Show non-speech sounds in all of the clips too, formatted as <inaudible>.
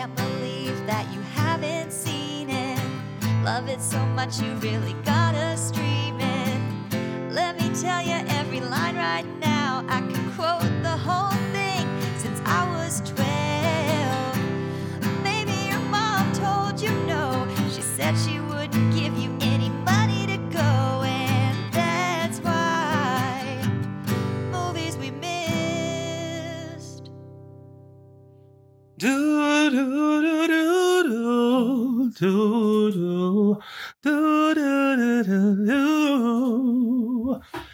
can't believe that you haven't seen it. Love it so much you really gotta stream it. Let me tell you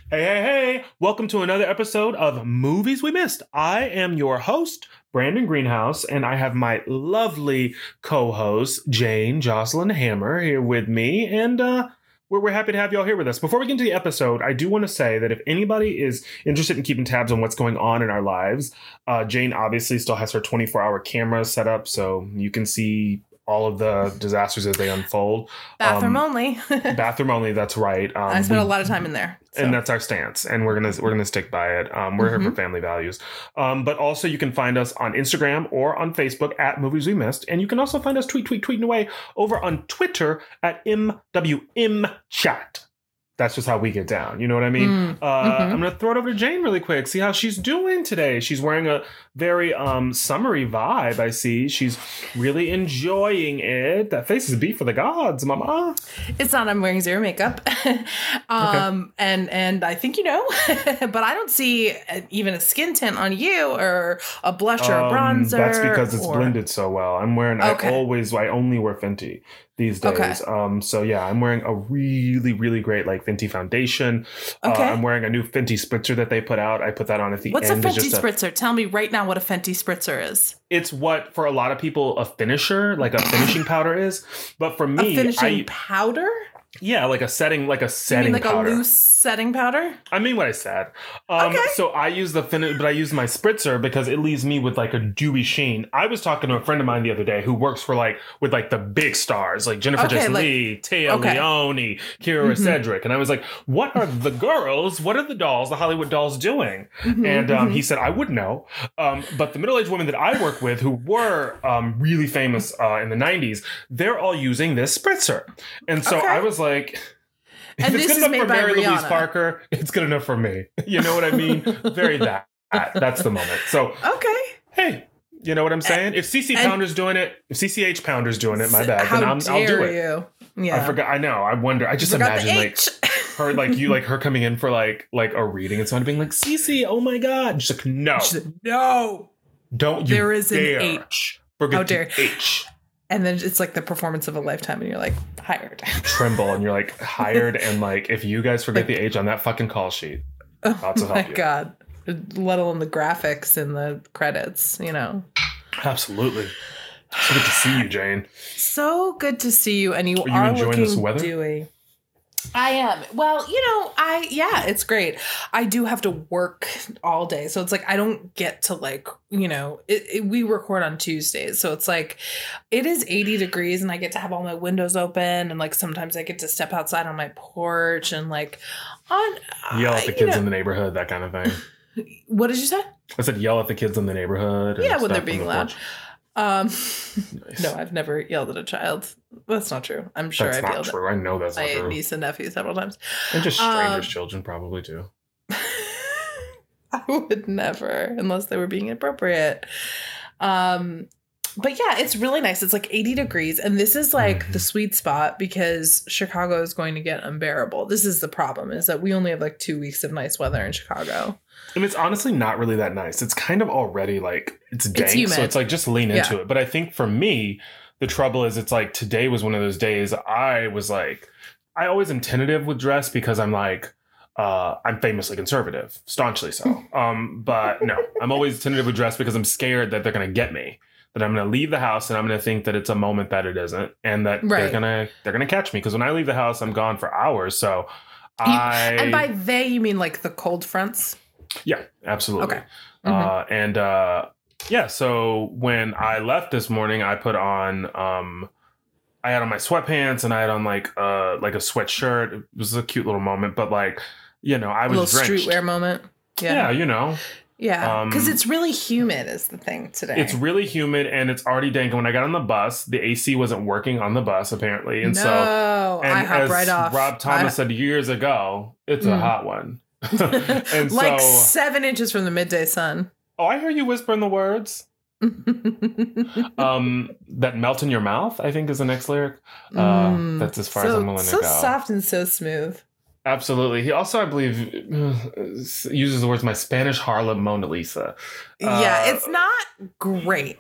Hey, hey, hey! Welcome to another episode of Movies We Missed. I am your host, Brandon Greenhouse, and I have my lovely co-host Jane Jocelyn Hammer here with me, and uh, we're, we're happy to have y'all here with us. Before we get into the episode, I do want to say that if anybody is interested in keeping tabs on what's going on in our lives, uh, Jane obviously still has her 24 hour camera set up so you can see all of the disasters as they unfold. Bathroom Um, only. <laughs> Bathroom only, that's right. Um, I spent we- a lot of time in there. so. and that's our stance and we're gonna we're gonna stick by it um, we're here Mm-hmm. for family values um, but also you can find us on instagram or on facebook at movies we missed and you can also find us tweet tweet tweeting away over on twitter at mwm chat that's just how we get down you know what i mean Mm, uh, mhm. i'm gonna throw it over to jane really quick see how she's doing today she's wearing a very um summery vibe i see she's really enjoying it that face is a beat for the gods mama It's not. I'm wearing zero makeup, <laughs> um, and and I think you know, <laughs> but I don't see uh, even a skin tint on you or a blush or a Um, bronzer. That's because it's or- blended so well. I'm wearing. Okay. I always. I only wear Fenty these days. Okay. Um. So yeah, I'm wearing a really, really great like Fenty foundation. Uh, I'm wearing a new Fenty spritzer that they put out. I put that on at the What's a end. It's Fenty just a- spritzer? Tell me right now what a Fenty spritzer is. it's what for a lot of people a finisher, like a finishing powder is. But for me, A finishing I powder? Yeah, like a setting, like a setting mean like powder. a loose setting powder? I mean what I said. Um, Okay. So I use the fin, but I use my spritzer because it leaves me with like a dewy sheen. I was talking to a friend of mine the other day who works for like with like the big stars like Jennifer Okay, Jason like- Leigh, Téa okay. Leoni, Kyra Mhm. Sedgwick, and I was like, "What are the girls? What are the dolls? The Hollywood dolls doing?" Mhm, And um, mhm. he said, "I would know." Um, but the middle-aged women that I work with, who were um, really famous uh, in the '90s, they're all using this spritzer, and so. I was like. Like if And it's this good is enough made for by Mary Louise Parker, it's good enough for me. You know what I mean? Very that. That's the moment. So, okay. hey, you know what I'm saying? If CC and- Pounder's doing it, if CCH Pounder's doing it, my bad, How then I'm, dare I'll do it. you? Yeah. I forgot. I know. I wonder. I just imagine like <laughs> her, like you, like her coming in for like like a reading and someone being like, "CC, oh my god!" She's like, "No, She said, no. don't you There is an H. Forget How dare- H." And then it's like the performance of a lifetime, and you're like, hired. <laughs> Tremble, and you're like hired, <laughs> and like if you guys forget Like- the age on that fucking call sheet, Oh Lots of my god. Let alone the graphics and the credits, you know. absolutely. So good to see you, Jane. So good to see you, and you Are you are enjoying looking this weather? dewy. I am. Well, you know, I yeah, it's great. I do have to work all day, so it's like I don't get to like you know. It, it- we record on Tuesdays, so it's like it is eighty degrees, and I get to have all my windows open, and like sometimes I get to step outside on my porch and like on Yell at the kids know- in the neighborhood, that kind of thing. <laughs> What did you say? I said yell at the kids in the neighborhood. Yeah, when they're being the loud. porch. Um, <laughs> Nice. no, I've never yelled at a child. That's not true. I'm sure that's I've not yelled true. I know that's at not my true. niece and nephew several times. And just strangers' Um, children probably too. <laughs> I would never, unless they were being inappropriate. Um, but yeah, it's really nice. It's like 80 degrees, and this is like Mhm. the sweet spot because Chicago is going to get unbearable. This is the problem: is that we only have like two weeks of nice weather in Chicago. And it's honestly not really that nice. It's kind of already like it's dank, so it's like just lean Yeah. into it. But I think for me, the trouble is it's like today was one of those days I was like I always am tentative with dress because I'm like uh, I'm famously conservative, staunchly so. <laughs> Um, but no, I'm always tentative with dress because I'm scared that they're gonna get me. That I'm gonna leave the house and I'm gonna think that it's a moment that it isn't, and that they're gonna they're gonna catch me because when I leave the house, I'm gone for hours. So You- I and by they, you mean like the cold fronts? yeah, absolutely. Okay. Mhm. Uh, and uh, yeah, so when I left this morning, I put on um, I had on my sweatpants and I had on like uh like a sweatshirt. It was a cute little moment, but like you know, I was little drenched. streetwear moment. Yeah. Yeah. you know, Yeah, Um, because it's really humid is the thing today. It's really humid and it's already dank. And when I got on the bus, the AC wasn't working on the bus apparently, and no, so and I hop right off. Rob Thomas I- said years ago, it's a Mm. hot one. <laughs> <laughs> and like so, seven inches from the midday sun. oh, I hear you whispering the words. <laughs> Um, that melt in your mouth. I think is the next lyric. Uh, Mm. that's as far so, as I'm willing so to go. So soft and so smooth. Absolutely. He also, I believe, uses the words "my Spanish Harlem Mona Lisa." yeah, Uh, it's not great.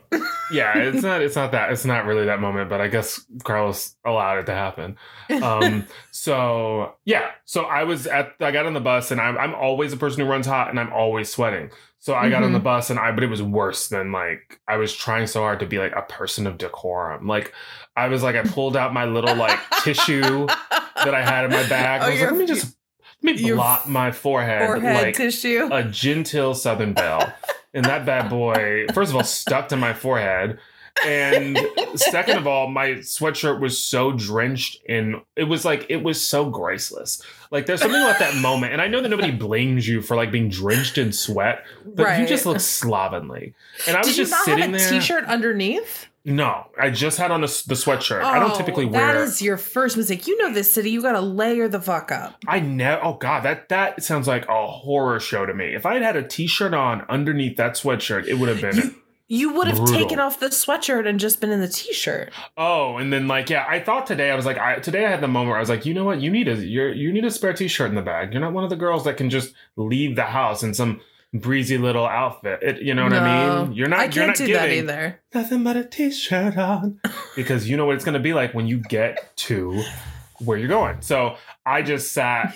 yeah, <laughs> it's not. It's not that. It's not really that moment, but I guess Carlos allowed it to happen. Um, <laughs> so yeah, so I was at. I got on the bus, and I'm I'm always a person who runs hot, and I'm always sweating. So I got on the Mhm. bus, and I but it was worse than like I was trying so hard to be like a person of decorum. Like I was like I pulled out my little like <laughs> tissue that I had in my bag. Oh, I was like, let me just let me blot my forehead, Forehead like tissue. a genteel Southern belle. and that bad boy, first of all, stuck to my forehead. And second of all, my sweatshirt was so drenched in it was like it was so graceless. Like there's something about that moment. And I know that nobody blames you for like being drenched in sweat, but you just look slovenly. And I was Did you just not sitting have a there. t-shirt underneath? No, I just had on a, the sweatshirt. I don't Oh, typically wear That is your first mistake. You know this city. You got to layer the fuck up. I never. Oh god, that that sounds like a horror show to me. If I had had a t-shirt on underneath that sweatshirt, it would have been. You, you would have Brutal. taken off the sweatshirt and just been in the t-shirt. oh, and then like yeah, I thought today I was like, I today I had the moment where I was like, you know what, you need a you you need a spare t-shirt in the bag. You're not one of the girls that can just leave the house in some breezy little outfit. It, you know what I mean? You're not. I you're can't not do giving that either. nothing but a t-shirt on <laughs> because you know what it's going to be like when you get to where you're going so i just sat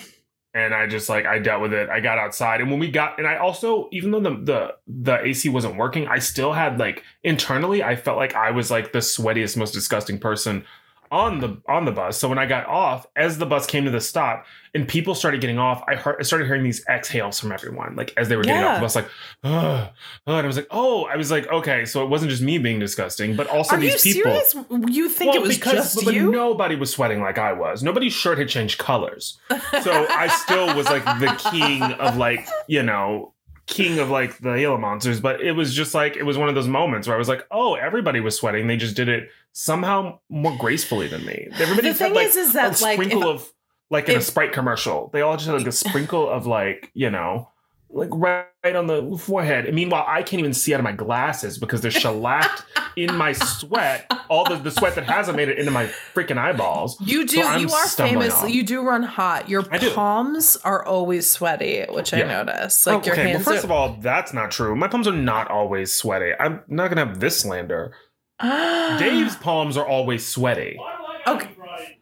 and i just like i dealt with it i got outside and when we got and i also even though the the, the ac wasn't working i still had like internally i felt like i was like the sweatiest most disgusting person on the on the bus. So when i got off as the bus came to the stop and people started getting off i heard i started hearing these exhales from everyone like as they were getting off the bus like ugh," and i was like oh i was like okay. So it wasn't just me being disgusting but also Are you these people serious? You think it was because- just but you? nobody was sweating like i was. Nobody's shirt had changed colors. So i still was like the king of like you know king of like the Gila monsters but it was just like it was one of those moments where i was like oh everybody was sweating. They just did it somehow more gracefully than me everybody the just had like is, is a like sprinkle if- of like in a sprite commercial they all just had like a <laughs> sprinkle of like you know like right, right on the forehead and meanwhile i can't even see out of my glasses because they're shellacked <laughs> in my sweat all the, the sweat that hasn't made it into my freaking eyeballs You do. So you are famous. on. You do run hot. Your I do. palms are always sweaty, which I notice. Like Oh, your okay well hands. first are, of all that's not true my palms are not always sweaty i'm not gonna have this slander dave's <gasps> palms are always sweaty Okay.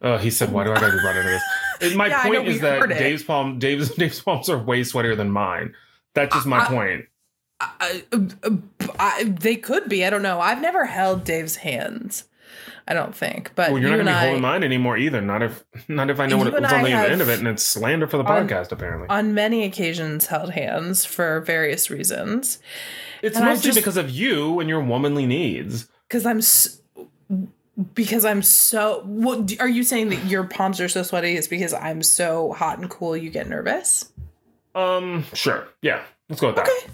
Oh, he said, "Why do I gotta be brought into this?" <laughs> And my Yeah, I know, point we is that. Dave's palm, Dave's <laughs> Dave's palms are way sweatier than mine. That's just my I- point. I, I, they could be. I don't know. I've never held Dave's hands. I don't think. But Well, you're you not gonna be I, holding mine anymore either. Not if not if I know what and what's on the end of it, and it's slander for the on- podcast. Apparently, on many occasions held hands for various reasons. it's and mostly just- because of you and your womanly needs. Because I'm. s because I'm so. What are you saying that your palms are so sweaty? Is because I'm so hot and cool? You get nervous. Um, sure, yeah, let's go with that. Okay.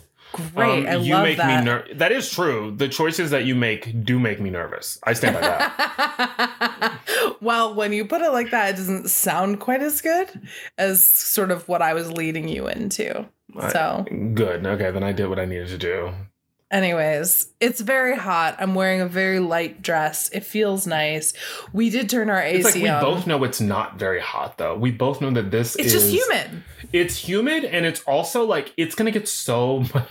Great. Um, I you love make that. me ner- That is true. The choices that you make do make me nervous. I stand by that. <laughs> well, when you put it like that, it doesn't sound quite as good as sort of what I was leading you into. I- So, Good. Okay, then I did what I needed to do. Anyways, it's very hot. I'm wearing a very light dress. It feels nice. We did turn our AC It's like we on. both know it's not very hot though. We both know that this it's is just humid. It's humid and it's also like it's gonna get so <laughs> much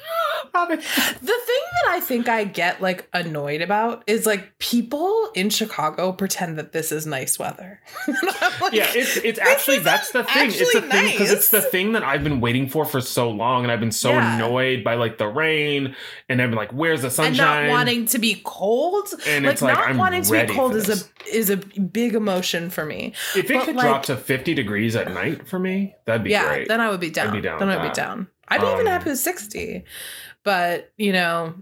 The thing that I think I get like annoyed about is like people in Chicago pretend that this is nice weather. <laughs> Like, Yeah, it's it's actually that's the thing. It's the actually thing because it's the thing that I've been waiting for for so long, and I've been so Yeah. annoyed by like the rain, and I've been like, "Where's the and sunshine?" not wanting to be cold. And like it's like, not I'm wanting to be cold is a is a big emotion for me. if it but, could like- drop to fifty degrees at night for me, that'd be yeah, great. then I would be down. I'd be down then I'd be down. I'd be even Um, happy with sixty. But you know,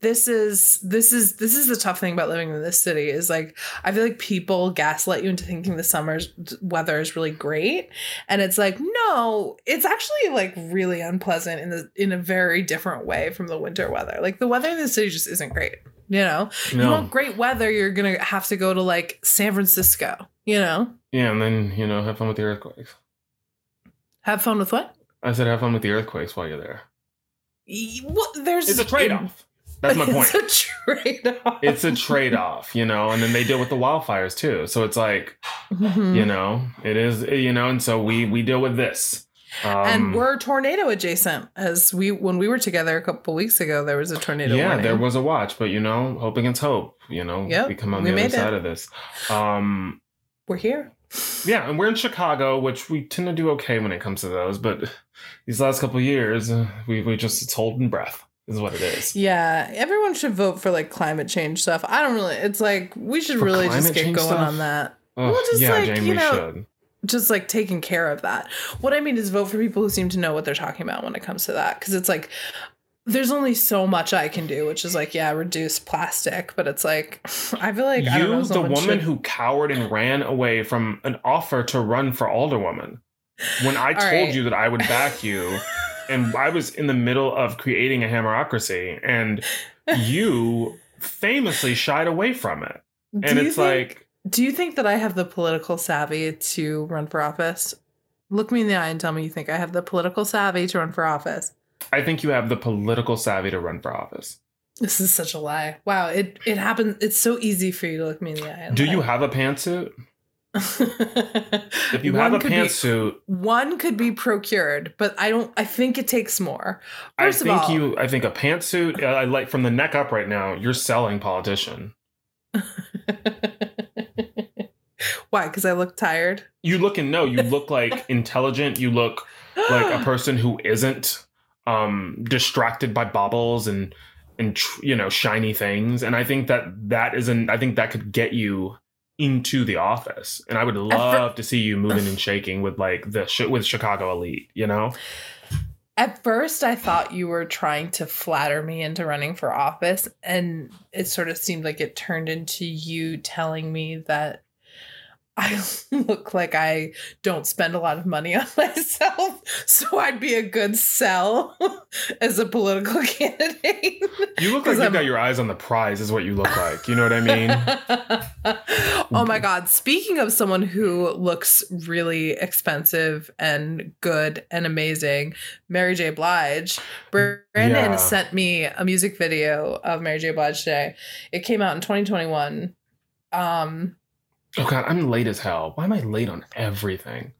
this is this is this is the tough thing about living in this city is like I feel like people gaslight you into thinking the summer's weather is really great. And it's like no it's actually like really unpleasant in the in a very different way from the winter weather. Like the weather in the city just isn't great you know? You want great weather you're gonna have to go to like San Francisco you know? Yeah, and then you know, have fun with the earthquakes. have fun with what? I said, have fun with the earthquakes while you're there. What there's It's a trade off. That's my <laughs> point. it's a trade-off it's a trade off, you know, and then they deal with the wildfires too. So it's like, Mhm. you know, it is, you know, and so we we deal with this. Um, and we're tornado adjacent as we when we were together a couple weeks ago there was a tornado yeah, warning. there was a watch, but you know, hope against hope. You know, Yep, we come on we the other it. side of this. Um, we're here yeah, and we're in Chicago, which we tend to do okay when it comes to those. But these last couple of years, we we just it's holding breath is what it is. yeah everyone should vote for like climate change stuff i don't really it's like we should For really just get going stuff? on that Ugh, Well, just yeah, like, Jane, you know, should. just like taking care of that what i mean is vote for people who seem to know what they're talking about when it comes to that because it's like there's only so much i can do which is like yeah reduce plastic but it's like <sighs> i feel like I don't know, you, the woman should- who cowered and ran away from an offer to run for alderwoman. When I <laughs> told right. you that I would back you, <laughs> and I was in the middle of creating a hammerocracy, and you famously shied away from it. Do And it's think- like, Do you think that I have the political savvy to run for office? Look me in the eye and tell me you think I have the political savvy to run for office. I think you have the political savvy to run for office. This is such a lie. Wow, it it happens. It's so easy for you to look me in the eye. Do you have a pantsuit? <laughs> If you have a be- pantsuit, one could be procured, but I don't. I think it takes more. I First of think all- you. I think a pantsuit. I like from the neck up right now. You're selling politician. <laughs> Why? Because I look tired. You look and no. You look like <laughs> intelligent. You look like a <gasps> person who isn't um distracted by baubles and and tr- you know shiny things and i think that that is an i think that could get you into the office. And i would love to see you moving and shaking with like the sh- with chicago elite you know? At first, I thought you were trying to flatter me into running for office, and it sort of seemed like it turned into you telling me that I <laughs> look like I don't spend a lot of money on <laughs> myself, so I'd be a good sell <laughs> as a political candidate. you look like you've got your eyes on the prize is what you look like. You know what i mean? Oh my god. Speaking of someone who looks really expensive and good and amazing mary j. Blige. Brandon Yeah. sent me a music video of mary j. Blige today. It came out in 2021 um oh god i'm late as hell why am i late on everything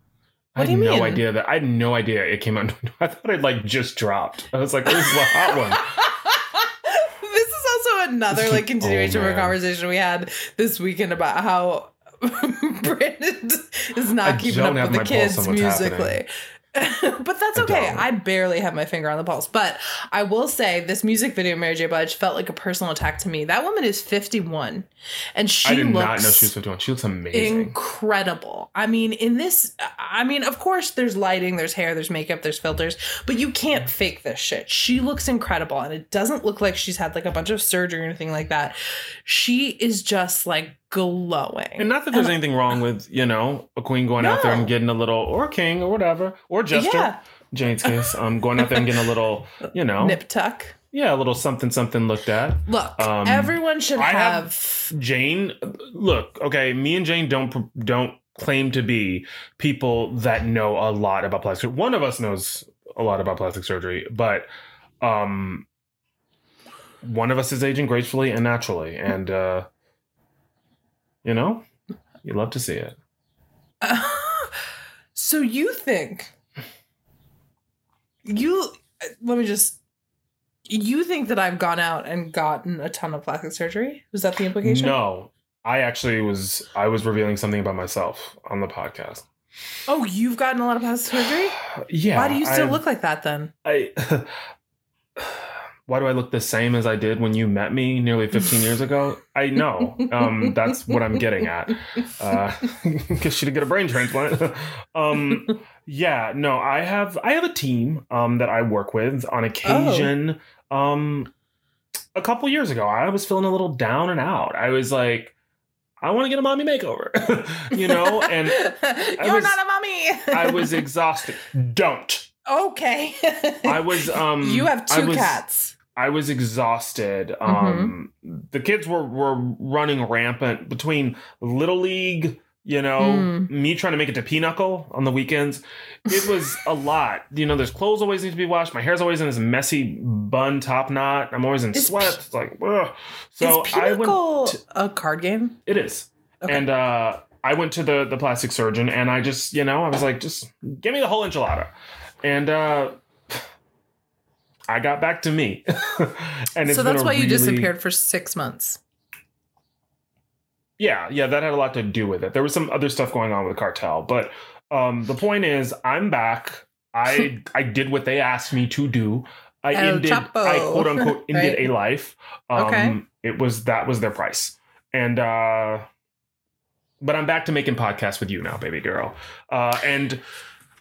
I had no mean? idea that I had no idea it came out. <laughs> I thought it like just dropped. I was like, "This is a hot one." <laughs> this is also another like continuation oh, of a Oh, conversation we had this weekend about how <laughs> Brandon is not I keeping up with the kids musically. <laughs> but that's okay. don't. I barely have my finger on the pulse. But I will say this music video Mary J. Blige felt like a personal attack to me. That woman is 51 and she looks I did not know she was 51. She looks amazing. incredible. I mean, in this, I mean, of course, there's lighting, there's hair, there's makeup, there's filters, but you can't fake this shit. She looks incredible, and it doesn't look like she's had like a bunch of surgery or anything like that. She is just like glowing. and not that there's anything wrong with, you know, a queen going out there and getting a little, or a king or whatever, or jester, yeah, Jane's case, um, going out there and getting a little, you know, <laughs> nip tuck. yeah, a little something, something looked at. Look, Um, everyone should I have- have. Jane, look, okay, me and Jane don't don't claim to be people that know a lot about plastic. One of us knows a lot about plastic surgery, but um, one of us is aging gracefully and naturally, and uh, you know, you'd love to see it. <laughs> so you think you? Let me just. You think that I've gone out and gotten a ton of plastic surgery? Was that the implication? No, I actually was I was revealing something about myself on the podcast. Oh, you've gotten a lot of plastic surgery? <sighs> Yeah, Why do you still I've- look like that then? I <laughs> why do I look the same as I did when you met me nearly 15 years ago? I know. Um, that's what I'm getting at. <laughs> Because she didn't get a brain transplant. <laughs> um, yeah, no, I have I have a team um, that I work with on occasion. Um, a couple years ago, I was feeling a little down and out. I was like, I want to get a mommy makeover, <laughs> you know, and you're was- not a mommy. I was exhausted. Don't. okay. I was um you have two was- cats. I was exhausted. Um the kids were were running rampant between little league, you know, Mm. me trying to make it to pinochle on the weekends. It was a <laughs> lot. You know, there's clothes always need to be washed. My hair's always in this messy bun top knot. I'm always in Is sweat. It's like, ugh. So Is I went to- a card game? it is. Okay. And uh I went to the the plastic surgeon and I just, you know, I was like, just give me the whole enchilada. And uh I got back to me. <laughs> and so that's why you disappeared for six months. Yeah, yeah, that had a lot to do with it. There was some other stuff going on with cartel, but um the point is I'm back. I <laughs> I did what they asked me to do. I El ended Chapo. I quote unquote <laughs> ended Right. a life. Um Okay. it was that was their price. And uh but I'm back to making podcasts with you now, baby girl. Uh and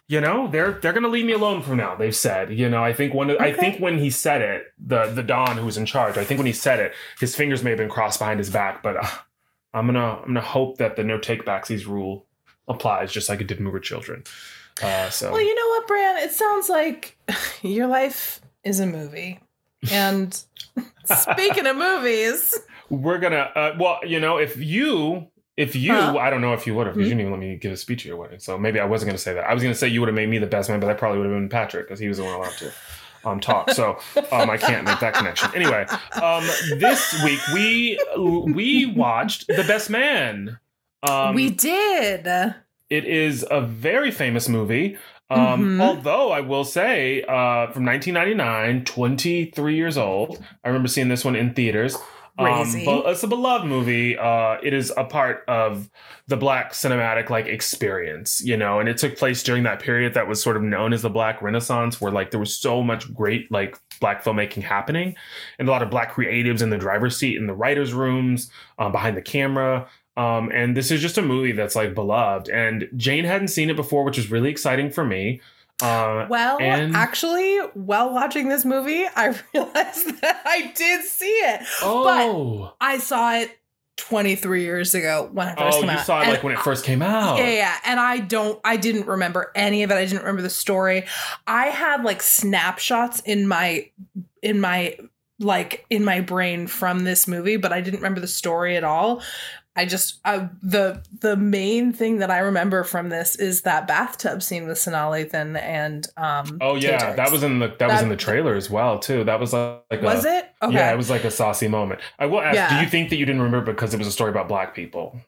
you know, they're they're gonna leave me alone from now, they've said. You know, I think one I think when he said it, the the Don who was in charge, I think when he said it, his fingers may have been crossed behind his back, but uh, I'm gonna I'm gonna hope that the no take backsies rule applies just like it did Mooger children. Uh, so Well, you know what, Bran? It sounds like <laughs> your life is a movie. And <laughs> speaking of movies, we're gonna uh, well, you know, if you if you Huh? I don't know if you would have because you didn't even let me give a speech at your wedding. So maybe I wasn't gonna say that. I was gonna say you would have made me the best man, but that probably would have been Patrick because he was the one allowed to um talk. So um I can't make that connection. Anyway, um this week we we watched The Best Man. Um we did. It is a very famous movie. Um, Mhm. Although I will say, uh, from 1999, 23 years old. I remember seeing this one in theaters. Um, Crazy. but it's a beloved movie. Uh, it is a part of the Black cinematic like experience, you know, and it took place during that period that was sort of known as the Black Renaissance, where like there was so much great like Black filmmaking happening, and a lot of Black creatives in the driver's seat, in the writers' rooms, um, behind the camera. Um, and this is just a movie that's like beloved. And Jane hadn't seen it before, which was really exciting for me. Uh, Well, and- actually, while watching this movie, I <laughs> realized that I did see it. oh, I saw it 23 years ago when it first oh, came you out. saw it And like when it first came out. Yeah, yeah, and I don't, I didn't remember any of it. I didn't remember the story. I had like snapshots in my, in my, like in my brain from this movie, but I didn't remember the story at all. I just, I, the the main thing that I remember from this is that bathtub scene with Sanaa Lathan and um. Oh yeah, Taye Diggs. that was in the that, was in the trailer as well too. That was like, like Was a, it? Okay. Yeah, it was like a saucy moment. I will ask, do you think that you didn't remember because it was a story about black people?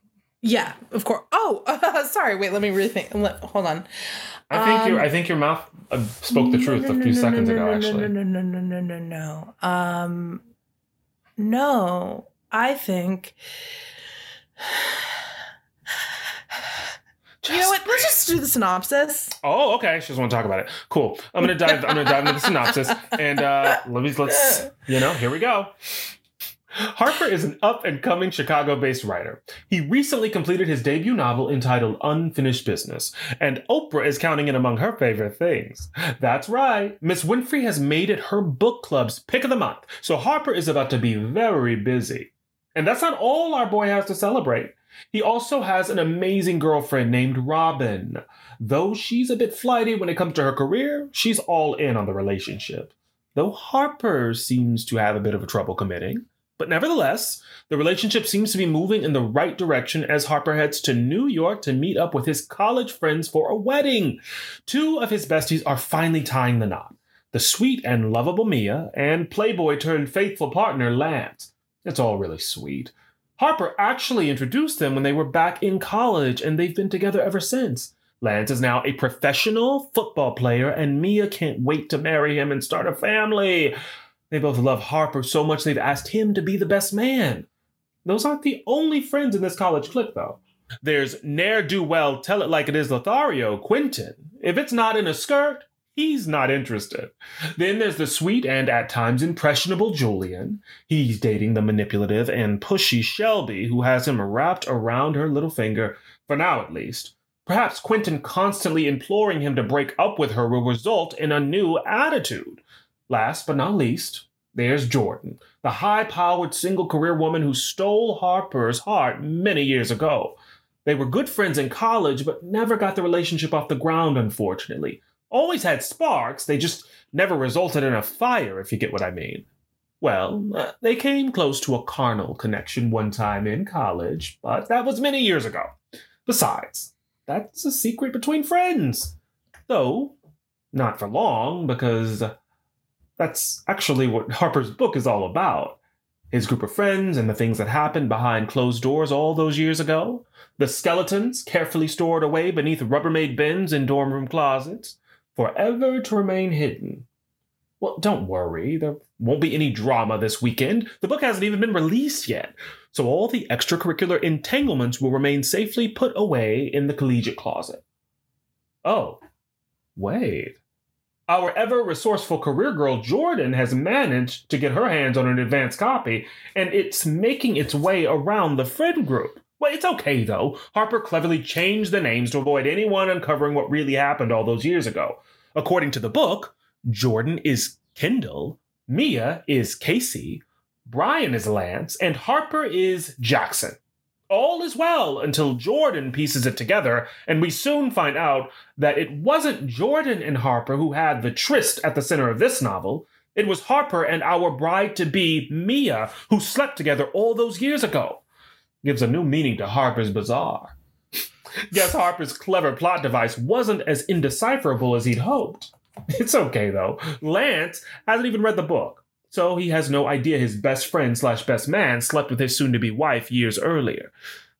Yeah, of course. Oh, sorry. Wait, let me rethink. Let, hold on. I think your Um, I think your mouth uh, spoke the truth a few seconds ago. no, Actually, No, no, no, no, no, no, no. Um, no, I think. <sighs> you know what? Let's just do the synopsis. Oh, okay. She doesn't want to talk about it. Cool. I'm gonna dive. I'm gonna dive into the synopsis, and uh, let me let's you know. Here we go. Harper is an up and coming Chicago based writer. He recently completed his debut novel entitled Unfinished Business, and Oprah is counting it among her favorite things. That's right, Miss Winfrey has made it her book club's pick of the month, so Harper is about to be very busy. And that's not all our boy has to celebrate. He also has an amazing girlfriend named Robin. Though she's a bit flighty when it comes to her career, she's all in on the relationship. Though Harper seems to have a bit of a trouble committing. But nevertheless, the relationship seems to be moving in the right direction as Harper heads to New York to meet up with his college friends for a wedding. Two of his besties are finally tying the knot the sweet and lovable Mia, and Playboy turned faithful partner Lance. It's all really sweet. Harper actually introduced them when they were back in college, and they've been together ever since. Lance is now a professional football player, and Mia can't wait to marry him and start a family. They both love Harper so much they've asked him to be the best man. Those aren't the only friends in this college clique, though. There's ne'er do well, tell it like it is Lothario, Quentin. If it's not in a skirt, he's not interested. Then there's the sweet and at times impressionable Julian. He's dating the manipulative and pushy Shelby, who has him wrapped around her little finger, for now at least. Perhaps Quentin constantly imploring him to break up with her will result in a new attitude. Last but not least, there's Jordan, the high powered single career woman who stole Harper's heart many years ago. They were good friends in college, but never got the relationship off the ground, unfortunately. Always had sparks, they just never resulted in a fire, if you get what I mean. Well, uh, they came close to a carnal connection one time in college, but that was many years ago. Besides, that's a secret between friends. Though, not for long, because that's actually what <laughs> Harper's book is all about. His group of friends and the things that happened behind closed doors all those years ago. The skeletons carefully stored away beneath Rubbermaid bins in dorm room closets, forever to remain hidden. Well, don't worry, there won't be any drama this weekend. The book hasn't even been released yet, so all the extracurricular entanglements will remain safely put away in the collegiate closet. Oh, wait. Our ever resourceful career girl Jordan has managed to get her hands on an advanced copy, and it's making its way around the friend group. Well, it's okay though. Harper cleverly changed the names to avoid anyone uncovering what really happened all those years ago. According to the book, Jordan is Kendall, Mia is Casey, Brian is Lance, and Harper is Jackson. All is well until Jordan pieces it together, and we soon find out that it wasn't Jordan and Harper who had the tryst at the center of this novel. It was Harper and our bride to be, Mia, who slept together all those years ago. Gives a new meaning to Harper's Bazaar. Guess Harper's clever plot device wasn't as indecipherable as he'd hoped. It's okay though. Lance hasn't even read the book, so he has no idea his best friend slash best man slept with his soon to be wife years earlier.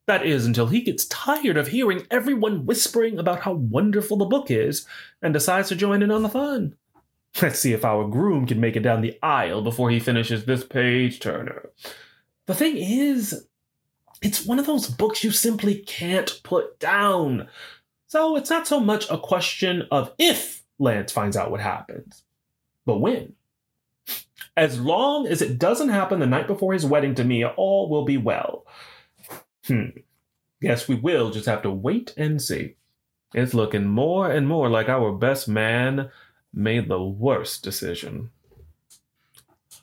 That is until he gets tired of hearing everyone whispering about how wonderful the book is and decides to join in on the fun. Let's see if our groom can make it down the aisle before he finishes this page turner. The thing is, it's one of those books you simply can't put down. So it's not so much a question of if Lance finds out what happens, but when. As long as it doesn't happen the night before his wedding to Mia, all will be well. Hmm. Guess we will just have to wait and see. It's looking more and more like our best man made the worst decision.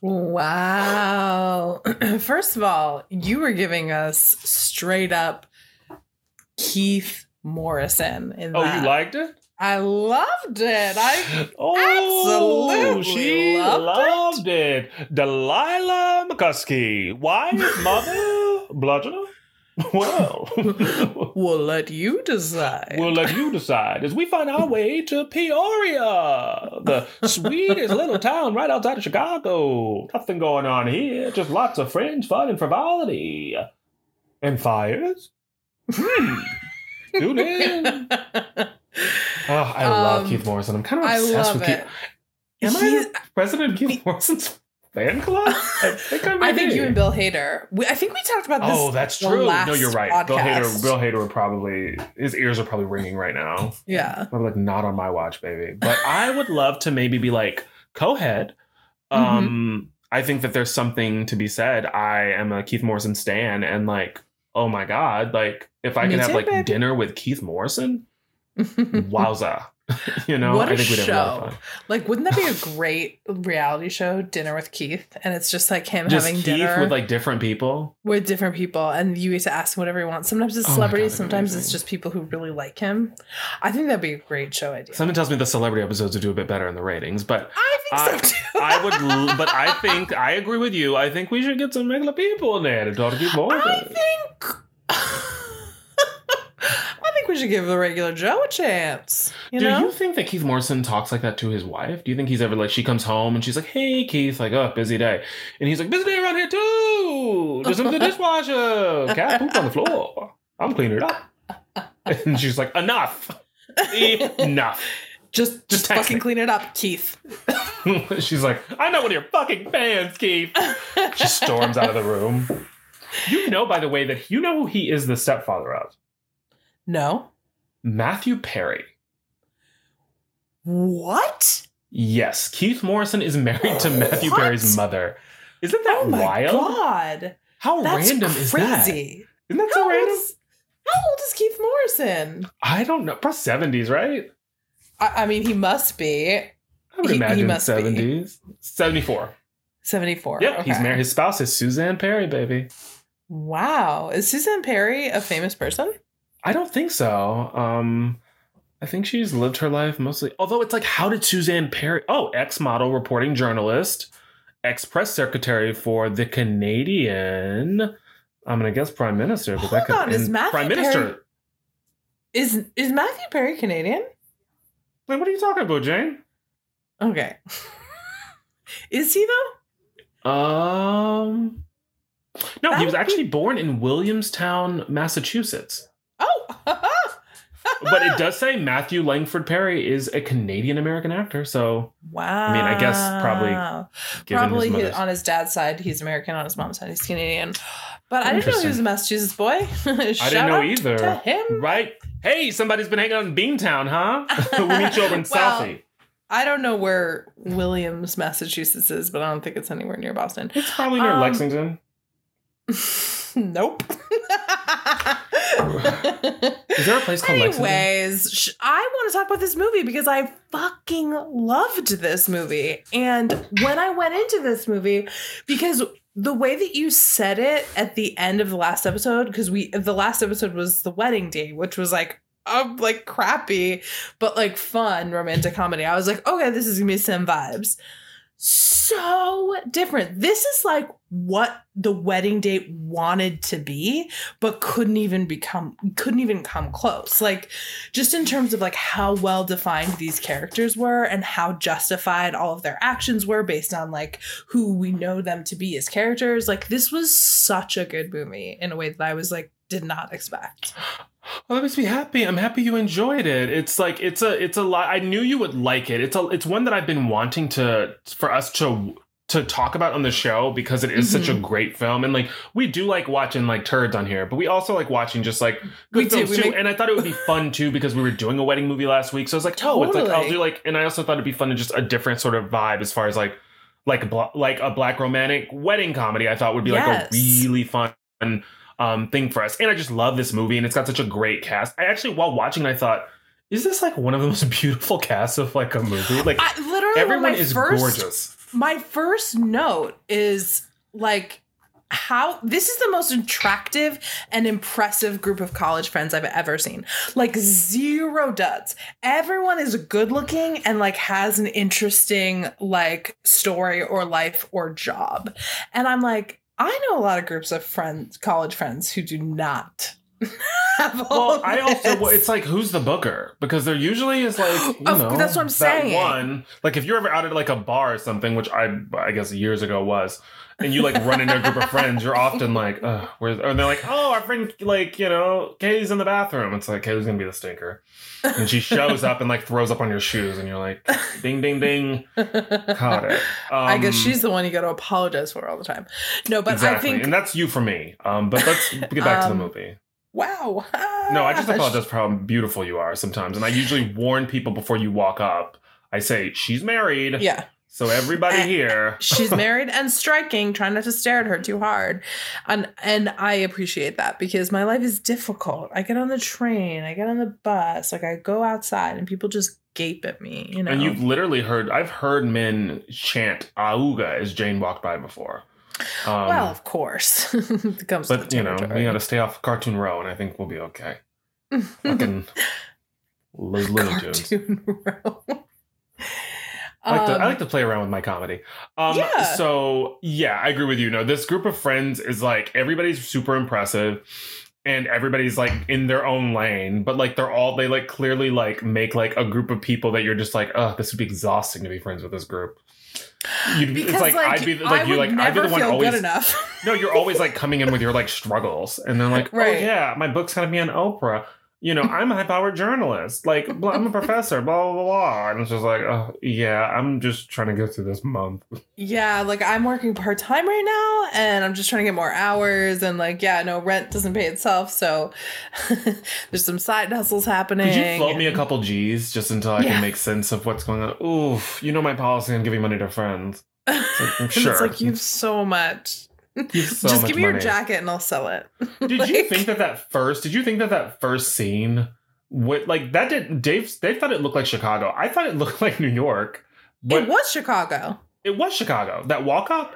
Wow. <clears throat> First of all, you were giving us straight up Keith Morrison in Oh, that. you liked it? I loved it. I Oh, Absolutely she loved loved, it. Delilah McCuskey, wife, mother, bludgeoner. <laughs> Well, <laughs> we'll let you decide. we'll let you decide as we find our way to Peoria, the sweetest little town right outside of Chicago. Nothing going on here, just lots of friends, fun, and frivolity. And fires? Hmm. Tune in. Oh, <laughs> I love Um, Keith Morrison. I'm kind of I obsessed love with it. Keith. Am I president of Keith Morrison's fan club? I think I I think you and Bill Hader. We, I think we talked about this. Oh, that's the true. No, you're right. Bill. Hader. Bill Hader would probably his ears are probably ringing right now. Yeah. I'm like not on my watch, baby. But I would love to maybe be like co-head. Mm-hmm. Um, I think that there's something to be said. I am a Keith Morrison stan, and like, oh my god, like if I Me can have too, like baby. dinner with Keith Morrison, <laughs> wowza. <laughs> you know, What I a think we'd have a lot of show. fun. like, wouldn't that be a <laughs> great reality show? Dinner with Keith, and it's just like him Just having Keith dinner with like different people. with different people, and you get to ask him whatever you want. Sometimes it's Oh God, celebrities, that'd sometimes it's just people who really like him. I think that'd be a great show idea. Something tells me the celebrity episodes would do a bit better in the ratings, but I think I- so too. I would. but I think I agree with you. I think we should get some regular people in there to talk to Morrison. I think. I think we should give the regular Joe a chance. You Do know, you think that Keith Morrison talks like that to his wife? Do you think he's ever like she comes home and she's like, "Hey, Keith, like, oh, busy day," and he's like, "Busy day around here too. Just empty the <laughs> dishwasher. Cat poop on the floor. I'm cleaning it up." And she's like, "Enough, enough." just Just just fucking me. clean it up, Keith. <laughs> she's like, "I'm not one of your fucking fans, Keith." She storms out of the room. You know, by the way, that you know who he is the stepfather of no. Matthew Perry. What? Yes, Keith Morrison is married to Matthew What? Perry's mother. Isn't that Oh my wild? god. How That's random is that? crazy. Isn't that so How random? is, how old is Keith Morrison? I don't know. Probably seventies, right? I, I mean, he must be I would He- he imagine must be. seventies. Seventy-four. 74. Yep, he's married. His spouse is Suzanne Perry, baby. Wow. Is Suzanne Perry a famous person? I don't think so. Um, I think she's lived her life mostly. Although it's like, how did Suzanne Perry? Oh, ex model, reporting journalist, ex press secretary for the Canadian. I'm gonna guess prime minister, but that Hold could on, is Matthew prime minister. Perry- Is is Matthew Perry Canadian? Wait, what are you talking about, Jane? Okay. <laughs> is he though? Um, no, That he was would be- actually born in Williamstown, Massachusetts. Oh. <laughs> But it does say Matthew Langford Perry is a Canadian American actor, so Wow. I mean, I guess probably probably his on his dad's side he's American, on his mom's side he's Canadian. But I didn't know he was a Massachusetts boy. <laughs> I didn't know either. To him. Right? Hey, somebody's been hanging out in Beantown, huh? <laughs> we meet you over in Well, Southie. I don't know where Williams, Massachusetts is, but I don't think it's anywhere near Boston. It's probably near um, Lexington. nope. Is there a place called? Anyways, I want to talk about this movie because I fucking loved this movie. And when I went into this movie, because the way that you said it at the end of the last episode, because we the last episode was the wedding date, which was like um like crappy, but like fun romantic comedy. I was like, okay, this is gonna be some vibes. So different. This is like what the wedding date wanted to be, but couldn't even become couldn't even come close. Like just in terms of like how well defined these characters were and how justified all of their actions were based on like who we know them to be as characters. Like this was such a good movie in a way that I was like did not expect. Well, that makes me happy. I'm happy you enjoyed it. It's like it's a it's a lot. I knew you would like it. It's a it's one that I've been wanting to for us to to talk about on the show because it is such a mm-hmm. great film and like we do like watching like turds on here, but we also like watching just like good We films we too. make- and I thought it would be fun too because we were doing a wedding movie last week, so I was like, oh, it's like I'll do like, and I also thought it'd be fun to just a different sort of vibe as far as like like like a black romantic wedding comedy. I thought would be like Yes. a really fun um thing for us. And I just love this movie and it's got such a great cast. I actually while watching I thought is this like one of the most <laughs> beautiful casts of like a movie? Like I literally everyone is first, gorgeous. My first note is like how this is the most attractive and impressive group of college friends I've ever seen. Like zero duds. Everyone is good looking and like has an interesting like story or life or job. And I'm like, I know a lot of groups of friends, college friends who do not <laughs> Well, I also well, it's like who's the booker? Because there usually is like <gasps> you know that's what I'm that saying. one. Like if you're ever out at like a bar or something, which I I guess years ago was, and you like run into a group of friends, you're often like, Ugh, where's or they're like, oh, our friend like you know Kay's in the bathroom. It's like Kay's gonna be the stinker, and she shows up and like throws up on your shoes, and you're like, ding ding ding, caught it. Um, I guess she's the one you got to apologize for all the time. No, but exactly, I think and that's you for me. Um, but let's get back to the Um, movie. wow. No, I just apologize for how beautiful you are sometimes. And I usually warn people before you walk up. I say, she's married. Yeah, So everybody Eh, here. she's <laughs> married and striking. Try not to stare at her too hard, and and I appreciate that because my life is difficult. I get on the train, I get on the bus, like I go outside, and people just gape at me. You know, And you've literally heard, I've heard men chant Auga as Jane walked by before. Um, well, of course, <laughs> it comes but you know, we got to stay off Cartoon Row, and I think we'll be okay. <laughs> Fucking Looney Tunes. Cartoon row. I like, to, I Um, like to play around with my comedy. Um, Yeah. So yeah, I agree with you. No, this group of friends is like everybody's super impressive, and everybody's like in their own lane. But like they're all they like clearly like make like a group of people that you're just like, oh, this would be exhausting to be friends with this group. You'd, because it's like, like, I'd be I like you like I'd be the one always enough. no, you're always like coming in with your like <laughs> struggles, and then like, Right. oh yeah, my book's gonna be on Oprah. You know, I'm a high-powered journalist. Like, I'm a professor. Blah blah blah. And it's just like, oh yeah, I'm just trying to get through this month. Yeah, like I'm working part time right now and I'm just trying to get more hours and like yeah, no rent doesn't pay itself, so <laughs> there's some side hustles happening. Could you float me a couple G's just until I Yeah. can make sense of what's going on? Oof, you know my policy on giving money to friends. like, <laughs> sure. It's like you have so much. You have <laughs> so just give me your jacket and I'll sell it. <laughs> Did you think that that first? Did you think that that first scene, what like that did? Dave They thought it looked like Chicago. I thought it looked <laughs> like New York. But it was Chicago. It was Chicago. That walk up.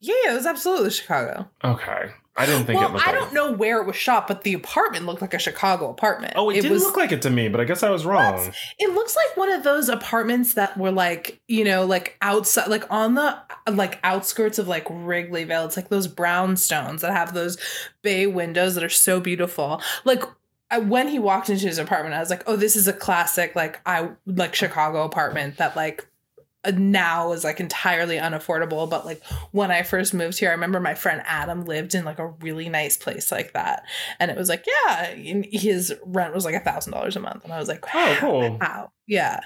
Yeah, yeah, it was absolutely Chicago. Okay, I didn't think it well, looked. I like don't know where it was shot, but the apartment looked like a Chicago apartment. Oh, it, didn't was, look like it to me, but I guess I was wrong. It looks like one of those apartments that were like, you know, like outside, like on the like outskirts of like Wrigleyville. It's like those brownstones that have those bay windows that are so beautiful. Like I, when he walked into his apartment, I was like, oh, this is a classic, like I like Chicago apartment that like now is like entirely unaffordable but like when i first moved here i remember my friend adam lived in like a really nice place like that and it was like yeah his rent was like a thousand dollars a month and i was like Oh, cool. wow yeah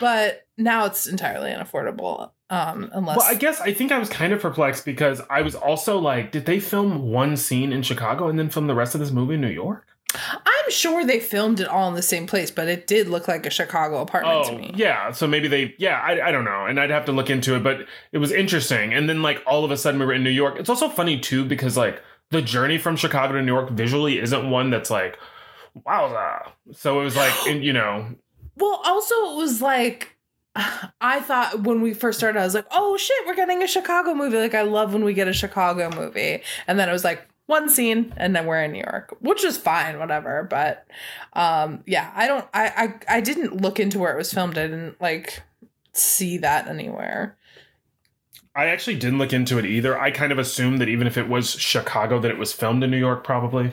but now it's entirely unaffordable um unless Well, I guess I think I was kind of perplexed because I was also like, did they film one scene in Chicago and then film the rest of this movie in New York? I'm sure they filmed it all in the same place but it did look like a chicago apartment to Oh, me yeah. So maybe they, yeah, I, I don't know. And I'd have to look into it, but it was interesting. And then, like, all of a sudden we were in New York. It's also funny, too, because, like, the journey from Chicago to New York visually isn't one that's like, wowza. So it was like, you know, <gasps> Well, also it was like <sighs> I thought when we first started, I was like, "Oh shit, we're getting a Chicago movie!" Like I love when we get a Chicago movie, and then it was like one scene, and then we're in New York, which is fine, whatever. But um, yeah, I don't, I, I, I didn't look into where it was filmed. I didn't like see that anywhere. I actually didn't look into it either. I kind of assumed that even if it was Chicago, that it was filmed in New York, probably.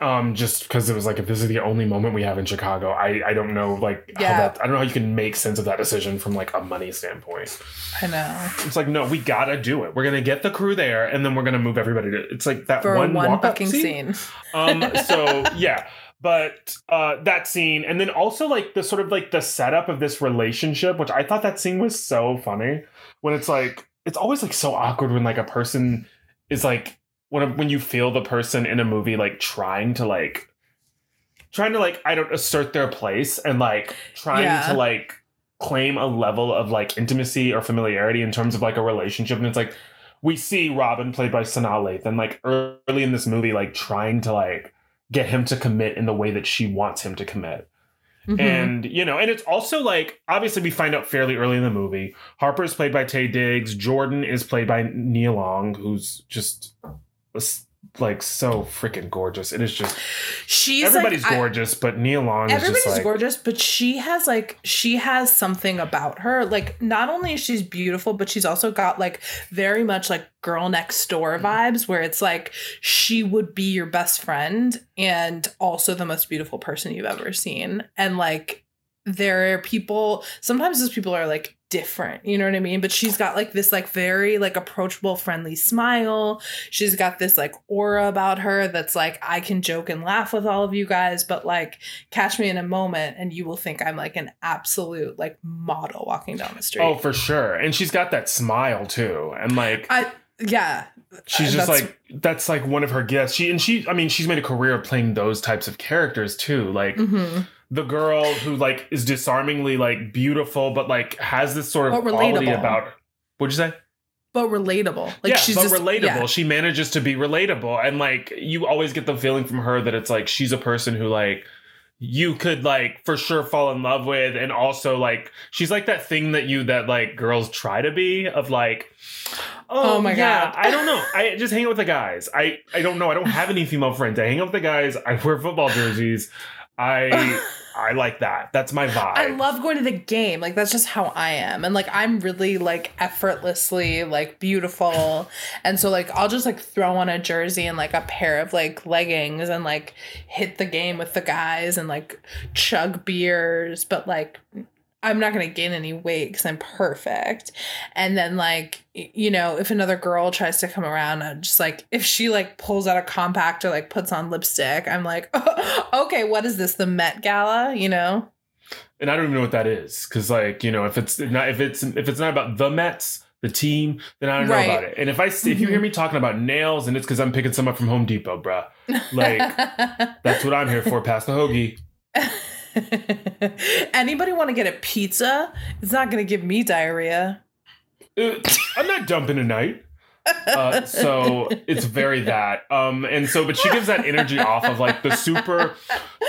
Um, just because it was like, if this is the only moment we have in Chicago, I, I don't know, like, Yeah. how that, I don't know how you can make sense of that decision from like a money standpoint. I know It's like, no, we gotta do it. We're gonna get the crew there, and then we're gonna move everybody to. It's like that for one, one, fucking scene. um <laughs> so yeah but uh that scene and then also like the sort of like the setup of this relationship which i thought that scene was so funny when it's like it's always like so awkward when like a person is like when when you feel the person in a movie like trying to like trying to like i don't assert their place and like trying Yeah. to like claim a level of like intimacy or familiarity in terms of like a relationship and it's like we see Robin played by Sanaa Lathan like early in this movie like trying to like get him to commit in the way that she wants him to commit. Mhm. And you know, and it's also like obviously we find out fairly early in the movie. Harper is played by Taye Diggs. Jordan is played by Nia Long, who's just s- like so freaking gorgeous. It is just She's everybody's like, I- gorgeous, but Nia Long is Everybody's like gorgeous, but she has like she has something about her. Like not only is she's beautiful, but she's also got like very much like girl next door Mm-hmm. vibes where it's like she would be your best friend and also the most beautiful person you've ever seen. And like there are people sometimes those people are like different you know what i mean but she's got like this like very like approachable friendly smile she's got this like aura about her that's like i can joke and laugh with all of you guys but like catch me in a moment and you will think i'm like an absolute like model walking down the street oh for sure. And she's got that smile too. And like i yeah she's just that's- like that's like one of her gifts. She and she I mean she's made a career of playing those types of characters too. Like mhm. The girl who like is disarmingly like beautiful but like has this sort of But quality relatable. about her. What'd you say? but relatable like yeah, she's but just relatable. yeah. She manages to be relatable, and like you always get the feeling from her that it's like she's a person who like you could like for sure fall in love with, and also like she's like that thing that you that like girls try to be of like. Oh, Oh my yeah, God. I don't know. I just hang out with the guys. I I don't know. I don't have any female friends. I hang out with the guys. I wear football jerseys. I <laughs> I like that. That's my vibe. I love going to the game. Like that's just how I am. And like I'm really like effortlessly like beautiful. And so like I'll just like throw on a jersey and like a pair of like leggings and like hit the game with the guys and like chug beers, but like I'm not going to gain any weight cuz I'm perfect. And then like you know, if another girl tries to come around, I'm just like if she like pulls out a compact or like puts on lipstick, I'm like, <laughs> "Okay, what is this? The Met Gala?" you know? and I don't even know what that is because, like, you know, if it's not if it's if it's not about the Mets, the team, then I don't know Right. about it. And if I if you hear mm-hmm. me talking about nails, and it's because I'm picking some up from Home Depot, bruh. Like <laughs> that's what I'm here for. Pass the hoagie. <laughs> <laughs> Anybody want to get a pizza? It's not going to give me diarrhea. Uh, I'm not dumping tonight. Uh, so it's very that. Um, and so, but she gives that energy off of like the super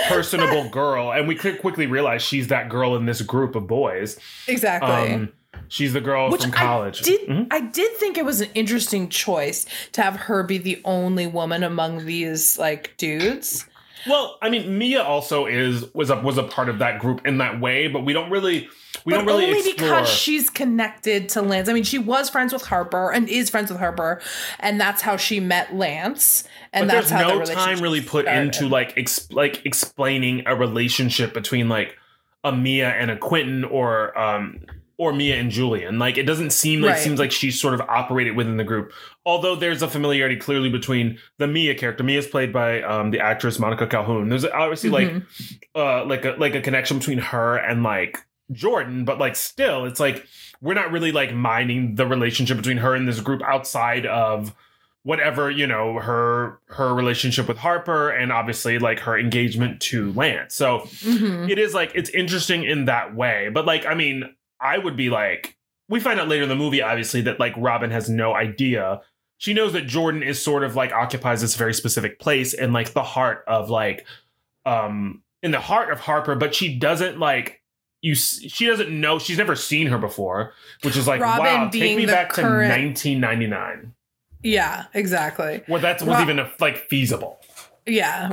personable girl, and we quick- quickly realize she's that girl in this group of boys. Exactly. Um, She's the girl Which from I college. did Mhm. I did think it was an interesting choice to have her be the only woman among these like dudes. Well, I mean, Mia also is was a was a part of that group in that way, but we don't really we but don't really only explore. because she's connected to Lance. I mean, she was friends with Harper and is friends with Harper, and that's how she met Lance. And but that's there's how the no time really put started. into like ex- like explaining a relationship between like a Mia and a Quentin or um or Mia and Julian. Like it doesn't seem like Right. seems like she's sort of operated within the group. Although there's a familiarity clearly between the Mia character. Mia is played by um the actress Monica Calhoun. There's obviously like Mhm. uh like a like a connection between her and like Jordan, but like still it's like we're not really like mining the relationship between her and this group outside of whatever, you know, her her relationship with Harper and obviously like her engagement to Lance. So Mhm. it is like it's interesting in that way. But like I mean, I would be like we find out later in the movie obviously that like Robin has no idea. She knows that Jordan is sort of like occupies this very specific place in like the heart of like um in the heart of Harper, but she doesn't like you she doesn't know she's never seen her before, which is like Robin wow, take me back current- to 1999 Yeah, exactly. where that was Rob- even like feasible. Yeah.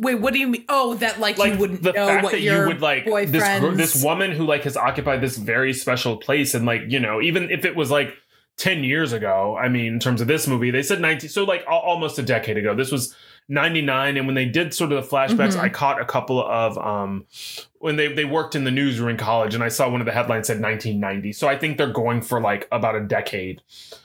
Wait, what do you mean? Oh, that like, like you wouldn't the know fact what that your you would like this boyfriend's this woman who like has occupied this very special place and like you know even if it was like 10 years ago i mean in terms of this movie they said 19 so like al- almost a decade ago this was 99 and when they did sort of the flashbacks Mhm. i caught a couple of um when they they worked in the newsroom in college and i saw one of the headlines said 1990 so i think they're going for like about a decade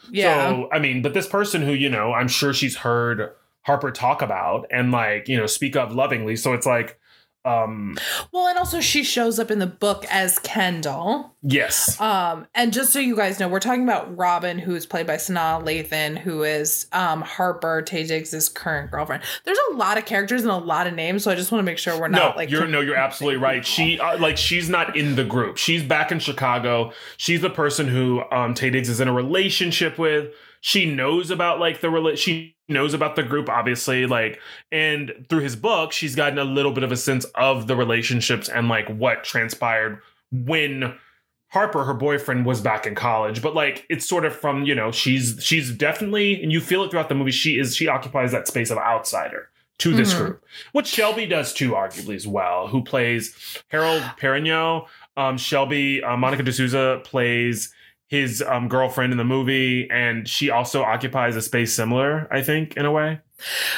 Yeah. so I mean, but this person who you know, I'm sure she's heard Harper talk about and like you know speak of lovingly. So it's like, um, well, and also she shows up in the book as Kendall. yes, Um, and just so you guys know, we're talking about Robin, who is played by Sanaa Lathan, who is um Harper Taye Diggs' current girlfriend. There's a lot of characters and a lot of names, so I just want to make sure we're no, not like you're no, you're absolutely right. She uh, like she's not in the group. She's back in Chicago. She's the person who um Taye Diggs is in a relationship with. She knows about like the rela- she knows about the group obviously like and through his book she's gotten a little bit of a sense of the relationships and like what transpired when Harper, her boyfriend, was back in college, but like it's sort of from you know she's she's definitely and you feel it throughout the movie. She is she occupies that space of outsider to this Mhm. group, which Shelby does too, arguably as well. Who plays Harold Perrineau? Um, Shelby uh, Monica De Sousa plays his um, girlfriend in the movie, and she also occupies a space similar, I think, in a way.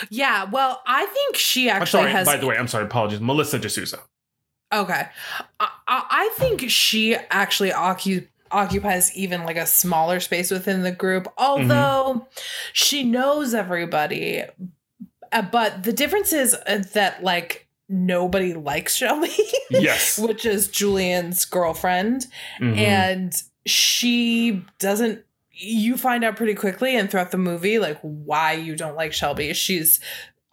Yeah, well, I think she actually sorry. has By the way, I'm sorry. Apologies, Melissa De Sousa. Okay. I, I think she actually occu- occupies even like a smaller space within the group, although she knows everybody. Uh, But the difference is uh, that like nobody likes Shelby, <laughs> Yes. which is Julian's girlfriend, Mhm. and she doesn't. You find out pretty quickly and throughout the movie like why you don't like Shelby. She's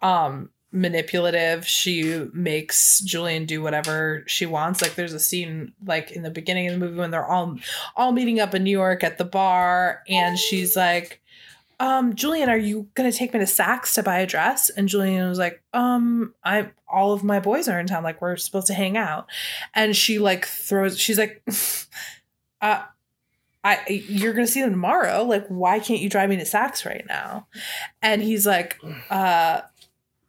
um manipulative. She makes Julian do whatever she wants. Like there's a scene like in the beginning of the movie when they're all all meeting up in New York at the bar and she's like um Julian are you to take me to Saks to buy a dress? And Julian was like um I all of my boys are in town like we're supposed to hang out. And she like throws she's like <laughs> uh I you're gonna see them tomorrow. Like, why can't you drive me to Saks right now? And he's like, uh,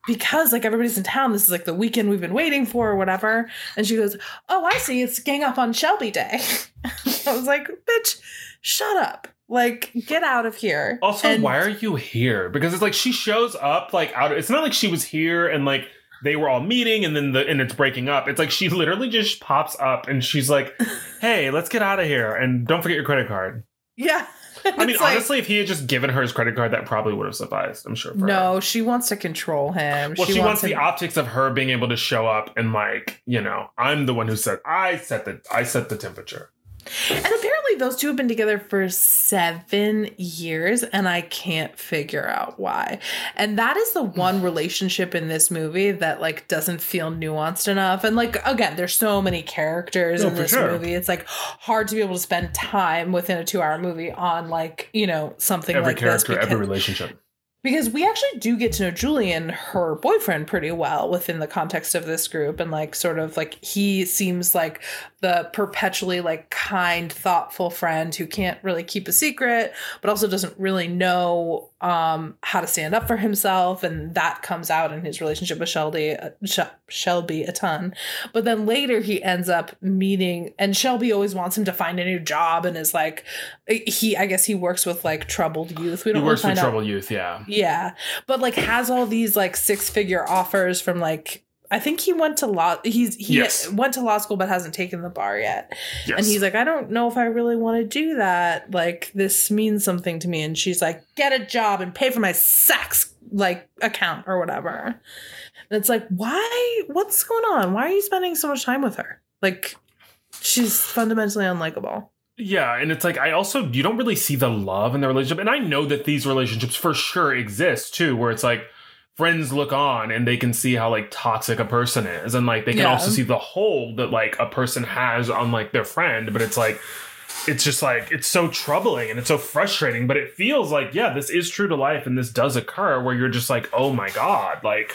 because like everybody's in town. This is like the weekend we've been waiting for, or whatever. And she goes, Oh, I see. It's gang up on Shelby Day. <laughs> I was like, bitch, shut up. Like, get out of here. Also, And- why are you here? Because it's like she shows up like out. of, It's not like she was here and like they were all meeting and then the and it's breaking up. It's like she literally just pops up and she's like, <laughs> "Hey, let's get out of here and don't forget your credit card." Yeah. I mean, <laughs> like, honestly, if he had just given her his credit card, that probably would have sufficed. I'm sure. For her. no, she wants to control him. Well, she, wants, the him- optics of her being able to show up and like, you know, I'm the one who said I set the I set the temperature. And apparently, those two have been together for seven years, and I can't figure out why. And that is the one <sighs> relationship in this movie that like doesn't feel nuanced enough. And like again, there's so many characters No, in this sure. movie. It's like hard to be able to spend time within a two-hour movie on like you know something Every like this character, every relationship. Because we actually do get to know Julian, her boyfriend, pretty well within the context of this group, and like sort of like he seems like the perpetually like kind, thoughtful friend who can't really keep a secret, but also doesn't really know um, how to stand up for himself, and that comes out in his relationship with Shelby, uh, Sh- Shelby a ton. But then later he ends up meeting, and Shelby always wants him to find a new job, and is like, he I guess he works with like troubled youth. We He don't works really with out troubled youth, yeah. yeah, but like has all these like six figure offers from like I think he went to law. He's he Yes. went to law school but hasn't taken the bar yet. Yes. And he's like, I don't know if I really want to do that. Like this means something to me. And she's like, get a job and pay for my sex like account or whatever. And it's like, why? What's going on? Why are you spending so much time with her? Like, she's fundamentally unlikable. Yeah, and it's like I also you don't really see the love in the relationship, and I know that these relationships for sure exist too, where it's like friends look on and they can see how like toxic a person is, and like they can Yeah. also see the hold that like a person has on like their friend, but it's like it's just like it's so troubling and it's so frustrating, but it feels like yeah, this is true to life, and this does occur where you're just like oh my god, like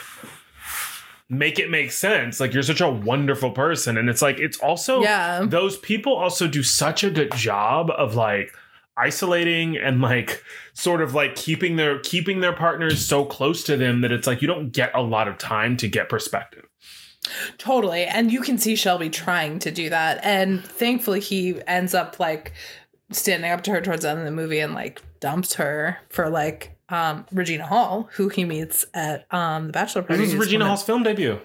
make it make sense. Like you're such a wonderful person. And it's like it's also Yeah. those people also do such a good job of like isolating and like sort of like keeping their keeping their partners so close to them that it's like you don't get a lot of time to get perspective Totally. And you can see Shelby trying to do that. And thankfully, he ends up like standing up to her towards the end of the movie and like dumps her for like um, Regina Hall, who he meets at um, the bachelor party. this is regina hall's film debut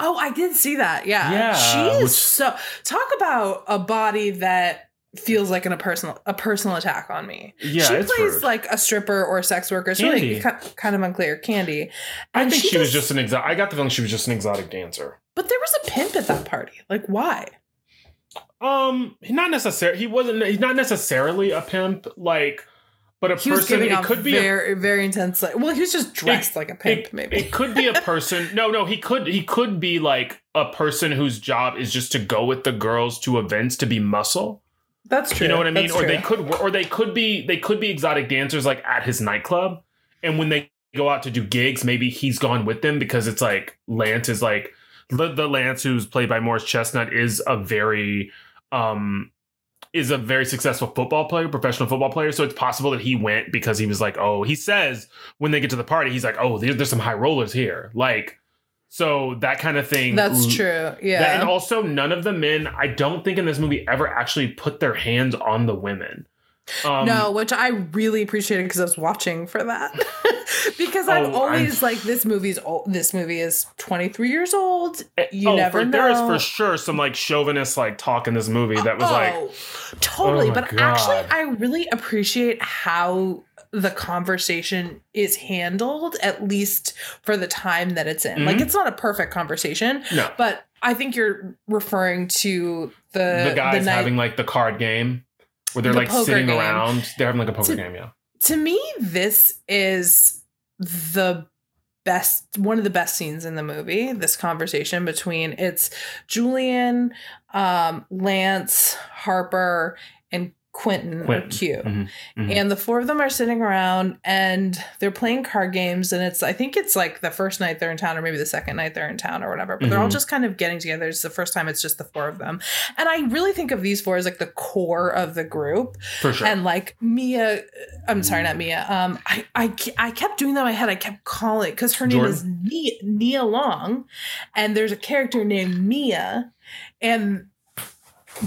Oh, I did see that. Yeah. Yeah, She is which- so talk about a body that feels like an, a personal a personal attack on me. yeah she plays rude. like a stripper or a sex worker. It's Candy. really kind of unclear. Candy. i think she, was does- just an exotic i got the feeling she was just an exotic dancer But there was a pimp at that party. Like, why? um not necessarily he wasn't he's not necessarily a pimp like but a He person it could be a very, very intense. Like, well, he was just dressed like a pimp, it, maybe. it could be a <laughs> person no no he could he could be like a person whose job is just to go with the girls to events to be muscle That's true. you know what i mean That's or they true. could or they could be they could be exotic dancers like at his nightclub and when they go out to do gigs maybe he's gone with them because it's like lance is like the, the lance who's played by morris chestnut is a very um is a very successful football player, professional football player. So it's possible that he went because he was like, oh, he says when they get to the party, he's like, oh, there's, there's some high rollers here. Like, so that kind of thing. That's true. that- Yeah. and also, none of the men, I don't think in this movie ever actually put their hands on the women. Um, no, which I really appreciated because I was watching for that. <laughs> because I'm Oh, always like, this movie's old. This movie is 23 years old. eh, You oh, never for, know. There is for sure some like chauvinist like talk in this movie that was like, Oh, totally. Oh but actually, I really appreciate how the conversation is handled, at least for the time that it's in. Like, Mhm. it's not a perfect conversation, no, but I think you're referring to the the guys night- having like the card game where they're The like sitting game. around. They're having like a poker To- game, yeah. to me this is the best one of the best scenes in the movie this conversation between it's julian um lance harper and quentin, Quentin. or q Mhm, mhm. and the four of them are sitting around and they're playing card games and it's i think it's like the first night they're in town or maybe the second night they're in town or whatever but they're all Mhm. just kind of getting together it's the first time it's just the four of them and i really think of these four as like the core of the group For sure. and like Mia, I'm sorry, not Mia. Um, I I, I kept doing that in my head. I kept calling because her name is Nia, Nia Long, and there's a character named Mia, and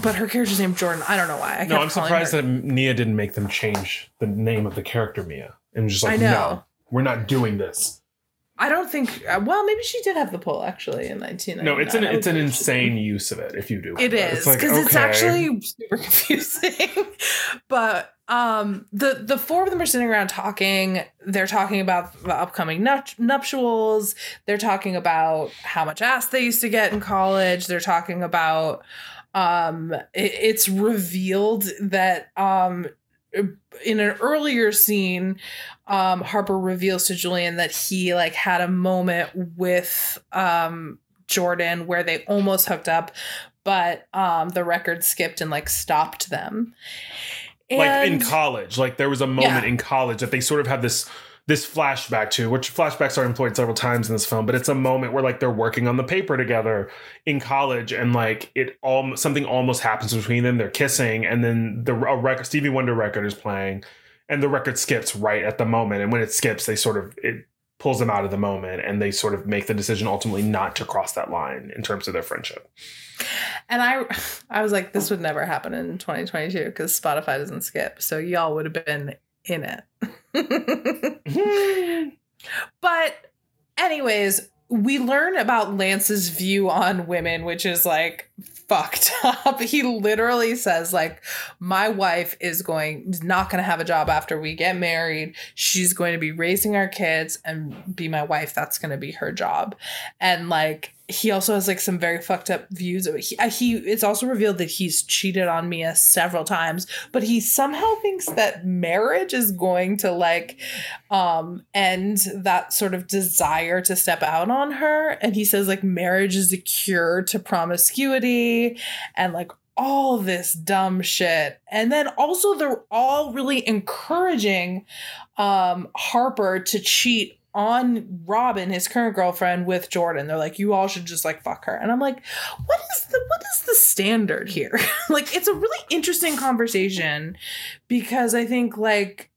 but her character's named Jordan. I don't know why. I no, I'm surprised her. that Nia didn't make them change the name of the character Mia. And just like, I know. no, we're not doing this. I don't think. uh, Well, maybe she did have the pull actually in 1999. No, it's an it's an insane use of it if you do. It is It's like, because it's actually super <laughs> confusing. but um, the the four of them are sitting around talking. They're talking about the upcoming nup- nuptials. They're talking about how much ass they used to get in college. They're talking about um, it- it's revealed that um. In an earlier scene, um, Harper reveals to Julian that he like had a moment with um, Jordan where they almost hooked up, but um the record skipped and like stopped them. like in college, like there was a moment Yeah. in college that they sort of have this this flashback to which flashbacks are employed several times in this film but it's a moment where like they're working on the paper together in college and like it all something almost happens between them they're kissing and then the record stevie wonder record is playing and the record skips right at the moment and when it skips they sort of it pulls them out of the moment and they sort of make the decision ultimately not to cross that line in terms of their friendship And I <laughs> I was like, this would never happen in 2022 because Spotify doesn't skip. So y'all would have been in it. <laughs> <laughs> but anyways, we learn about Lance's view on women, which is like fucked <laughs> up. He literally says like my wife is going not going to have a job after we get married. She's going to be raising our kids and be my wife. That's going to be her job. And like he also has like some very fucked up views of it. He, uh, he it's also revealed that he's cheated on Mia several times, but he somehow thinks that marriage is going to like um end that sort of desire to step out on her and he says like marriage is the cure to promiscuity and like all this dumb shit. And then also they're all really encouraging um Harper to cheat on Robin, his current girlfriend, with Jordan. They're like, you all should just like fuck her. And I'm like, what is the what is the standard here? <laughs> like it's a really interesting conversation because I think like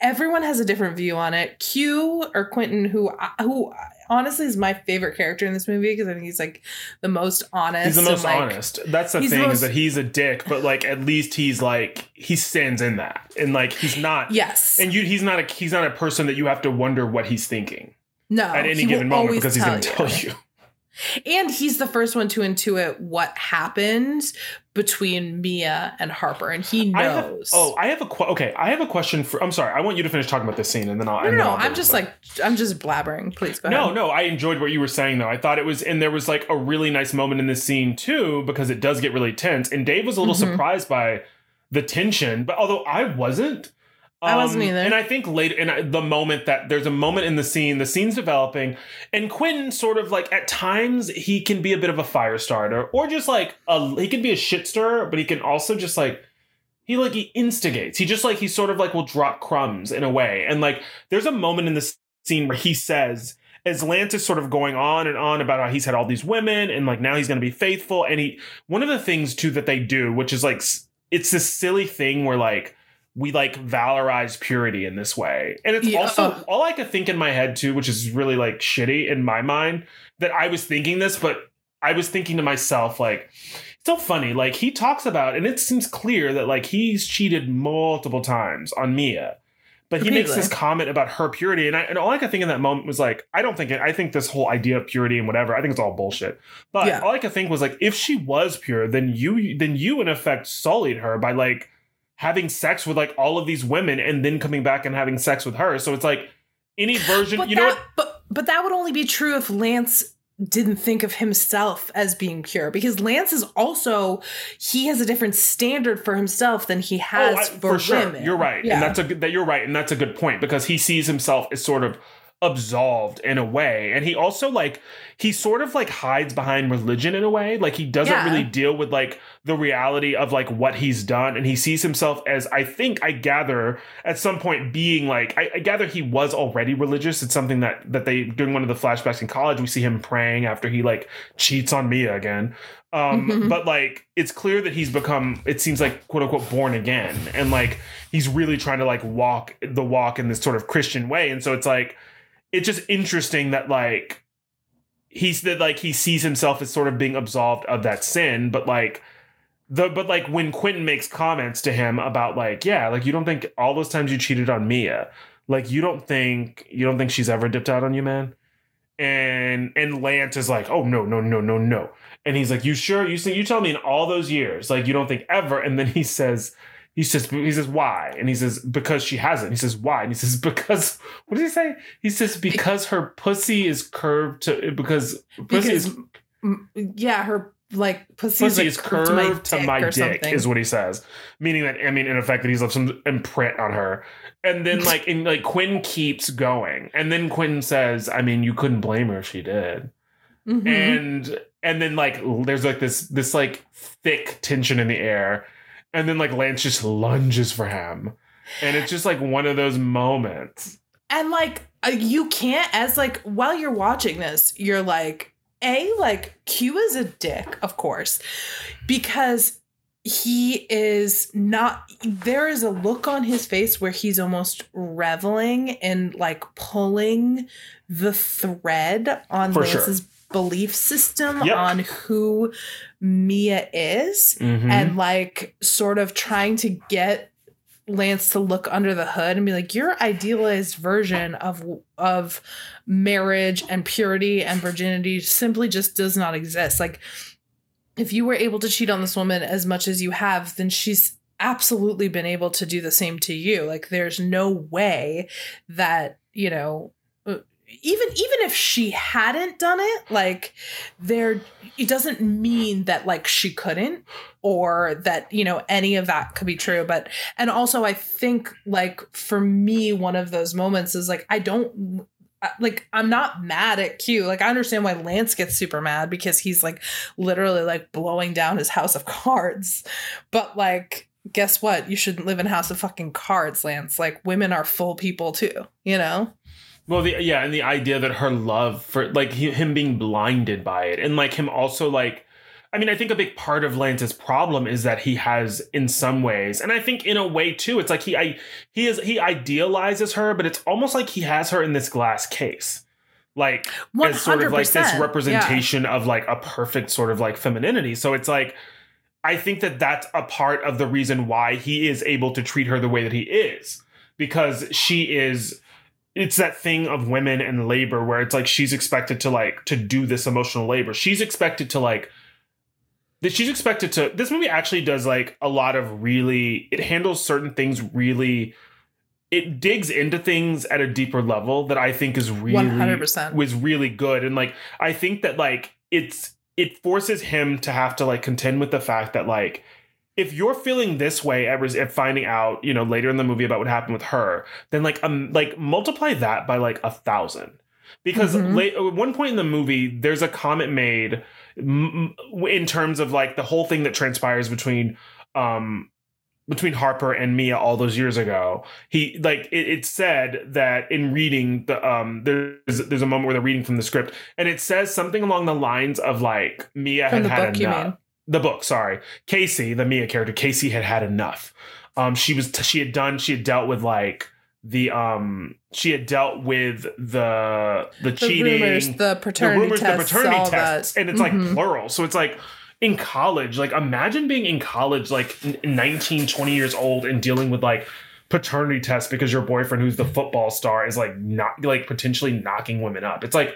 everyone has a different view on it. Q or Quentin, who who honestly is my favorite character in this movie because I think he's like the most honest. He's the most and, like, honest. That's the he's the thing most- is that he's a dick, but like at least he's like he stands in that, and like he's not. Yes. And you, he's not a he's not a person that you have to wonder what he's thinking no. at any given moment because he's going to tell you. And he's the first one to intuit what happened between Mia and Harper, and he I have, knows. oh, I have a qu- okay. I have a question for. I'm sorry. I want you to finish talking about this scene, and then I'll. no, no, no. I'll I'm just like I'm just blabbering. Please go No, ahead. no, I enjoyed what you were saying though. I thought it was, and there was like a really nice moment in this scene too, because it does get really tense. And Dave was a little Mhm. surprised by the tension, but although I wasn't, um, I wasn't either. And I think later, and the moment that there's a moment in the scene, the scene's developing, and Quentin sort of like at times he can be a bit of a fire starter, or just like a he can be a shit stirrer, but he can also just like he like he instigates. He just like he sort of like will drop crumbs in a way. And like there's a moment in this scene where he says, as Lance is sort of going on and on about how he's had all these women and like now he's gonna be faithful. And he one of the things too that they do, which is like it's this silly thing where like we like valorize purity in this way. And it's Yeah. also uh-huh. all I could think in my head too, which is really like shitty in my mind, that I was thinking this, but I was thinking to myself, like, it's so funny. Like he talks about, and it seems clear that like he's cheated multiple times on Mia. But he makes this comment about her purity, and I, and all I could think in that moment was like, I don't think it. I think this whole idea of purity and whatever, I think it's all bullshit. But Yeah. all I could think was like, if she was pure, then you, then you in effect sullied her by like having sex with like all of these women, and then coming back and having sex with her. So it's like any version, But you know what? but but that would only be true if Lance didn't think of himself as being pure because Lance is also he has a different standard for himself than he has Oh, I- for, women. You're right, Yeah. and that's a good, that you're right, and that's a good point because he sees himself as sort of absolved in a way, and he also like he sort of like hides behind religion in a way, like he doesn't Yeah. really deal with like the reality of like what he's done, and he sees himself as I think I gather at some point being like I, I gather he was already religious. It's something that that they during one of the flashbacks in college we see him praying after he like cheats on Mia again. Um, Mhm. but like it's clear that he's become it seems like quote unquote born again and like he's really trying to like walk the walk in this sort of Christian way. And so it's like it's just interesting that like he's that like he sees himself as sort of being absolved of that sin, but like the but like when Quentin makes comments to him about like, yeah, like you don't think all those times you cheated on Mia, like you don't think you don't think she's ever dipped out on you, man? And and Lance is like, oh no, no, no, no, no. And he's like, you sure? You say you tell me in all those years, like you don't think ever. And then he says, he says, he says, why? And he says, because she hasn't. He says, why? And he says, <laughs> because what does he say? He says, because her pussy is curved to because pussy because is mm, yeah, her like pussy, pussy is, is like, curved to my or dick, something. is what he says. Meaning that I mean, in effect, that he's left some imprint on her. And then <laughs> like and like Quinn keeps going, and then Quinn says, "I mean, you couldn't blame her if she did." Mhm. And and then like there's like this this like thick tension in the air, and then like Lance just lunges for him, and it's just like one of those moments. and like uh, you can't as like while you're watching this you're like a like q is a dick of course because he is not there is a look on his face where he's almost reveling in like pulling the thread on For sure. Belief system Yep. on who Mia is Mhm. and like sort of trying to get Lance to look under the hood and be like, your idealized version of of marriage and purity and virginity simply just does not exist. Like, if you were able to cheat on this woman as much as you have, then she's absolutely been able to do the same to you. Like, there's no way that you know. Even even if she hadn't done it, like there, it doesn't mean that like she couldn't or that you know any of that could be true. But and also i think like for me one of those moments is like i don't like i'm not mad at q. Like i understand why lance gets super mad because he's like literally like blowing down his house of cards. But like guess what? You shouldn't live in house of fucking cards lance. Like women are full people too you know Well, the, yeah, and the idea that her love for like he, him being blinded by it, and like him also like, I mean, I think a big part of Lance's problem is that he has, in some ways, and I think in a way too, it's like he I he is he idealizes her, but it's almost like he has her in this glass case, like as sort of like this 100%, representation of like a perfect sort of like femininity. So it's like. I think that that's a part of the reason why he is able to treat her the way that he is because she is it's that thing of women and labor where it's like she's expected to like to do this emotional labor. She's expected to like that she's expected to this movie actually does like a lot of really it handles certain things really it digs into things at a deeper level that I think is really 100%. was really good and like I think that like it's it forces him to have to like contend with the fact that like if you're feeling this way ever at finding out you know later in the movie about what happened with her then like um like multiply that by like a thousand because Mhm. late, at one point in the movie there's a comment made m- in terms of like the whole thing that transpires between um between Harper and Mia all those years ago. He like it, it said that in reading the um there's there's a moment where they're reading from the script and it says something along the lines of like Mia From had had book, enough. The book, sorry. Casey, the Mia character, Casey had had enough. Um she was she had done she had dealt with like the um she had dealt with the the, the cheating rumors the the paternity rumors, tests the paternity tests, that. and it's like Mhm. plural. So it's like in college, like imagine being in college, like n- 19, 20 years old and dealing with like paternity tests because your boyfriend, who's the football star, is like not like potentially knocking women up. It's like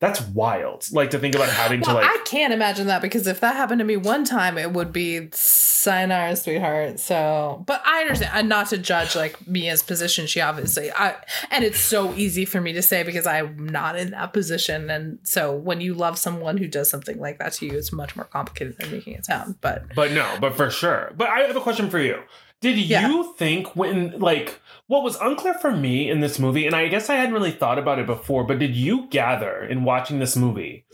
that's wild. Like to think about having Well, to like I can't imagine that because if that happened to me one time, it would be sayonara, sweetheart. So, but I understand, and not to judge like Mia's position. She obviously, I, and it's so easy for me to say because I'm not in that position. And so, when you love someone who does something like that to you, it's much more complicated than making it sound. But But no, but for sure. But I have a question for you. Did Yeah. you think when like what was unclear for me in this movie, and I guess I hadn't really thought about it before, but did you gather in watching this movie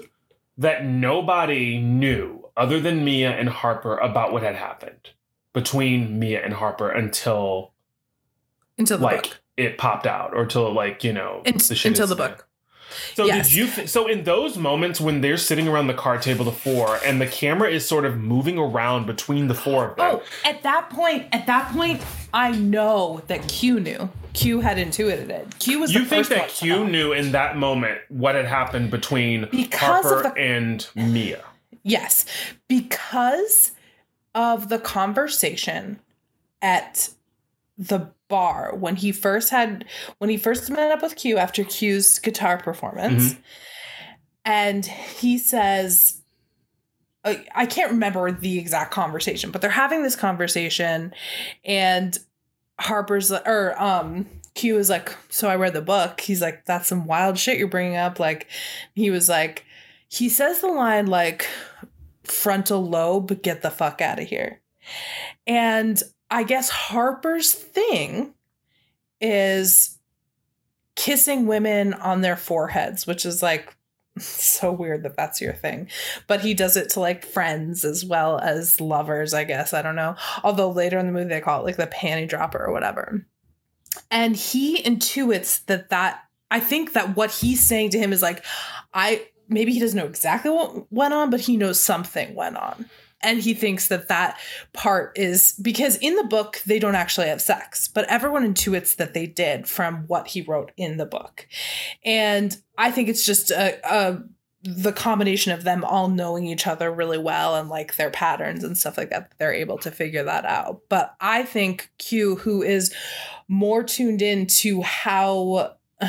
that nobody knew other than Mia and Harper about what had happened between Mia and Harper until until the like book, it popped out or until like, you know, In- the shit until the book. So Yes. did you? So in those moments when they're sitting around the card table, the four, and the camera is sort of moving around between the four of them. Oh, at that point, at that point, I know that Q knew. Q had intuited it. Q was you think that Q knew in that moment what had happened between Because of Harper the- and Mia? Yes, because of the conversation at the bar when he first had when he first met up with Q after Q's guitar performance, and he says. I I can't remember the exact conversation, but they're having this conversation, and Harper's or um Q is like, so I read the book. He's like, that's some wild shit you're bringing up. Like, he was like, he says the line like, frontal lobe, get the fuck out of here. And I guess Harper's thing is kissing women on their foreheads, which is like <laughs> so weird that that's your thing. But he does it to like friends as well as lovers, I guess. I don't know. Although later in the movie they call it like the panty dropper or whatever. and he intuits that that I think that what he's saying to him is like, I maybe he doesn't know exactly what went on, but he knows something went on. And he thinks that that part is because in the book, they don't actually have sex, but everyone intuits that they did from what he wrote in the book. And I think it's just a, a the combination of them all knowing each other really well and like their patterns and stuff like that, they're able to figure that out. But I think Q, who is more tuned in to how <sighs>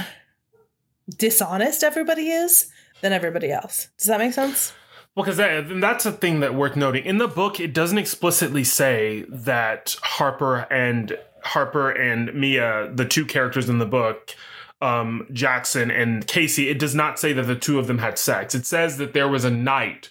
dishonest everybody is than everybody else. Does that make sense? Well, because that, that's a thing that worth noting. In the book, it doesn't explicitly say that Harper and Harper and Mia, the two characters in the book, um, Jackson and Casey, it does not say that the two of them had sex. It says that there was a night,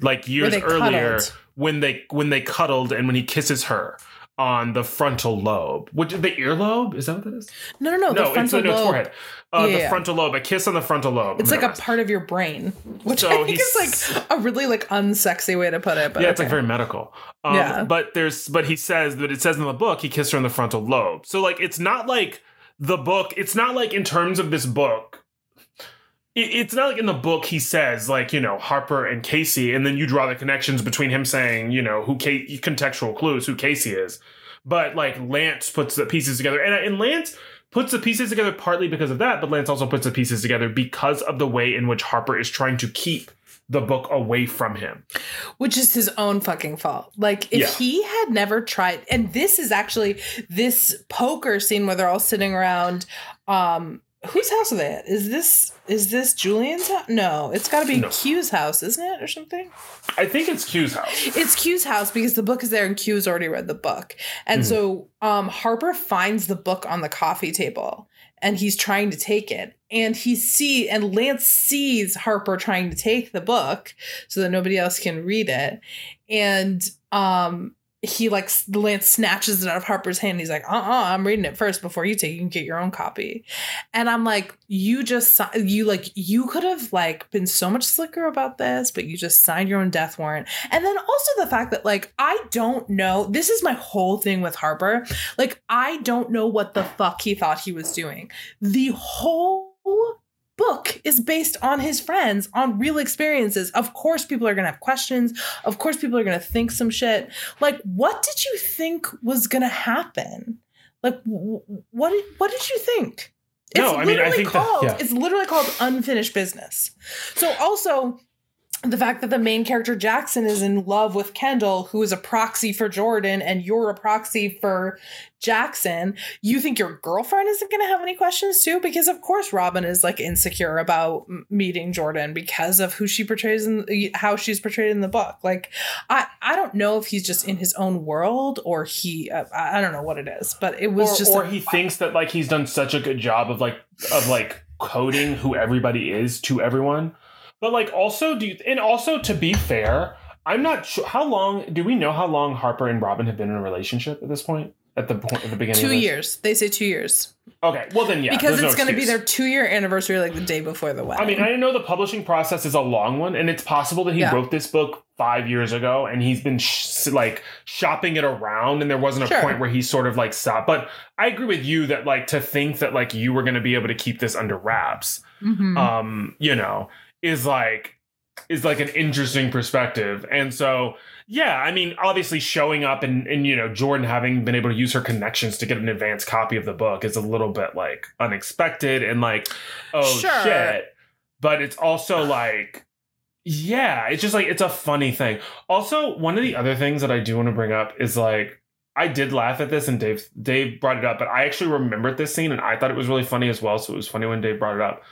like years earlier, cuddled. when they when they cuddled and when he kisses her on the frontal lobe. Which the earlobe is that what that is? No, no, no. no, the it's frontal the, no, it's forehead. Uh, Yeah, the frontal lobe, a kiss on the frontal lobe. It's like a part of your brain, which So I think is like a really like unsexy way to put it. But yeah, it's like very medical. Um, Yeah. But there's, but he says that it says in the book he kissed her on the frontal lobe. So like, it's not like the book. It's not like in terms of this book. It- It's not like in the book he says like you know Harper and Casey, and then you draw the connections between him saying you know who Ca- contextual clues who Casey is, but like Lance puts the pieces together, and and Lance puts the pieces together partly because of that, but Lance also puts the pieces together because of the way in which Harper is trying to keep the book away from him. which is his own fucking fault. Like if Yeah. he had never tried, and this is actually this poker scene where they're all sitting around. Um, whose house are they at? Is this is this Julian's house? No, it's got to be No. Q's house, isn't it, or something? I think it's Q's house. It's Q's house because the book is there and Q's already read the book. And Mhm. so um Harper finds the book on the coffee table and he's trying to take it. And he see and Lance sees Harper trying to take the book so that nobody else can read it. And um he like Lance snatches it out of Harper's hand. He's like, "Uh, uh I'm reading it first before you take. You can get your own copy." And I'm like, "You just you like you could have like been so much slicker about this, but you just signed your own death warrant." And then also the fact that like I don't know. This is my whole thing with Harper. Like I don't know what the fuck he thought he was doing. The whole book is based on his friends, on real experiences. Of course, people are gonna have questions. Of course, people are gonna think some shit. Like, what did you think was gonna happen? Like, what did what did you think? It's No, I mean, I think that- called yeah. it's literally called unfinished business. So also the fact that the main character Jackson is in love with Kendall, who is a proxy for Jordan, and you're a proxy for Jackson, you think your girlfriend isn't going to have any questions too? Because of course Robin is like insecure about meeting Jordan because of who she portrays and how she's portrayed in the book. Like, I I don't know if he's just in his own world or he uh, I don't know what it is, but it was or, just or he thinks that like he's done such a good job of like of like coding who everybody is to everyone but like also do you and also to be fair i'm not sure how long do we know how long harper and robin have been in a relationship at this point at the point at the beginning two years. They say two years okay well then yeah because it's no going to be their two year anniversary like the day before the wedding. I mean, I know the publishing process is a long one, and it's possible that he Yeah. wrote this book five years ago, and he's been sh- like shopping it around, and there wasn't a Sure. point where he sort of like stopped. But I agree with you that like to think that like you were going to be able to keep this under wraps, Mhm. um, you know, is like is like an interesting perspective, and so. Yeah, I mean, obviously showing up and, and you know Jordan having been able to use her connections to get an advanced copy of the book is a little bit like unexpected and like, oh Sure. shit. But it's also like, yeah, it's just like it's a funny thing. Also, one of the other things that I do want to bring up is like I did laugh at this and Dave Dave brought it up, but I actually remembered this scene and I thought it was really funny as well. So it was funny when Dave brought it up.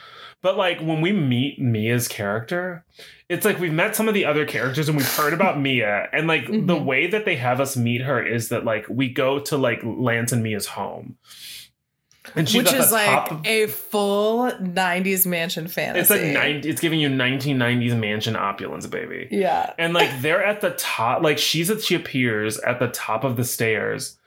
But like when we meet Mia's character, it's like we've met some of the other characters and we've heard about <laughs> Mia. And like the Mhm. way that they have us meet her is that like we go to like Lance and Mia's home. And she's which is like of- a full 90s mansion fantasy. it's like 90, it's giving you 1990s mansion opulence, baby. Yeah. And like they're at the top, like she's at she appears at the top of the stairs,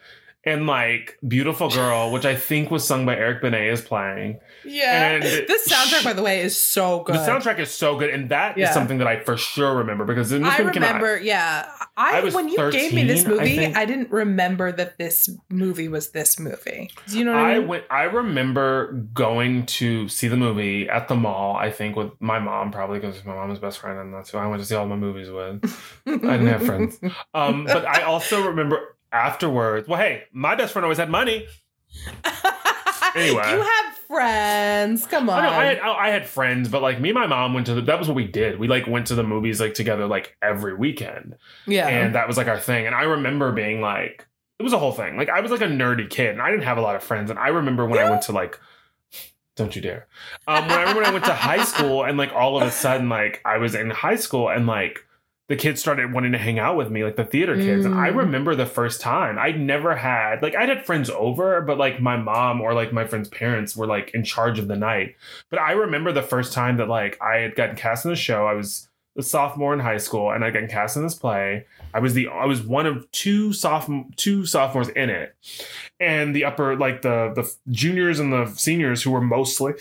and like Beautiful Girl, which I think was sung by Eric Benet, is playing. Yeah. And this soundtrack, by the way, is so good. The soundtrack is so good, and that is Yeah. something that I for sure remember because in this I movie remember, yeah. I, I when you gave me this 13, I movie, I, didn't remember that this movie was this movie. Do you know what I I mean? went. I remember going to see the movie at the mall. I think with my mom, probably because my mom was best friend, and that's who I went to see all my movies with. I didn't have friends. <laughs> Um, but I also remember afterwards. Well, hey, my best friend always had money. <laughs> Anyway. you have friends. Come on. I know I had I had friends, but like me and my mom went to the. That was what we did. We like went to the movies like together like every weekend. yeah. and that was like our thing. And I remember being like, it was a whole thing. Like I was like a nerdy kid, and I didn't have a lot of friends. And I remember when I went to like, don't you dare. Um, when I remember when I went to high <laughs> school, and like all of a sudden, like I was in high school, and like the kids started wanting to hang out with me, like the theater kids. And I Mm. remember the first time I'd never had like I'd had friends over, but like my mom or like my friends' parents were like in charge of the night. But I remember the first time that like I had gotten cast in the show. I was a sophomore in high school, and I got cast in this play. I was the I was one of two sophomore two sophomores in it, and the upper like the the juniors and the seniors who were mostly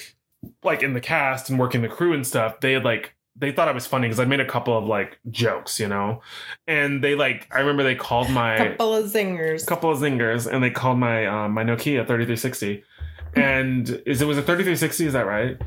like in the cast and working the crew and stuff. They had like they thought I was funny because I made a couple of like jokes, you know, and they like I remember they called my <laughs> couple of zingers. couple of zingers and they called my um, my Nokia 3360. And is it was a 3360? Is that right?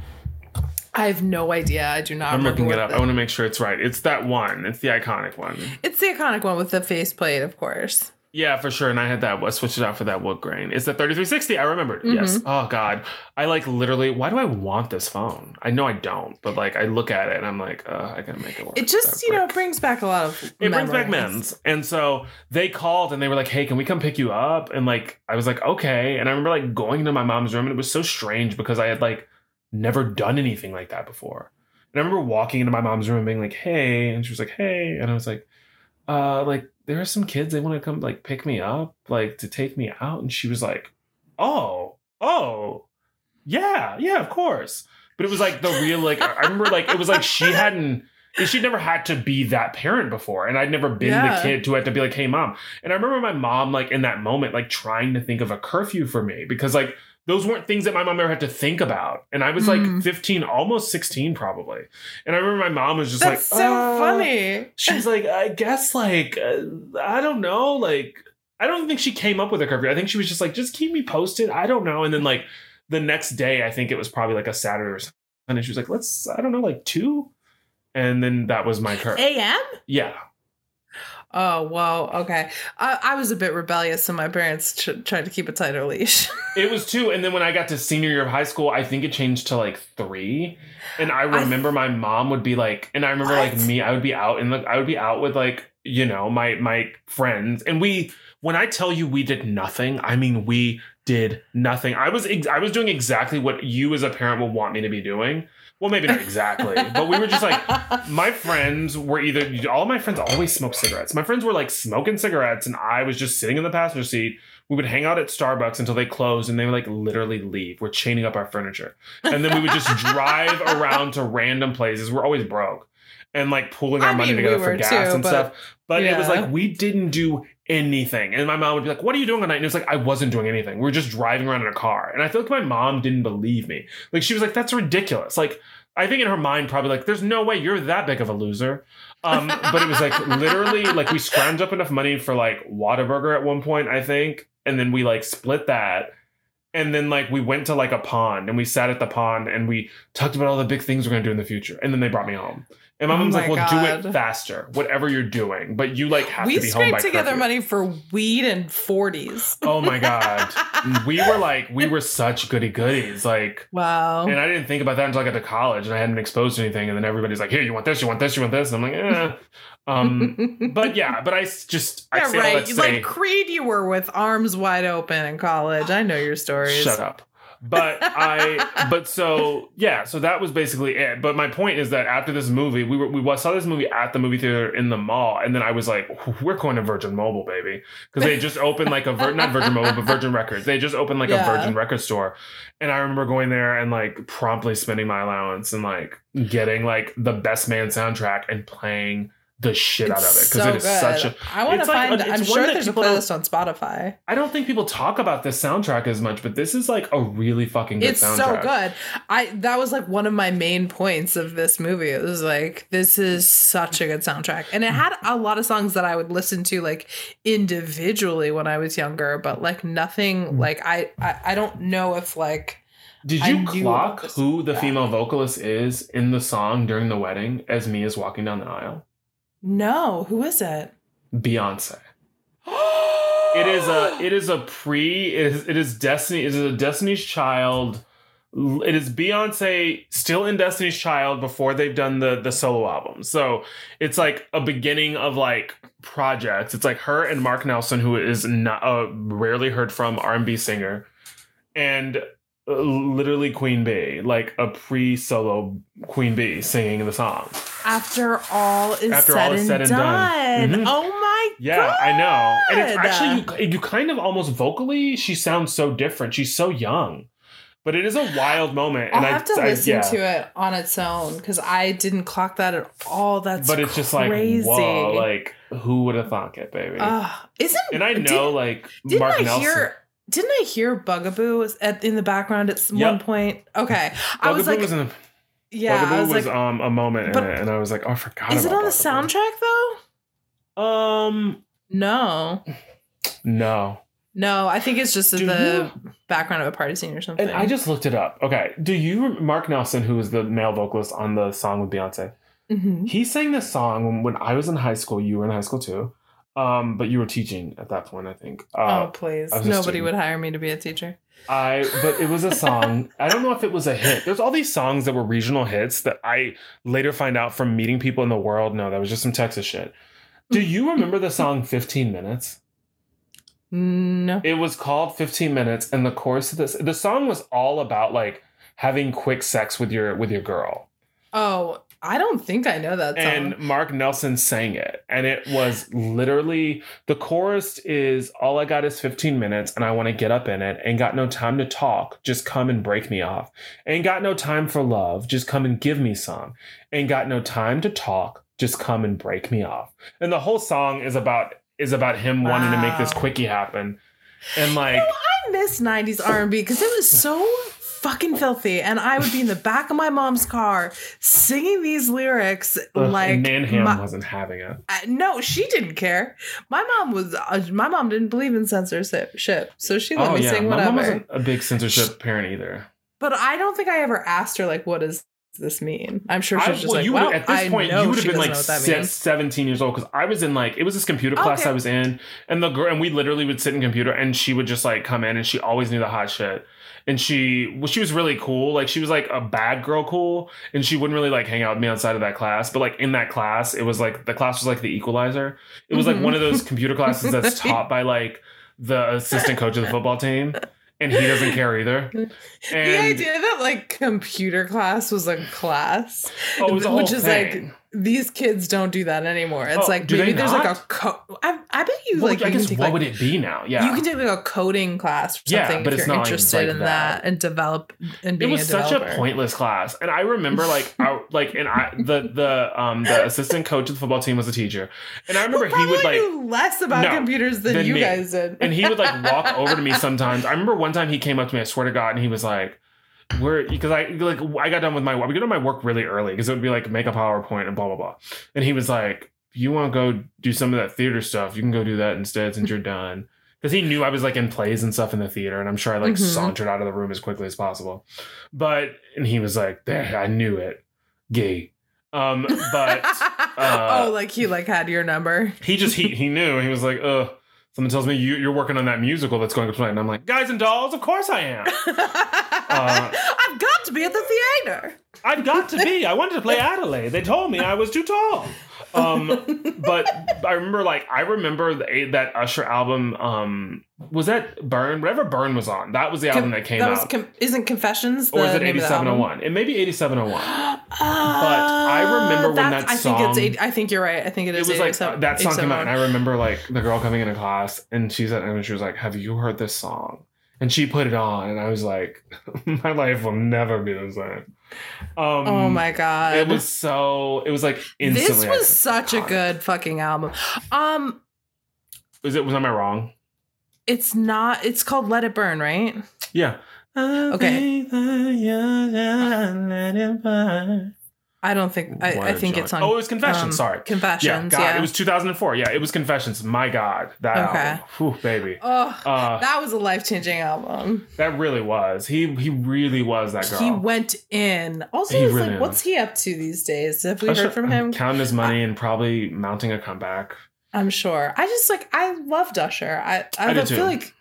I have no idea. I do not. I'm looking it up. the- I want to make sure it's right. It's that one. It's the iconic one. It's the iconic one with the faceplate, of course. Yeah, for sure. And I had that. I switched it out for that wood grain. It's the 3360. I remembered. Mhm. Yes. Oh God. I like literally. Why do I want this phone? I know I don't, but like I look at it and I'm like, uh, I gotta make it work. It just, you know, brings back a lot of. it brings back memories. men's. And so they called and they were like, hey, can we come pick you up? And like, I was like, okay. And I remember like going into my mom's room and it was so strange because I had like never done anything like that before. And I remember walking into my mom's room and being like, hey. And she was like, hey. And I was like, uh, like, there are some kids, they want to come like pick me up, like to take me out. And she was like, oh, oh, yeah, yeah, of course. But it was like the real, like, I remember like, it was like she <laughs> hadn't, she'd never had to be that parent before. And I'd never been Yeah. the kid to have to be like, hey, mom. And I remember my mom, like, in that moment, like, trying to think of a curfew for me because, like, those weren't things that my mom ever had to think about. And I was like Mm. 15, almost 16, probably. And I remember my mom was just That's like, so "Uh, funny. She's like, I guess, like, uh, I don't know. Like, I don't think she came up with a curfew. I think she was just like, just keep me posted. I don't know. And then, like, the next day, I think it was probably like a Saturday or something. And she was like, let's, I don't know, like two. And then that was my curfew. AM? Yeah. Oh, wow. Okay. I, I was a bit rebellious, so my parents ch- tried to keep a tighter leash. <laughs> It was two. And then when I got to senior year of high school, I think it changed to like three. And I I- remember my mom would be like, and I remember like me, I would be out and like I would be out with like, you know, my my friends. And we when I tell you we did nothing, I mean we did nothing. I was ex- I was doing exactly what you as a parent would want me to be doing. Well, maybe not exactly, but we were just like my friends were either all my friends always smoked cigarettes. My friends were like smoking cigarettes, and I was just sitting in the passenger seat. We would hang out at Starbucks until they closed, and they would like literally leave. We're chaining up our furniture, and then we would just drive <laughs> around to random places. We're always broke, and like pooling our I money mean, together we for gas too, and but- stuff. But it was like we didn't do anything, and my mom would be like, "What are you doing at night?" And it was like I wasn't doing anything. We were just driving around in a car, and I feel like my mom didn't believe me. Like she was like, "That's ridiculous." Like I think in her mind, probably like, "There's no way you're that big of a loser." Um, <laughs> but it was like literally like we scrounged up enough money for like Whataburger at one point, I think, and then we like split that. And then like we went to like a pond and we sat at the pond and we talked about all the big things we're gonna do in the future. And then they brought me home. And my Oh mom's like, my "Well, do it faster, whatever you're doing, but you like have we to be home by scraped together curfew." money for weed and 40s. Oh my god, <laughs> we were like we were such goody goodies, like. Wow. And I didn't think about that until I got to college and I hadn't been exposed to anything. And then everybody's like, here, you want this, you want this, you want this. And I'm like, eh. Um, <laughs> but yeah, but I just, I yeah, say all that right. say, Like Creed, you were with arms wide open in college. I know your stories. shut up. But I, but so, yeah, so that was basically it. But my point is that after this movie, we were, we saw this movie at the movie theater in the mall. And then I was like, we're going to Virgin Mobile, baby. Cause they just opened like a, Vir- not Virgin Mobile, but Virgin Records. They just opened like Yeah. a Virgin record store. And I remember going there and like promptly spending my allowance and like getting like the best man soundtrack and playing the shit out of it because so it is good. such a. I want to it's like find. a- I'm sure there's a playlist on Spotify. I don't think people talk about this soundtrack as much, but this is like a really fucking good it's soundtrack. so good. I that was like one of my main points of this movie. It was like this is such a good soundtrack, and it had a lot of songs that I would listen to like individually when I was younger, but like nothing Mm. like I I, I don't know if like Did you clock who the female vocalist is in the song during the wedding as Mia's walking down the aisle? No who is it? Beyonce. <gasps> It is a it is a pre it is it is Destiny it is a Destiny's Child. It is Beyonce still in Destiny's Child before they've done the the solo album. So it's like a beginning of like projects. It's like her and Marc Nelson, who is not a rarely heard from R and B singer, and uh, literally Queen Bee, like a pre solo Queen Bee singing the song. After all is, After said, all is and said and done. done. Mhm. Oh my god. Yeah, god. I know. And it's actually you, you kind of almost vocally she sounds so different. She's so young. But it is a wild moment I'll and have I, to I- listen yeah. to it on its own because I didn't clock that at all. That's but it's just crazy. like whoa, like who would have thought it, baby? Ugh. isn't and I know didn't, like Marc I Nelson. hear didn't I hear Bugaboo at in the background at Yep. one point? Okay, I was like, was in a, yeah, Bugaboo I was was, like, um a moment in it, and I was like, oh, I forgot. is it on the soundtrack though? Um, No, no. no, I think it's just in the background of a party scene or something. And I just looked it up. Okay, do you Marc Nelson, who was the male vocalist on the song with Beyonce? Mhm. He sang this song when I was in high school. You were in high school too, um, but you were teaching at that point, I think. Uh, oh please, I was a nobody student. would hire me to be a teacher. I but it was a <laughs> song. I don't know if it was a hit. There's all these songs that were regional hits that I later find out from meeting people in the world. No, that was just some Texas shit. Do you remember the song 15 Minutes? No, It was called 15 Minutes, and the chorus of this the song was all about like having quick sex with your with your girl. oh, I don't think I know that song. And Marc Nelson sang it. And it was literally the chorus is all I got is 15 minutes and I want to get up in it. Ain't got no time to talk. Just come and break me off. Ain't got no time for love. Just come and give me some. Ain't got no time to talk. Just come and break me off. And the whole song is about is about him wanting to make this quickie happen. And like You know, I miss 90s R&B because it was so fucking filthy and I would be in the back of my mom's car singing these lyrics ugh, like Nan Ham my- wasn't having it. I- no, she didn't care. My mom was uh, my mom didn't believe in censorship, so she let me sing Oh, my mom wasn't a big censorship parent either. But I don't think I ever asked her like what does this mean? I'm sure she's I- just well, like, you would- well, at this I point, you would have been like know what that se- means. 17 years old because I was in like, it was this computer class Okay. I was in, and the girl, and we literally would sit in computer, and she would just like come in, and she always knew the hot shit. And she, well, she was really cool. Like, she was like a bad girl cool, and she wouldn't really like hang out with me outside of that class. But like in that class, it was like the class was like the equalizer. It was like mm-hmm. one of those <laughs> computer classes that's taught by like the assistant coach of the football team, and he doesn't care either. <laughs> the And idea that like computer class was a class, oh, it was a which whole is like these kids don't do that anymore. It's Oh, like maybe there's like not? a co- I, I bet you Well, like I you guess take what like would it be now? Yeah, you can take like a coding class or Yeah, something but if it's you're not interested like in that. that. and develop and it was a such a pointless class and i remember like I, <laughs> like and i the the um the assistant coach of the football team was a teacher and i remember he would like knew less about No, computers than, than you me. guys did. and he would like walk over to me <laughs> sometimes i remember one time he came up to me i swear to god and he was like we're because I like I got done with my we got done my work really early because it would be like make a PowerPoint and blah blah blah. And he was like, you want to go do some of that theater stuff, you can go do that instead since you're done. Because he knew I was like in plays and stuff in the theater, and I'm sure I like Mhm. sauntered out of the room as quickly as possible. But and he was like, there, I knew it, gay. Um, but <laughs> uh, oh, like he like had your number. he just he he knew he was like, ugh. Someone tells me you, you're working on that musical that's going to tonight, and I'm like, guys and dolls, of course I am. <laughs> Uh, I've got to be at the theater. I've got to be. I wanted to play Adelaide. They told me I was too tall. Um, <laughs> but I remember, like, I remember the, that Usher album. Um, was that Burn? Whatever Burn was on, that was the album that came that out. com- isn't Confessions or is it name of the album? 8701? It may be 8701. <gasps> but I remember when that I think it's song- 80, I think you're right. I think it It is. was like 87 uh, that song came out, and I remember like the girl coming into class, and she said, and she was like, "Have you heard this song?" And she put it on, and I was like, <laughs> my life will never be the same. Um, oh my god. It was so. It was like instantly. this was such a good fucking album. Um Was it? Was am I wrong? it's not it's called Let It Burn, right? Yeah. Okay. Okay. I don't think I, I think it's on Oh, it was Confessions. um, sorry. Confessions. yeah, Yeah. It was 2004. Yeah, it was Confessions. My God, that Okay. album. Whew, baby. Oh, Uh, that was a life changing album. that really was. He he really was that girl. He went in. Also, He really like, what's he up to these days? Have we I'm heard sure- from him? Counting his money and probably mounting a comeback. I'm sure. I just like I loved Usher. I I, I feel too. like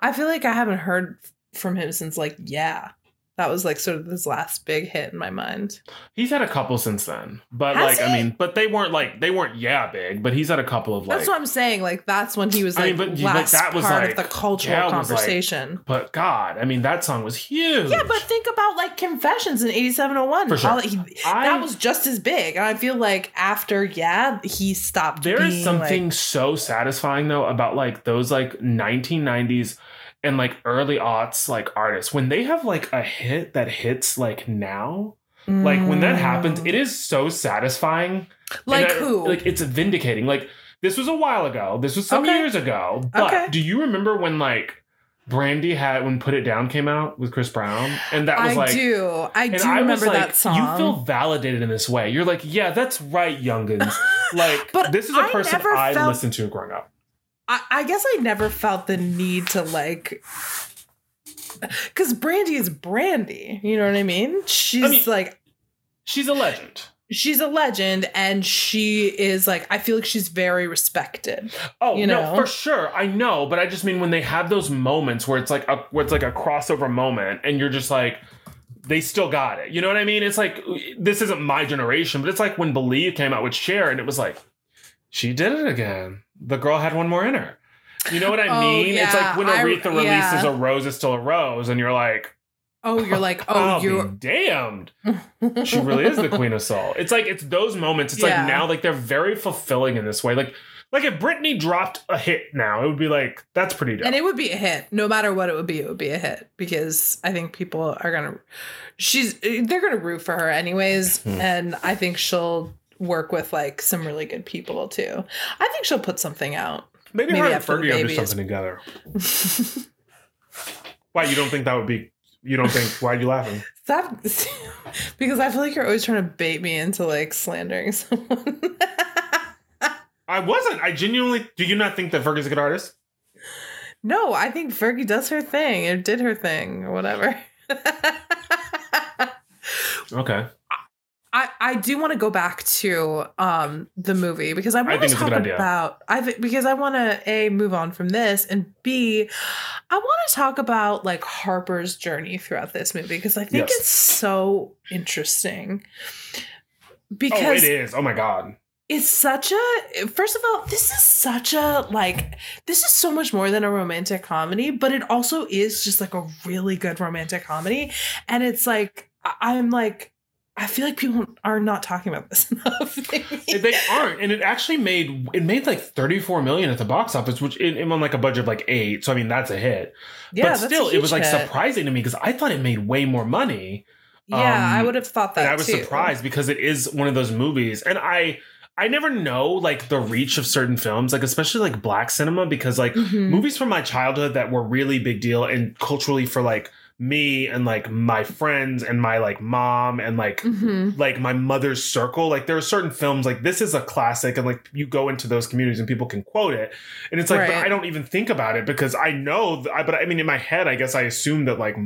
I feel like I haven't heard from him since like yeah. That was like sort of his last big hit in my mind. He's had a couple since then, but Has like I mean, but they weren't like they weren't yeah big, but he's had a couple of like. That's what I'm saying. Like that's when he was I like mean, but- but last that was, part like- of the cultural that was, like- conversation. but God, I mean, that song was huge. yeah, but think about like Confessions in 8701. For sure. All- he- I- that was just as big. And I feel like after yeah, he stopped There is something like- so satisfying though about like those like 1990s and like early aughts like artists when they have like a hit that hits like now. Like when that happens, Mm. it is so satisfying. like who? Like it's vindicating. Like this was a while ago. This was some Okay. years ago. But Okay. do you remember when like Brandy had when Put It Down came out with Chris Brown? And that was I like do. I do I was remember like, that song. you feel validated in this way. You're like, yeah, that's right, youngins. <laughs> Like, But this is a I person I felt- listened to growing up. I, I guess I never felt the need to like because Brandy is Brandy. You know what I mean? She's I mean- like She's a legend. she's a legend and she is like I feel like she's very respected. Oh You no, know? for sure. I know, but I just mean when they have those moments where it's like a where it's like a crossover moment, and you're just like, they still got it. You know what I mean? It's like this isn't my generation, but it's like when Believe came out with Cher, and it was like, she did it again. The girl had one more in her. You know what I Oh, mean? it's like when I- Aretha releases yeah. a rose is still a rose, and you're like, Oh, you're like, <laughs> oh, I'll you're damned. <laughs> She really is the queen of soul. It's like it's those moments. It's Yeah. like now like they're very fulfilling in this way. Like like if Britney dropped a hit now, it would be like that's pretty dope. and it would be a hit no matter what it would be it would be a hit because i think people are gonna she's they're gonna root for her anyways Hmm. and i think she'll work with like some really good people too i think she'll put something out maybe, maybe her and Fergie will do something together. Why you don't think that would be? You don't think? Why are you laughing? <laughs> Stop, because I feel like you're always trying to bait me into like slandering someone. I wasn't. I genuinely. Do you not think that Fergie's a good artist? no, I think Fergie does her thing or did her thing or whatever. <laughs> Okay. I, I do want to go back to um the movie because I want to talk about I because I want to a move on from this and b I want to talk about like Harper's journey throughout this movie because I think Yes. it's so interesting Oh, because it is. Oh my god. it's such a first of all this is such a like this is so much more than a romantic comedy but it also is just like a really good romantic comedy and it's like i'm like i feel like people are not talking about this <laughs> enough they aren't, and it actually made it made like thirty four million at the box office, which it, it on like a budget of like eight. So I mean that's a hit. yeah but that's a still, it was like hit. surprising to me because I thought it made way more money. yeah i um, would have thought that I was too. surprised because it is one of those movies, and I I never know like the reach of certain films, like especially like black cinema, because like Mhm. movies from my childhood that were really big deal and culturally for like me and like my friends and my like mom and like Mhm. like my mother's circle like there are certain films like this is a classic and like you go into those communities and people can quote it and it's like but Right. i don't even think about it because i know I, but i mean in my head i guess i assume that like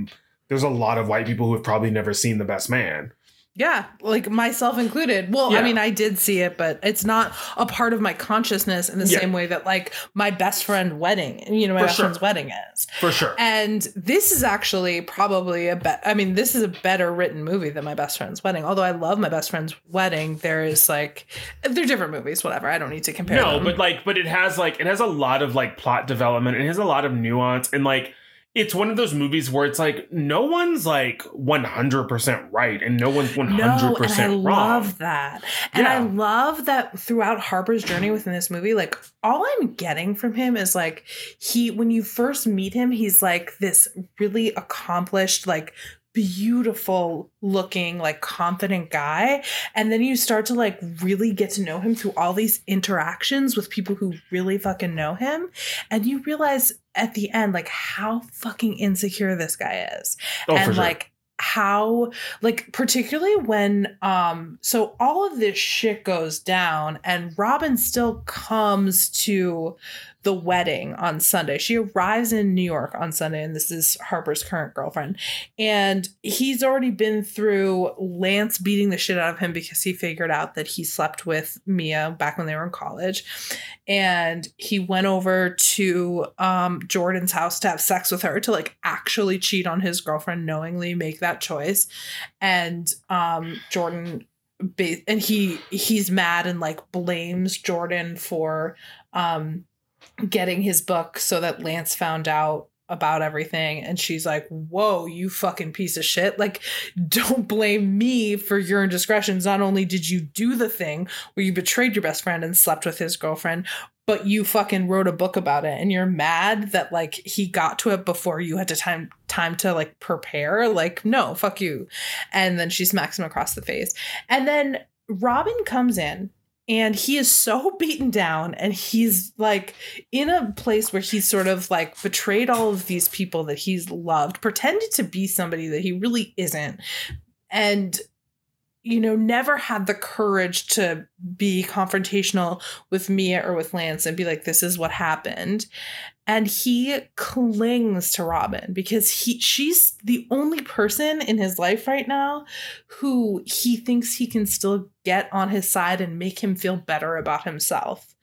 there's a lot of white people who have probably never seen the best man Yeah, like myself included. Well, Yeah. I mean, I did see it, but it's not a part of my consciousness in the Yeah. same way that like my best friend wedding, you know, my For best sure. friend's wedding is. for sure And this is actually probably a bet. I mean, this is a better written movie than my best friend's wedding. Although I love my best friend's wedding, there is like they're different movies. Whatever. I don't need to compare. no them. but like but it has like it has a lot of like plot development it has a lot of nuance and like it's one of those movies where it's like no one's like 100% right and no one's 100% no, and I wrong. love that. And I love that throughout Harper's journey within this movie, like all I'm getting from him is like he when you first meet him, he's like this really accomplished, like beautiful looking, like confident guy. And then you start to like really get to know him through all these interactions with people who really fucking know him. And you realize at the end, like how fucking insecure this guy is oh, and sure. like how like particularly when um so all of this shit goes down and robin still comes to the wedding on sunday. She arrives in new york on sunday and this is harper's current girlfriend. And he's already been through lance beating the shit out of him because he figured out that he slept with mia back when they were in college. And he went over to um Jordan's house to have sex with her to like actually cheat on his girlfriend knowingly make that choice. And um Jordan and he he's mad and like blames Jordan for um getting his book so that Lance found out about everything. And she's like whoa you fucking piece of shit. Like don't blame me for your indiscretions. Not only did you do the thing where you betrayed your best friend and slept with his girlfriend but you fucking wrote a book about it. And you're mad that like he got to it before you had to time time to like prepare. Like no fuck you. And then she smacks him across the face. And then robin comes in and he is so <laughs> beaten down and he's like in a place where he's sort of like betrayed all of these people that he's loved pretended to be somebody that he really isn't and you know never had the courage to be confrontational with Mia or with Lance and be like this is what happened and he clings to Robin because he she's the only person in his life right now who he thinks he can still get on his side and make him feel better about himself.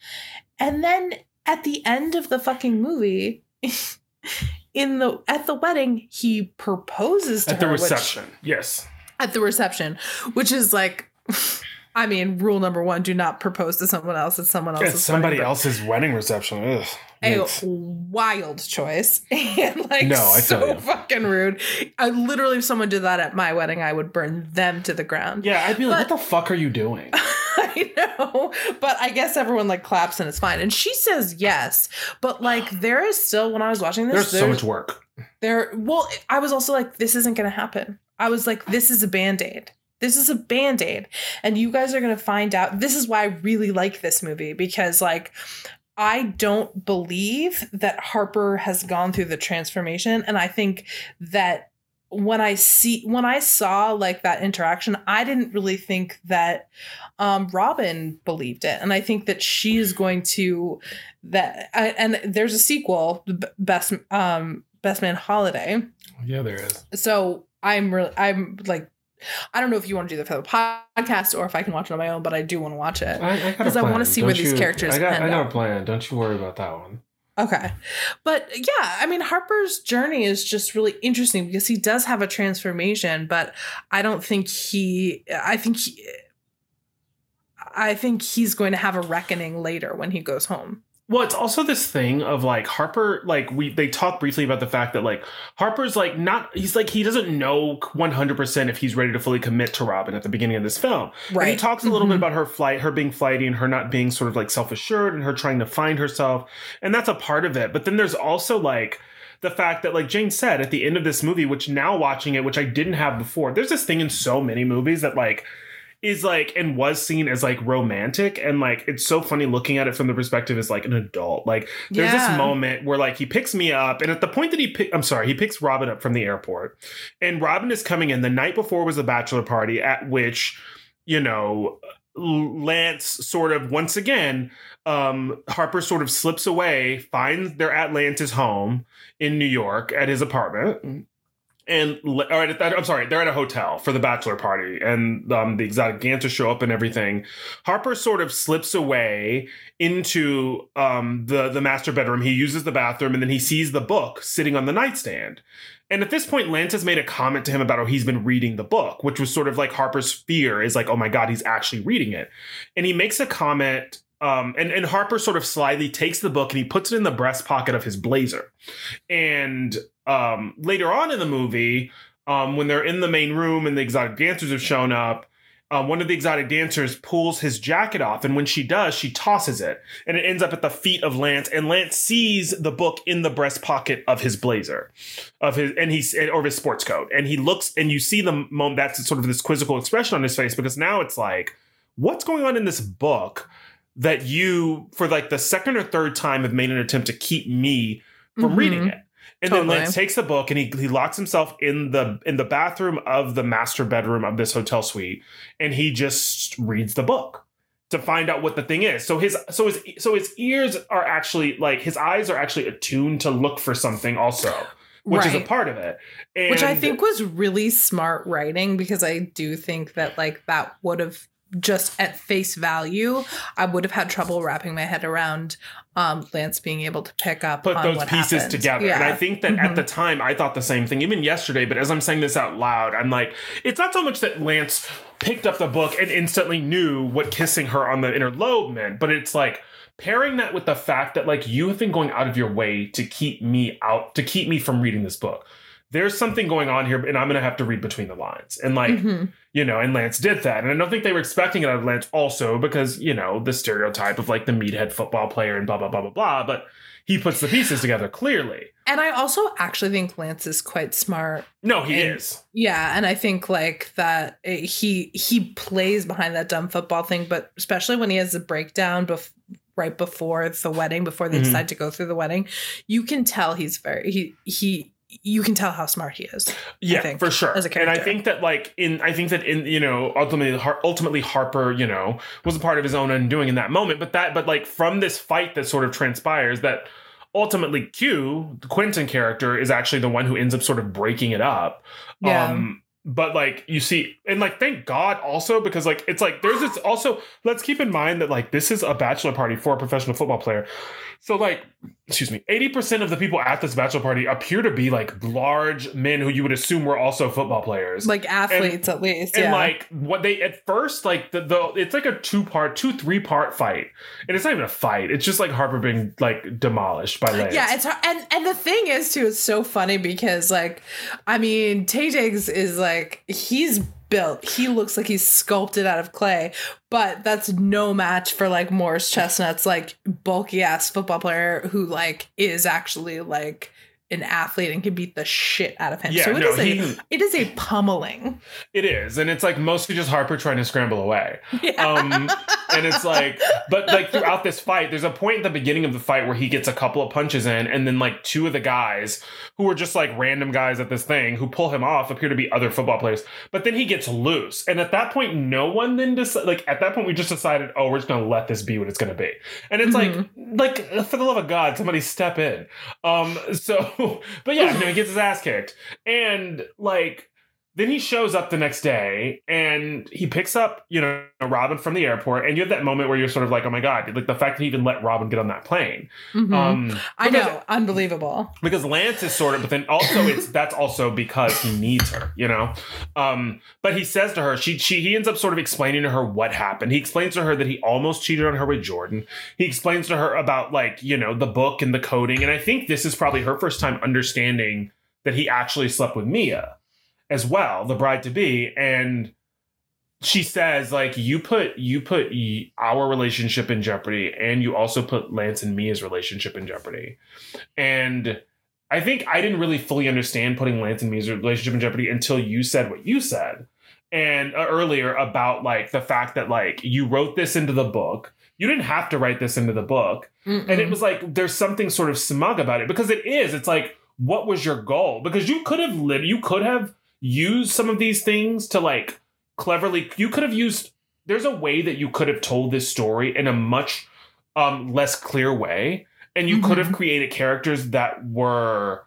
And then at the end of the fucking movie <laughs> in the at the wedding he proposes to At the her, which- reception. yes. at the reception, which is like, <sighs> I mean, rule number one: do not propose to someone else at someone else's. It's somebody wedding, else's wedding reception. Ugh. A wild choice <laughs> and like No, I so you. fucking rude. I literally, if someone did that at my wedding, I would burn them to the ground. Yeah, I'd be like, But- what the fuck are you doing? <laughs> I know, but I guess everyone like claps and it's fine. And she says yes, but like <gasps> there is still when I was watching this, There's so much work. there well i was also like this isn't going to happen i was like this is a band-aid this is a band-aid and you guys are going to find out this is why i really like this movie because like i don't believe that harper has gone through the transformation. And i think that when i see when i saw like that interaction i didn't really think that um robin believed it. And i think that she is going to that I, and there's a sequel best um best man holiday. Yeah, there is. so i'm really i'm like i don't know if you want to do that for the podcast or if i can watch it on my own but i do want to watch it I, I a I wanna see where Don't these you- characters I got, I got a plan. Don't you worry about that one. Okay. But yeah, I mean, Harper's journey is just really interesting because he does have a transformation, but I don't think he, I think he, I think he's going to have a reckoning later when he goes home. Well, it's also this thing of like Harper, like we they talk briefly about the fact that like Harper's like not he's like he doesn't know 100% if he's ready to fully commit to Robin at the beginning of this film. And he talks a little Mhm. bit about her flight, her being flighty and her not being sort of like self-assured and her trying to find herself. And that's a part of it. But then there's also like the fact that like Jane said at the end of this movie, which now watching it, which I didn't have before, there's this thing in so many movies that like is like and was seen as like romantic and like it's so funny looking at it from the perspective as like an adult like there's Yeah. this moment where like he picks me up and at the point that he pick I'm sorry he picks Robin up from the airport and Robin is coming in the night before was a bachelor party at which you know Lance sort of once again um Harper sort of slips away finds they're at Lance's home in New York at his apartment and all right, I'm sorry, they're at a hotel for the bachelor party, and um, the exotic dancers show up and everything. Harper sort of slips away into um, the the master bedroom. He uses the bathroom, and then he sees the book sitting on the nightstand. And at this point, Lance has made a comment to him about how he's been reading the book, which was sort of like Harper's fear is like, oh my god, he's actually reading it. And he makes a comment um, and, and Harper sort of slyly takes the book and he puts it in the breast pocket of his blazer. And um, later on in the movie, um, when they're in the main room and the exotic dancers have shown up, um, one of the exotic dancers pulls his jacket off, and when she does, she tosses it, and it ends up at the feet of Lance. And Lance sees the book in the breast pocket of his blazer, of his and he's or his sports coat, and he looks, and you see the moment that's sort of this quizzical expression on his face because now it's like, what's going on in this book that you, for like the second or third time, have made an attempt to keep me from Mhm. reading it. And Totally. then Lance takes the book and he, he locks himself in the in the bathroom of the master bedroom of this hotel suite, and he just reads the book to find out what the thing is. So his so his so his ears are actually like his eyes are actually attuned to look for something also, which is a part of it. And which I think was really smart writing because I do think that like that would have just at face value, I would have had trouble wrapping my head around um Lance being able to pick up put those pieces happened. together. And I think that at Mhm. the time I thought the same thing, even yesterday, but as I'm saying this out loud, I'm like, it's not so much that Lance picked up the book and instantly knew what kissing her on the inner lobe meant, but it's like pairing that with the fact that like you have been going out of your way to keep me out to keep me from reading this book. There's something going on here, and I'm gonna have to read between the lines. And like, Mhm. You know, and Lance did that. And I don't think they were expecting it out of Lance also because, you know, the stereotype of like the meathead football player and blah, blah, blah, blah, blah. But he puts the pieces together clearly. And I also actually think Lance is quite smart. No, he And- is. Yeah, and I think like that eh, he he plays behind that dumb football thing, but especially when he has a breakdown bef- right before the wedding, before they Mhm. decide to go through the wedding, you can tell he's very he he you can tell how smart he is. Yeah, think, for sure. as a character, and I think that like in I think that in you know ultimately Har- ultimately Harper you know was a part of his own undoing in that moment. But that but like from this fight that sort of transpires that ultimately Q the Quentin character is actually the one who ends up sort of breaking it up. Yeah. Um, but like you see, and like thank God also because like it's like there's this also let's keep in mind that like this is a bachelor party for a professional football player. So like excuse me, 80% of the people at this bachelor party appear to be like large men who you would assume were also football players. Like athletes at least. and yeah. like what they at first like the, the it's like a two part two three part fight and it's not even a fight it's just like harper being like demolished by Lance. Yeah, it's hard. and and the thing is too, it's so funny because like, I mean, Taye Diggs is like he's built. He looks like he's sculpted out of clay, but that's no match for like Morris Chestnut's like bulky ass football player who like is actually like an athlete and can beat the shit out of him. Yeah, so it no, is a he- it is a pummeling. it is and it's like mostly just harper trying to scramble away Yeah. um and it's like but like throughout this fight there's a point at the beginning of the fight where he gets a couple of punches in and then like two of the guys who are just like random guys at this thing who pull him off appear to be other football players but then he gets loose and at that point no one then dec- like at that point we just decided oh we're just gonna let this be what it's gonna be and it's like like for the love of god somebody step in um so <laughs> but yeah no he gets his ass kicked. And like then he shows up the next day and he picks up, you know, Robin from the airport. And you have that moment where you're sort of like, oh my God, like the fact that he even let Robin get on that plane. Mhm. Um, I because- know, unbelievable. Because Lance is sort of, but then also it's <coughs> that's also because he needs her, you know. Um, but he says to her, she she he ends up sort of explaining to her what happened. He explains to her that he almost cheated on her with Jordan. He explains to her about like you know the book and the coding, and I think this is probably her first time understanding that he actually slept with Mia as well, the bride to be, and she says like you put you put our relationship in jeopardy and you also put Lance and Mia's relationship in jeopardy. And I think I didn't really fully understand putting Lance and Mia's relationship in jeopardy until you said what you said. And uh, earlier about like the fact that like you wrote this into the book. You didn't have to write this into the book. And it was like there's something sort of smug about it because it is. It's like what was your goal? Because you could have lived you could have used some of these things to like cleverly you could have used there's a way that you could have told this story in a much um less clear way and you could have created characters that were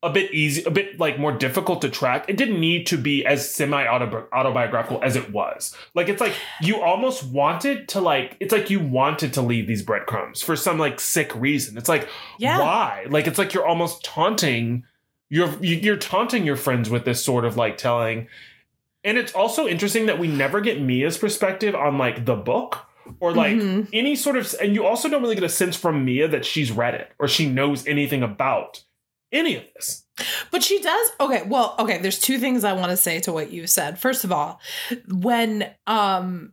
a bit easy a bit like more difficult to track. It didn't need to be as semi autobiographical as it was. Like it's like you almost wanted to like it's like you wanted to leave these breadcrumbs for some like sick reason. It's like Yeah. why? Like it's like you're almost taunting you're you- you're taunting your friends with this sort of like telling and it's also interesting that we never get mia's perspective on like the book or like Mhm. any sort of and you also don't really get a sense from Mia that she's read it or she knows anything about any of this. But she does. Okay, well, okay, there's two things I want to say to what you said. First of all, when um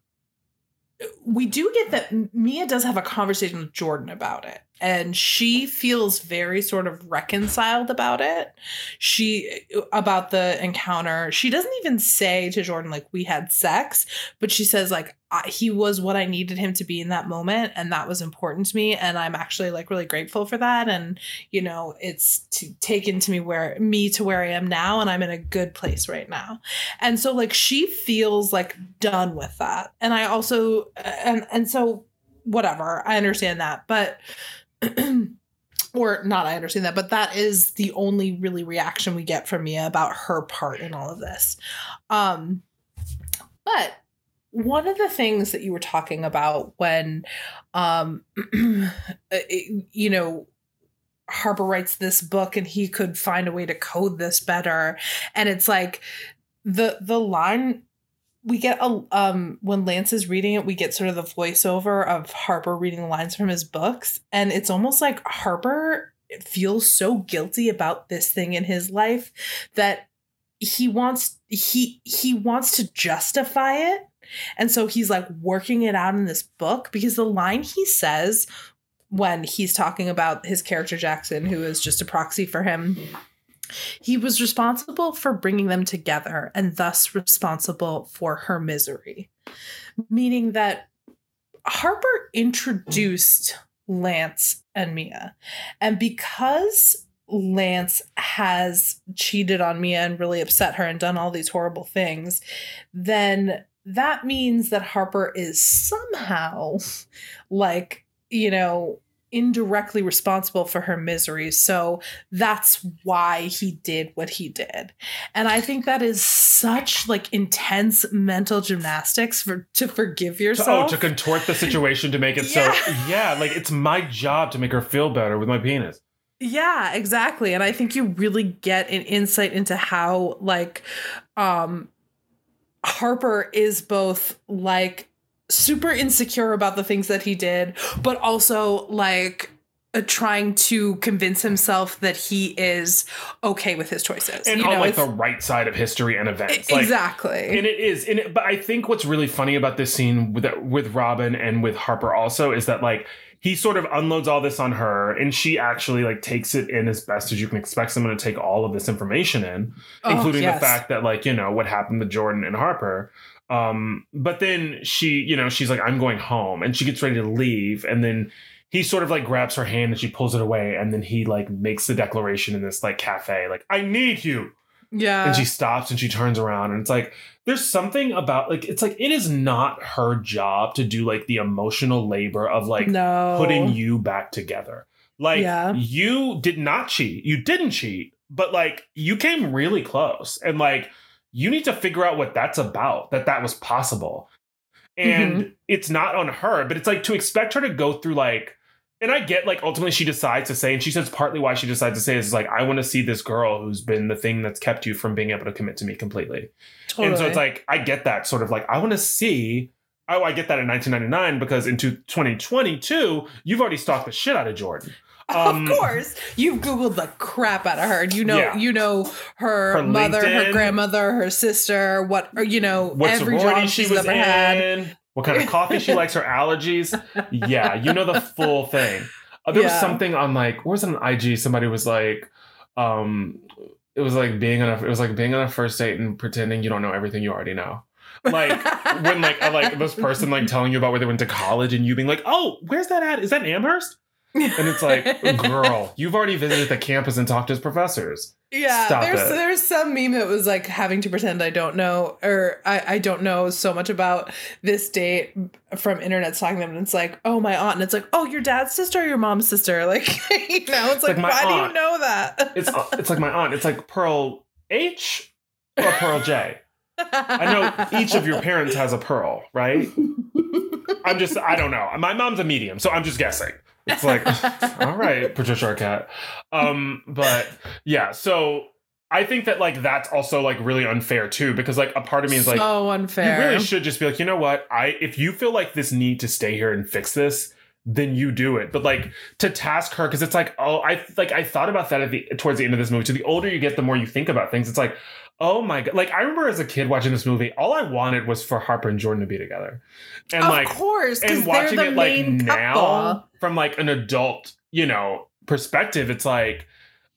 we do get that Mia does have a conversation with Jordan about it and she feels very sort of reconciled about it. She about the encounter. She doesn't even say to Jordan like we had sex, but she says like he was what I needed him to be in that moment and that was important to me and I'm actually like really grateful for that and you know it's taken to me where me to where i am now and i'm in a good place right now and so like she feels like done with that and i also and and so whatever i understand that but <clears throat> or not i understand that but that is the only really reaction we get from mia about her part in all of this. Um but one of the things that you were talking about when um <clears throat> it- you know Harper writes this book and he could find a way to code this better. And it's like the the line we get a um when Lance is reading it we get sort of the voiceover of Harper reading lines from his books. And it's almost like Harper feels so guilty about this thing in his life that he wants he he wants to justify it. And so he's like working it out in this book because the line he says when he's talking about his character Jackson, who is just a proxy for him, he was responsible for bringing them together and thus responsible for her misery. Meaning that Harper introduced Lance and Mia. And because Lance has cheated on Mia and really upset her and done all these horrible things, then that means that Harper is somehow like, you know, indirectly responsible for her misery. So that's why he did what he did. And I think that is such like intense mental gymnastics for to forgive To, oh, to contort the situation to make it <laughs> Yeah. so yeah, like it's my job to make her feel better with my penis. Yeah, exactly. And I think you really get an insight into how like um Harper is both like super insecure about the things that he did, but also like uh, trying to convince himself that he is okay with his choices. And you on know, like the right side of history and events. Like, exactly. And it is, and it, but I think what's really funny about this scene with with Robin and with Harper also is that like he sort of unloads all this on her, and she actually like takes it in as best as you can expect someone to take all of this information in, Oh, including yes. the fact that like you know what happened to Jordan and Harper. Um, but then she, you know, she's like, I'm going home, and she gets ready to leave, and then he sort of like grabs her hand and she pulls it away, and then he like makes the declaration in this like cafe, like, I need you yeah. and she stops and she turns around and it's like there's something about like it's like it is not her job to do like the emotional labor of like no. putting you back together like Yeah. you did not cheat you didn't cheat but like you came really close and like you need to figure out what that's about that that was possible and Mm-hmm. it's not on her but it's like to expect her to go through like and I get like ultimately she decides to say, and she says partly why she decides to say is like, I want to see this girl who's been the thing that's kept you from being able to commit to me completely. Totally. And so it's like, I get that sort of like, I want to see. Oh, I get that in 1999 because into 2022, you've already stalked the shit out of Jordan. Um, of course, you've googled the crap out of her. You know, Yeah. you know her, Her mother, her grandmother, her sister. What or, you know, What every sorority job she she's was ever had. in, what kind of coffee she likes, her allergies. Yeah, you know the full thing. Uh, there was something on like, was it on IG? Somebody was like, um, it was like being on a, it was like being on a first date and pretending you don't know everything you already know. Like when like like this person like telling you about where they went to college and you being like, oh, where's that at? Is that Amherst? And it's like, <laughs> girl, you've already visited the campus and talked to his professors. Yeah, Stop there's it. there's some meme that was like having to pretend I don't know or I, I don't know so much about this date from internet stalking them and it's like oh my aunt and it's like oh your dad's sister or your mom's sister <laughs> like you know it's like, like my why do you know that It's uh, it's like my aunt. It's like Pearl H or Pearl J. I know each of your parents has a pearl, right? <laughs> I'm just I don't know. My mom's a medium, so I'm just guessing. It's like <laughs> all right, Patricia Arquette. Um, but yeah, so I think that like that's also like really unfair too because like a part of me is like so unfair. you really should just be like, you know what? I if you feel like this need to stay here and fix this, then you do it. But like to task her because it's like, oh, I like I thought about that at the towards the end of this movie. So the older you get, the more you think about things. It's like, oh my god. Like I remember as a kid watching this movie, all I wanted was for Harper and Jordan to be together. And of like course, because and they're watching the it like main now couple. from like an adult, you know, perspective, it's like,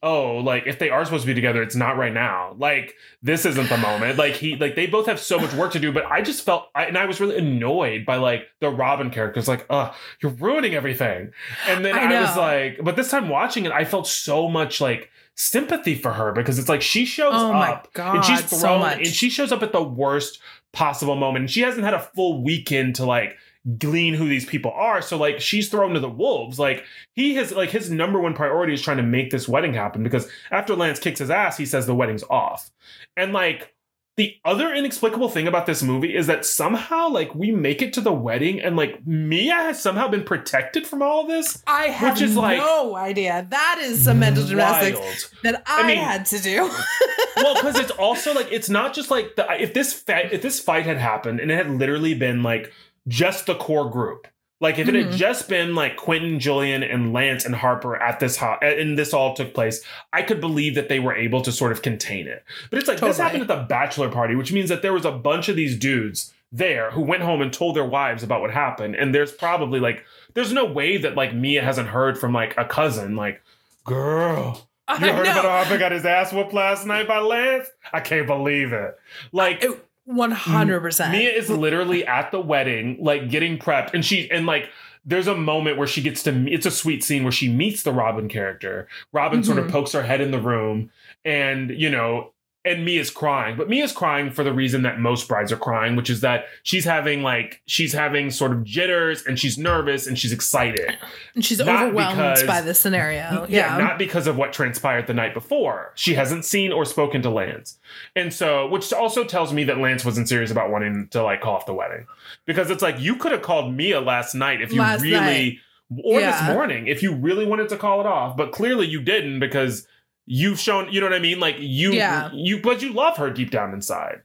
oh, like if they are supposed to be together, it's not right now. Like this isn't the moment. Like he, like they both have so much work to do. But I just felt, I, and I was really annoyed by like the Robin characters. Like, uh, you're ruining everything. And then I I, was like, but this time watching it, I felt so much like sympathy for her because it's like she shows Oh my up god, and she's thrown so much. and she shows up at the worst possible moment. And she hasn't had a full weekend to like glean who these people are. So like she's thrown to the wolves. Like he has like his number one priority is trying to make this wedding happen because after lance kicks his ass he says the wedding's off. And like the other inexplicable thing about this movie is that somehow like we make it to the wedding and like mia has somehow been protected from all of this I have which is, like, no idea. That is some mental gymnastics Wild. that I, mean- had to do. <laughs> well, because it's also like it's not just like the if this fa- if this fight had happened and it had literally been like just the core group, like if it Mhm. had just been like Quentin, Julian, and Lance and Harper at this ho- and this all took place, I could believe that they were able to sort of contain it. But it's like this happened at the bachelor party, which means that there was a bunch of these dudes there who went home and told their wives about what happened, and there's probably like there's no way that like Mia hasn't heard from like a cousin like. Girl, you I heard about Harper got his ass whooped last night by Lance? I can't believe it. Like It- 100%. Mia is literally at the wedding, like getting prepped, and she and like there's a moment where she gets to it's a sweet scene where she meets the Robin character. Robin sort of Mhm. pokes her head in the room, and you know, and Mia's crying, but Mia's crying for the reason that most brides are crying, which is that she's having like she's having sort of jitters and she's nervous and she's excited. And she's Not overwhelmed because- by the scenario. <laughs> Yeah, Yeah. not because of what transpired the night before. She hasn't seen or spoken to Lance. And so, which also tells me that Lance wasn't serious about wanting to like call off the wedding. Because it's like you could have called Mia last night if you Last really or Yeah. this morning if you really wanted to call it off, but clearly you didn't because you've shown, you know what I mean? Like you Yeah. you but you love her deep down inside.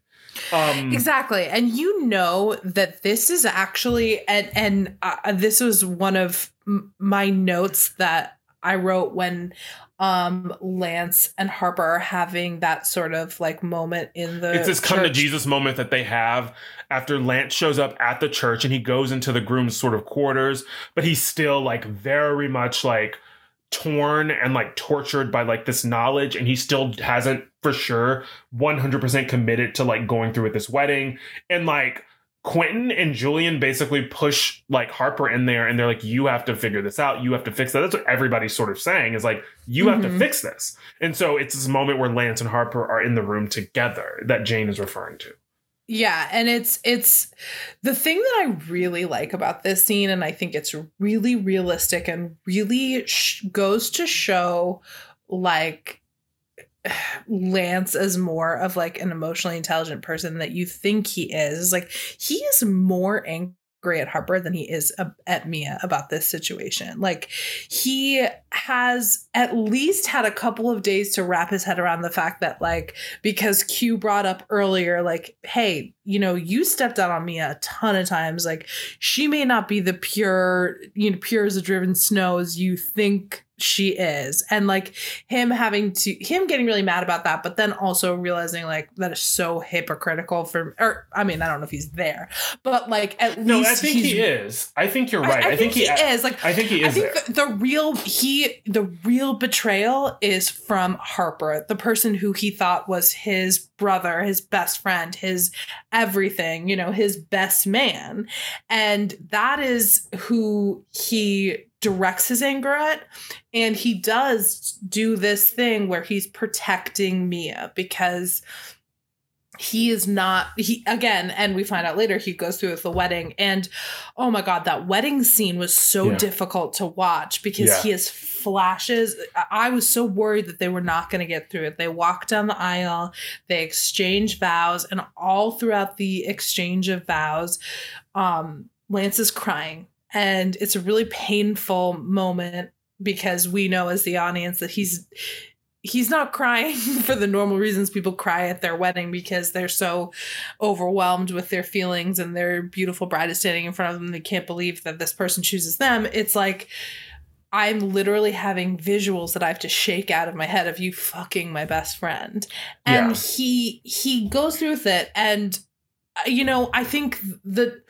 Um Exactly. And you know that this is actually and and uh, this was one of m- my notes that I wrote when um Lance and Harper are having that sort of like moment in the it's this come to. Jesus moment that they have after Lance shows up at the church and he goes into the groom's sort of quarters, but he's still like very much like torn and like tortured by like this knowledge and he still hasn't for sure 100% committed to like going through with this wedding. And like Quentin and Julian basically push like Harper in there and they're like you have to figure this out. You have to fix that. That's what everybody's sort of saying is like you have to Mhm. fix this. And so it's this moment where Lance and Harper are in the room together that Jane is referring to Yeah, and it's it's the thing that I really like about this scene, and I think it's really realistic and really sh- goes to show like <sighs> Lance as more of like an emotionally intelligent person that you think he is. Is like he is more angry at Harper than he is at Mia about this situation. Like he has at least had a couple of days to wrap his head around the fact that like because Q brought up earlier, like, hey, you know, you stepped out on Mia a ton of times. Like, she may not be the pure, you know, pure as a driven snow as you think she is. And like him having to, him getting really mad about that, but then also realizing like that is so hypocritical for, or I mean, I don't know if he's there, but like at no least I think he is I think you're I- right I, think, he, is. Like, I think he is I think the, the real he the real betrayal is from Harper, the person who he thought was his brother, his best friend, his everything, you know, his best man. And that is who he directs his anger at. And he does do this thing where he's protecting Mia because he is not he again and we find out later he goes through with the wedding and oh my god that wedding scene was so Yeah. difficult to watch because Yeah. he has flashes I- was so worried that they were not going to get through it they walk down the aisle they exchange vows and all throughout the exchange of vows um lance is crying and it's a really painful moment because we know as the audience that he's he's not crying <laughs> for the normal reasons people cry at their wedding because they're so overwhelmed with their feelings and their beautiful bride is standing in front of them. They can't believe that this person chooses them. It's like I'm literally having visuals that I have to shake out of my head of you fucking my best friend. And Yeah. he he goes through with it and Uh, you know, I think the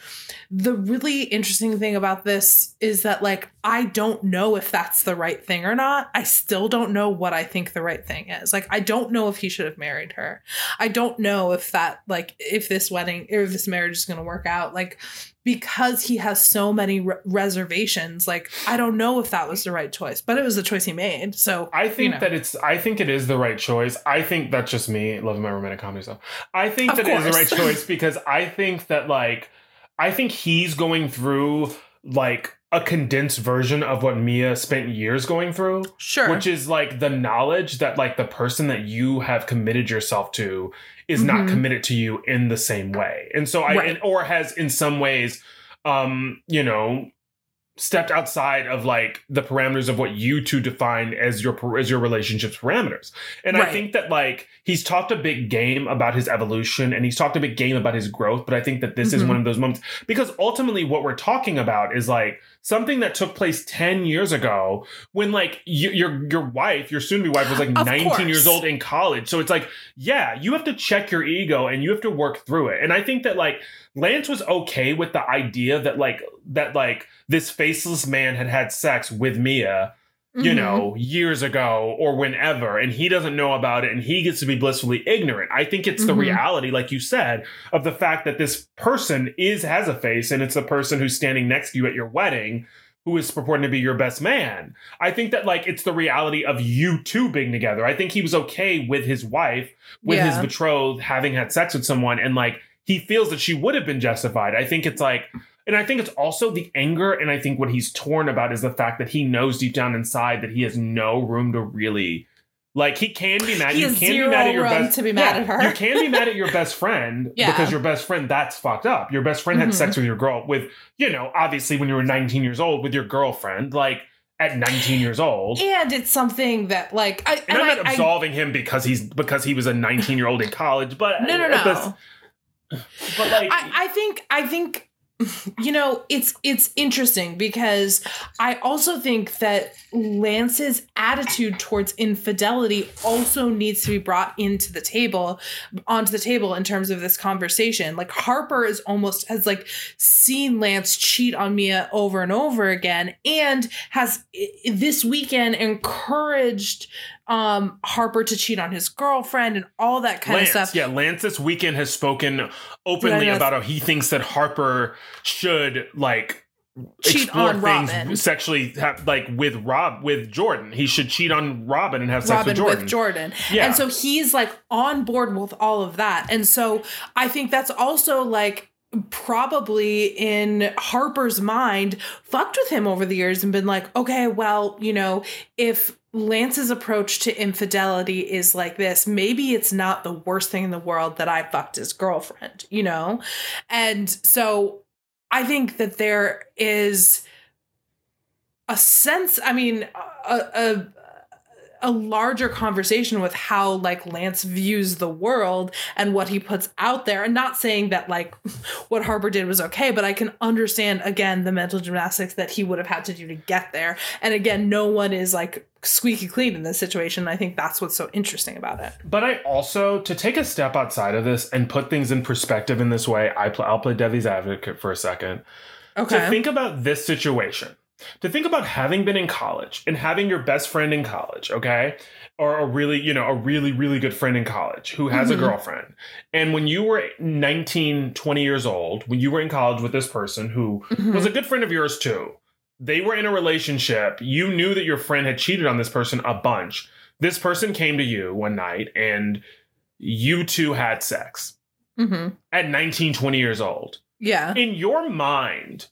the really interesting thing about this is that like I don't know if that's the right thing or not. I still don't know what I think the right thing is. Like I don't know if he should have married her. I don't know if that like if this wedding or if this marriage is going to work out. Like because he has so many re- reservations, like I don't know if that was the right choice, but it was the choice he made. So I think you know. that it's. I think it is the right choice. I think that's just me loving my romantic comedy stuff. I think Of that it is the right choice because I think that like, I think he's going through like a condensed version of what Mia spent years going through, sure. which is like the knowledge that like the person that you have committed yourself to is not Mhm. committed to you in the same way, and so I Right. and, or has in some ways, um, you know, stepped outside of like the parameters of what you two define as your as your relationship's parameters. And I think that like he's talked a big game about his evolution and he's talked a big game about his growth, but I think that this is Mhm. one of those moments because ultimately what we're talking about is like something that took place 10 years ago when like you, your your wife, your soon to be wife was like Of 19 course. years old in college. So it's like, yeah, you have to check your ego and you have to work through it. And I think that like Lance was okay with the idea that like that like this faceless man had had sex with Mia, you Mhm. know, years ago or whenever, and he doesn't know about it and he gets to be blissfully ignorant. I think it's the Mhm. reality, like you said, of the fact that this person is has a face and it's the person who's standing next to you at your wedding who is purporting to be your best man. I think that like it's the reality of you two being together. I think he was okay with his wife, with his betrothed having had sex with someone and like he feels that she would have been justified. I think it's like and I think it's also the anger and I think what he's torn about is the fact that he knows deep down inside that he has no room to really like he can be mad. He you has can be mad at your room best to be mad Yeah, at her. You can be mad at your best friend <laughs> Yeah. because your best friend that's fucked up. Your best friend Mhm. had sex with your girl with, you know, obviously when you were 19 years old with your girlfriend, like at 19 years old. and it's something that like I and, and I'm not I- absolving him because he's because he was a 19 year old in college, but <laughs> no no no. but like I, I think I think you know it's it's interesting because I also think that Lance's attitude towards infidelity also needs to be brought into the table onto the table in terms of this conversation. Like Harper is almost has like seen Lance cheat on Mia over and over again and has this weekend encouraged um Harper to cheat on his girlfriend and all that kind Lance, of stuff. yeah, Lance this weekend has spoken openly Yeah, about how he thinks that Harper should like Cheat on things Robin. sexually, have, like with Rob with Jordan. He should cheat on Robin and have sex Robin with Jordan. with Jordan. Yeah. And so he's like on board with all of that. And so I think that's also like probably in Harper's mind fucked with him over the years and been like, okay, well, you know, if Lance's approach to infidelity is like this, maybe it's not the worst thing in the world that I fucked his girlfriend, you know? And so I think that there is a sense, I mean, a, a a larger conversation with how like Lance views the world and what he puts out there. And not saying that like <laughs> what Harper did was okay, but I can understand again the mental gymnastics that he would have had to do to get there. And again, no one is like squeaky clean in this situation. I think that's what's so interesting about it. But I also to take a step outside of this and put things in perspective in this way. I pl- I'll play Devi's advocate for a second. Okay. To think about this situation, to think about having been in college and having your best friend in college, okay? Or a really, you know, a really, really good friend in college who has Mhm. a girlfriend. And when you were 19, 20 years old, when you were in college with this person who Mhm. was a good friend of yours too, they were in a relationship. You knew that your friend had cheated on this person a bunch. This person came to you one night and you two had sex Mhm. at 19, 20 years old Yeah. in your mind,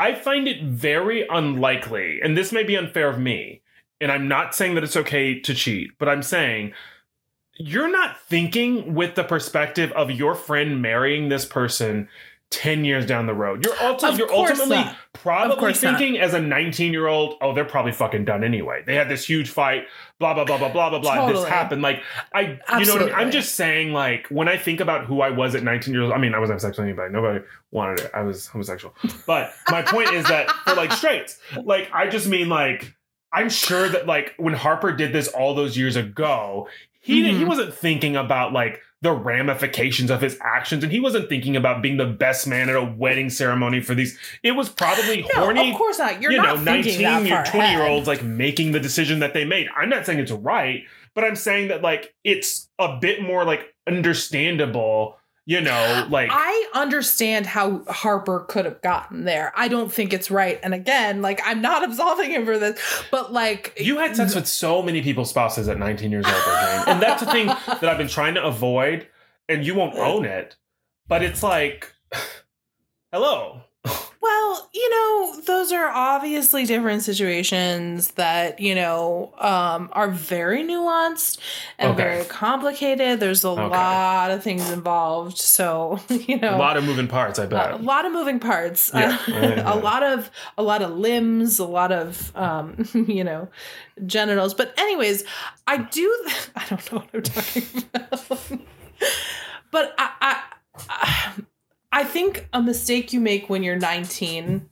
I find it very unlikely, and this may be unfair of me, and I'm not saying that it's okay to cheat, but I'm saying you're not thinking with the perspective of your friend marrying this person 10 years down the road. You're Of you're ultimately not. Probably course not. thinking as a 19 year old, oh, they're probably fucking done anyway. They had this huge fight, blah blah blah blah blah blah blah. This happened. Like I, you know what I mean? I'm just saying, like when I think about who I was at 19 years old. I mean, I wasn't having sex with anybody. Nobody wanted it. I was homosexual. But my point is that for like straights, like I just mean like I'm sure that like when Harper did this all those years ago, he didn't he mm-hmm. wasn't thinking about like the ramifications of his actions and he wasn't thinking about being the best man at a wedding ceremony for these it was probably No, horny of course not. You're you know not 19 thinking that year far 20 year ahead. olds like making the decision that they made i'm not saying it's right but i'm saying that like it's a bit more like understandable you know like I understand how Harper could have gotten there. I don't think it's right. And again, like I'm not absolving him for this, but like You had sex with so many people's spouses at 19 years old. And that's the thing that I've been trying to avoid, and you won't own it. But it's like, <sighs> hello. Well, you know, those are obviously different situations that, you know, um, are very nuanced and Okay. very complicated. There's a Okay. lot of things involved. So, <laughs> you know, A lot of moving parts, I bet. A lot of moving parts Yeah. <laughs> A lot of a lot of limbs a lot of um <laughs> you know genitals but anyways i do i don't know what i'm talking about but I, I i think a mistake you make when you're 19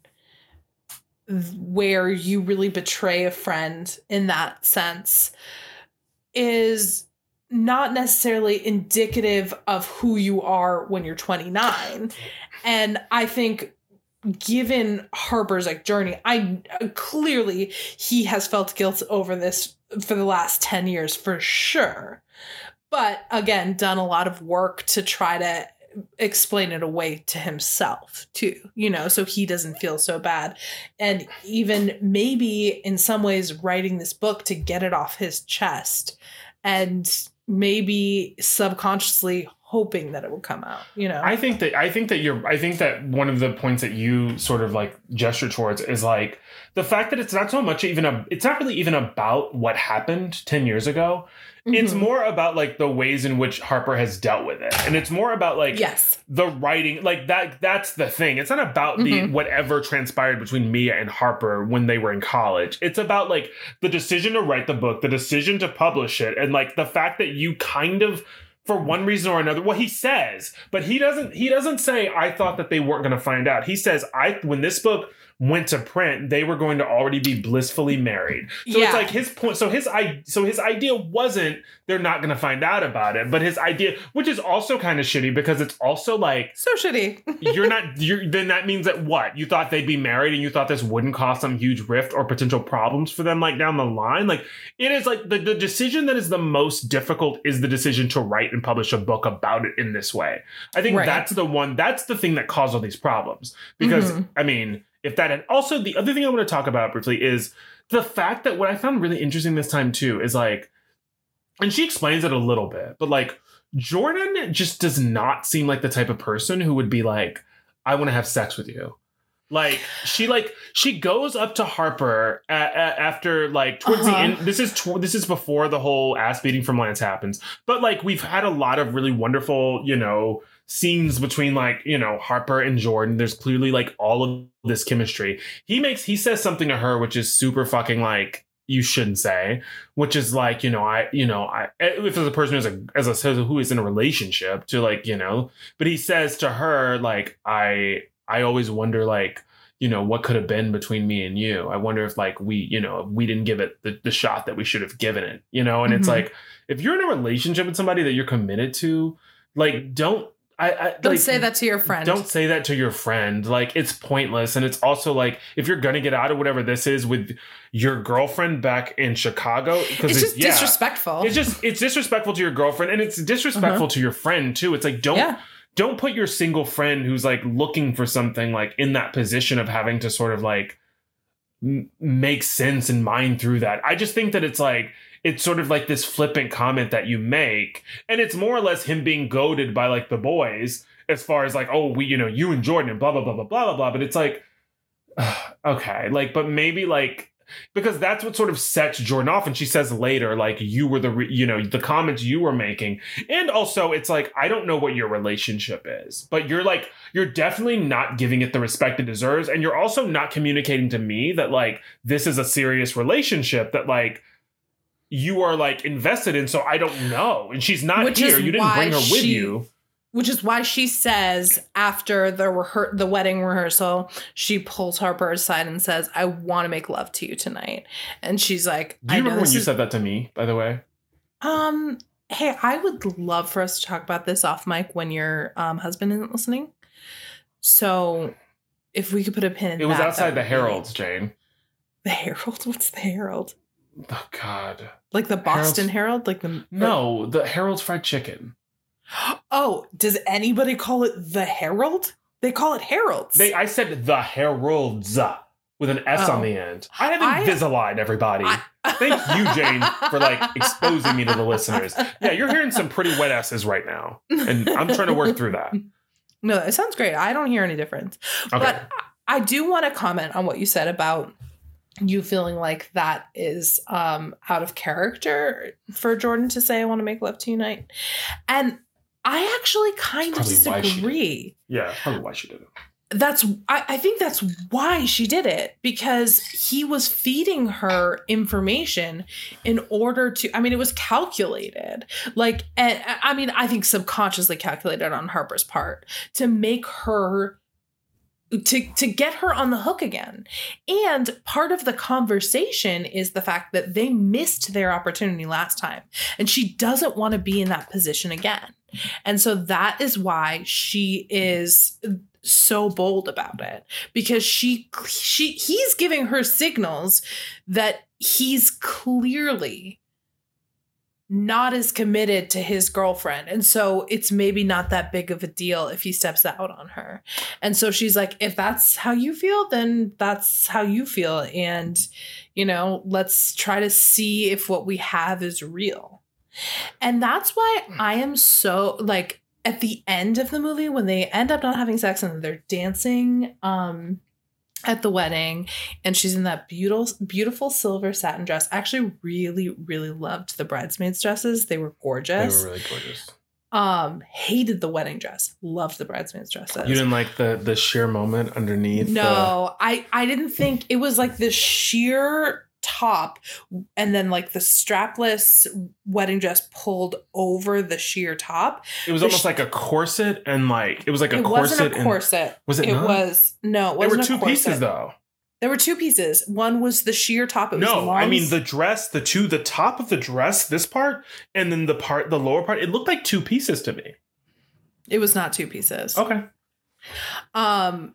where you really betray a friend in that sense is not necessarily indicative of who you are when you're 29 and i think given harper's like journey i uh, clearly he has felt guilt over this for the last 10 years for sure. But again done a lot of work to try to explain it away to himself too you know so he doesn't feel so bad and even maybe in some ways writing this book to get it off his chest and maybe subconsciously hoping that it would come out you know I think that I think that you're I think that one of the points that you sort of like gesture towards is like the fact that it's not so much even a it's not really even about what happened 10 years ago. It's Mhm. more about like the ways in which Harper has dealt with it. And it's more about like yes the writing like that that's the thing it's not about the Mhm. whatever transpired between mia and harper when they were in college it's about like the decision to write the book the decision to publish it and like the fact that you kind of for one reason or another well he says but he doesn't he doesn't say i thought that they weren't going to find out he says i when this book went to print they were going to already be blissfully married so Yeah. it's like his point so his i so his idea wasn't they're not going to find out about it but his idea which is also kind of shitty because it's also like so shitty <laughs> you're not you're then that means that what you thought they'd be married and you thought this wouldn't cause some huge rift or potential problems for them like down the line like it is like the, the decision that is the most difficult is the decision to write and publish a book about it in this way i think Right. that's the one that's the thing that caused all these problems because Mhm. i mean if that and also the other thing i want to talk about briefly is the fact that what i found really interesting this time too is like and she explains it a little bit but like jordan just does not seem like the type of person who would be like i want to have sex with you like she like she goes up to harper a- a- after like towards the Uh-huh. end this is tw- this is before the whole ass beating from lance happens but like we've had a lot of really wonderful you know scenes between like you know harper and jordan there's clearly like all of this chemistry. He makes he says something to her which is super fucking like you shouldn't say which is like you know i you know i if as a person who's a as a who is in a relationship to like you know but he says to her like i i always wonder like you know what could have been between me and you. I wonder if like we you know we didn't give it the, the shot that we should have given it you know? And it's Mhm. like if you're in a relationship with somebody that you're committed to like don't I, I don't like, say that to your friend don't say that to your friend. Like it's pointless, and it's also like if you're gonna get out of whatever this is with your girlfriend back in Chicago, because it's just yeah, disrespectful It's just it's disrespectful to your girlfriend, and it's disrespectful uh-huh. to your friend too. It's like don't yeah don't put your single friend who's like looking for something like in that position of having to sort of like m- make sense and mind through that. I just think that it's like it's sort of like this flippant comment that you make, and it's more or less him being goaded by like the boys as far as like, oh, we, you know, you and Jordan and blah blah blah blah blah blah blah. But it's like, <sighs> okay, like, but maybe like because that's what sort of sets Jordan off. And she says later, like, you were the, re- you know, the comments you were making. And also, it's like, I don't know what your relationship is, but you're like, you're definitely not giving it the respect it deserves. And you're also not communicating to me that, like, this is a serious relationship that, like, you are like invested in. So I don't know. And she's not Which here. You didn't bring her with you. Which is why she says after the rehe- the wedding rehearsal, she pulls Harper aside and says, "I want to make love to you tonight." And she's like, Do you "I remember when you is- said that to me, by the way? Um, hey, I would love for us to talk about this off mic when your um husband isn't listening. So, if we could put a pin in It was that, outside that the Harold's, Jane. The Herald? <laughs> What's the Herald? Oh, God. Like the Boston Herald? Like the No, the Harold's fried chicken. <gasps> Oh, does anybody call it the Herald? They call it Heralds. They, I said the Heralds with an S Oh. on the oh. end. I have Invisalign, everybody. I- Thank you, Jane, for like <laughs> exposing me to the listeners. Yeah, you're hearing some pretty wet S's right now, and I'm trying to work through that. No, it sounds great. I don't hear any difference. Okay. But I do want to comment on what you said about you feeling like that is um out of character for Jordan to say I want to make love to you tonight. And I actually kind of disagree. yeah, probably why she did it. That's I, I think that's why she did it because he was feeding her information in order to I mean it was calculated like and I mean I think subconsciously calculated on Harper's part to make her to to get her on the hook again. And part of the conversation is the fact that they missed their opportunity last time and she doesn't want to be in that position again. And so that is why she is so bold about it because she she he's giving her signals that he's clearly not as committed to his girlfriend. And so it's maybe not that big of a deal if he steps out on her. And so she's like, if that's how you feel, then that's how you feel. And, you know, let's try to see if what we have is real. And that's why I am so like at the end of the movie when they end up not having sex and they're dancing um at the wedding and she's in that beautiful beautiful silver satin dress. I actually really really loved the bridesmaids dresses. They were gorgeous. They were really gorgeous. um hated the wedding dress. Loved the bridesmaids dresses. You didn't like the the sheer moment underneath. No, I I didn't think it was like the sheer top and then like the strapless wedding dress pulled over the sheer top. it was the almost sh- like a corset and like it was like a it corset. wasn't a and- corset. was it? It not? was no, it There were two pieces though. There were two pieces. One was the sheer top. It was No, I mean the dress, the two, the top of the dress, this part, and then the part, the lower part. It looked like two pieces to me. It was not two pieces. Okay. Um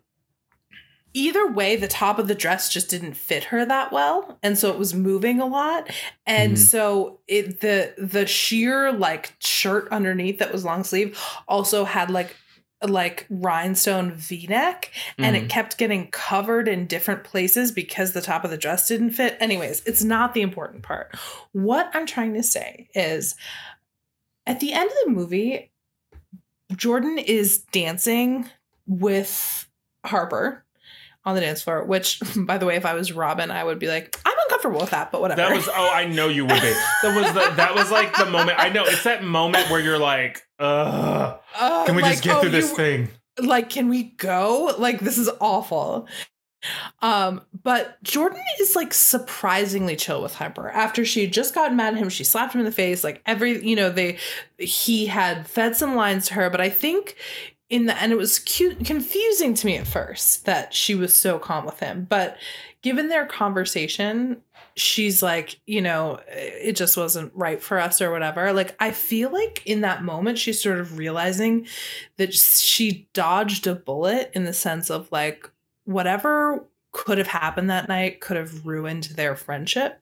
either way the top of the dress just didn't fit her that well and so it was moving a lot and Mhm. so it the the sheer like shirt underneath that was long sleeve also had like like rhinestone v-neck and Mm-hmm. it kept getting covered in different places because the top of the dress didn't fit anyways it's not the important part what i'm trying to say is at the end of the movie jordan is dancing with harper on the dance floor which <laughs> by the way if i was robin i would be like i'm uncomfortable with that but whatever That was oh, I know you would be. That was the that was like the moment. I know it's that moment where you're like, ugh. Uh, Can we like, just get oh, through this you- thing? like can we go like this is awful um but jordan is like surprisingly chill with harper after she had just gotten mad at him she slapped him in the face like every you know they he had fed some lines to her but i think in the end it was cute confusing to me at first that she was so calm with him but given their conversation she's like you know it just wasn't right for us or whatever. Like i feel like in that moment she's sort of realizing that she dodged a bullet in the sense of like whatever could have happened that night could have ruined their friendship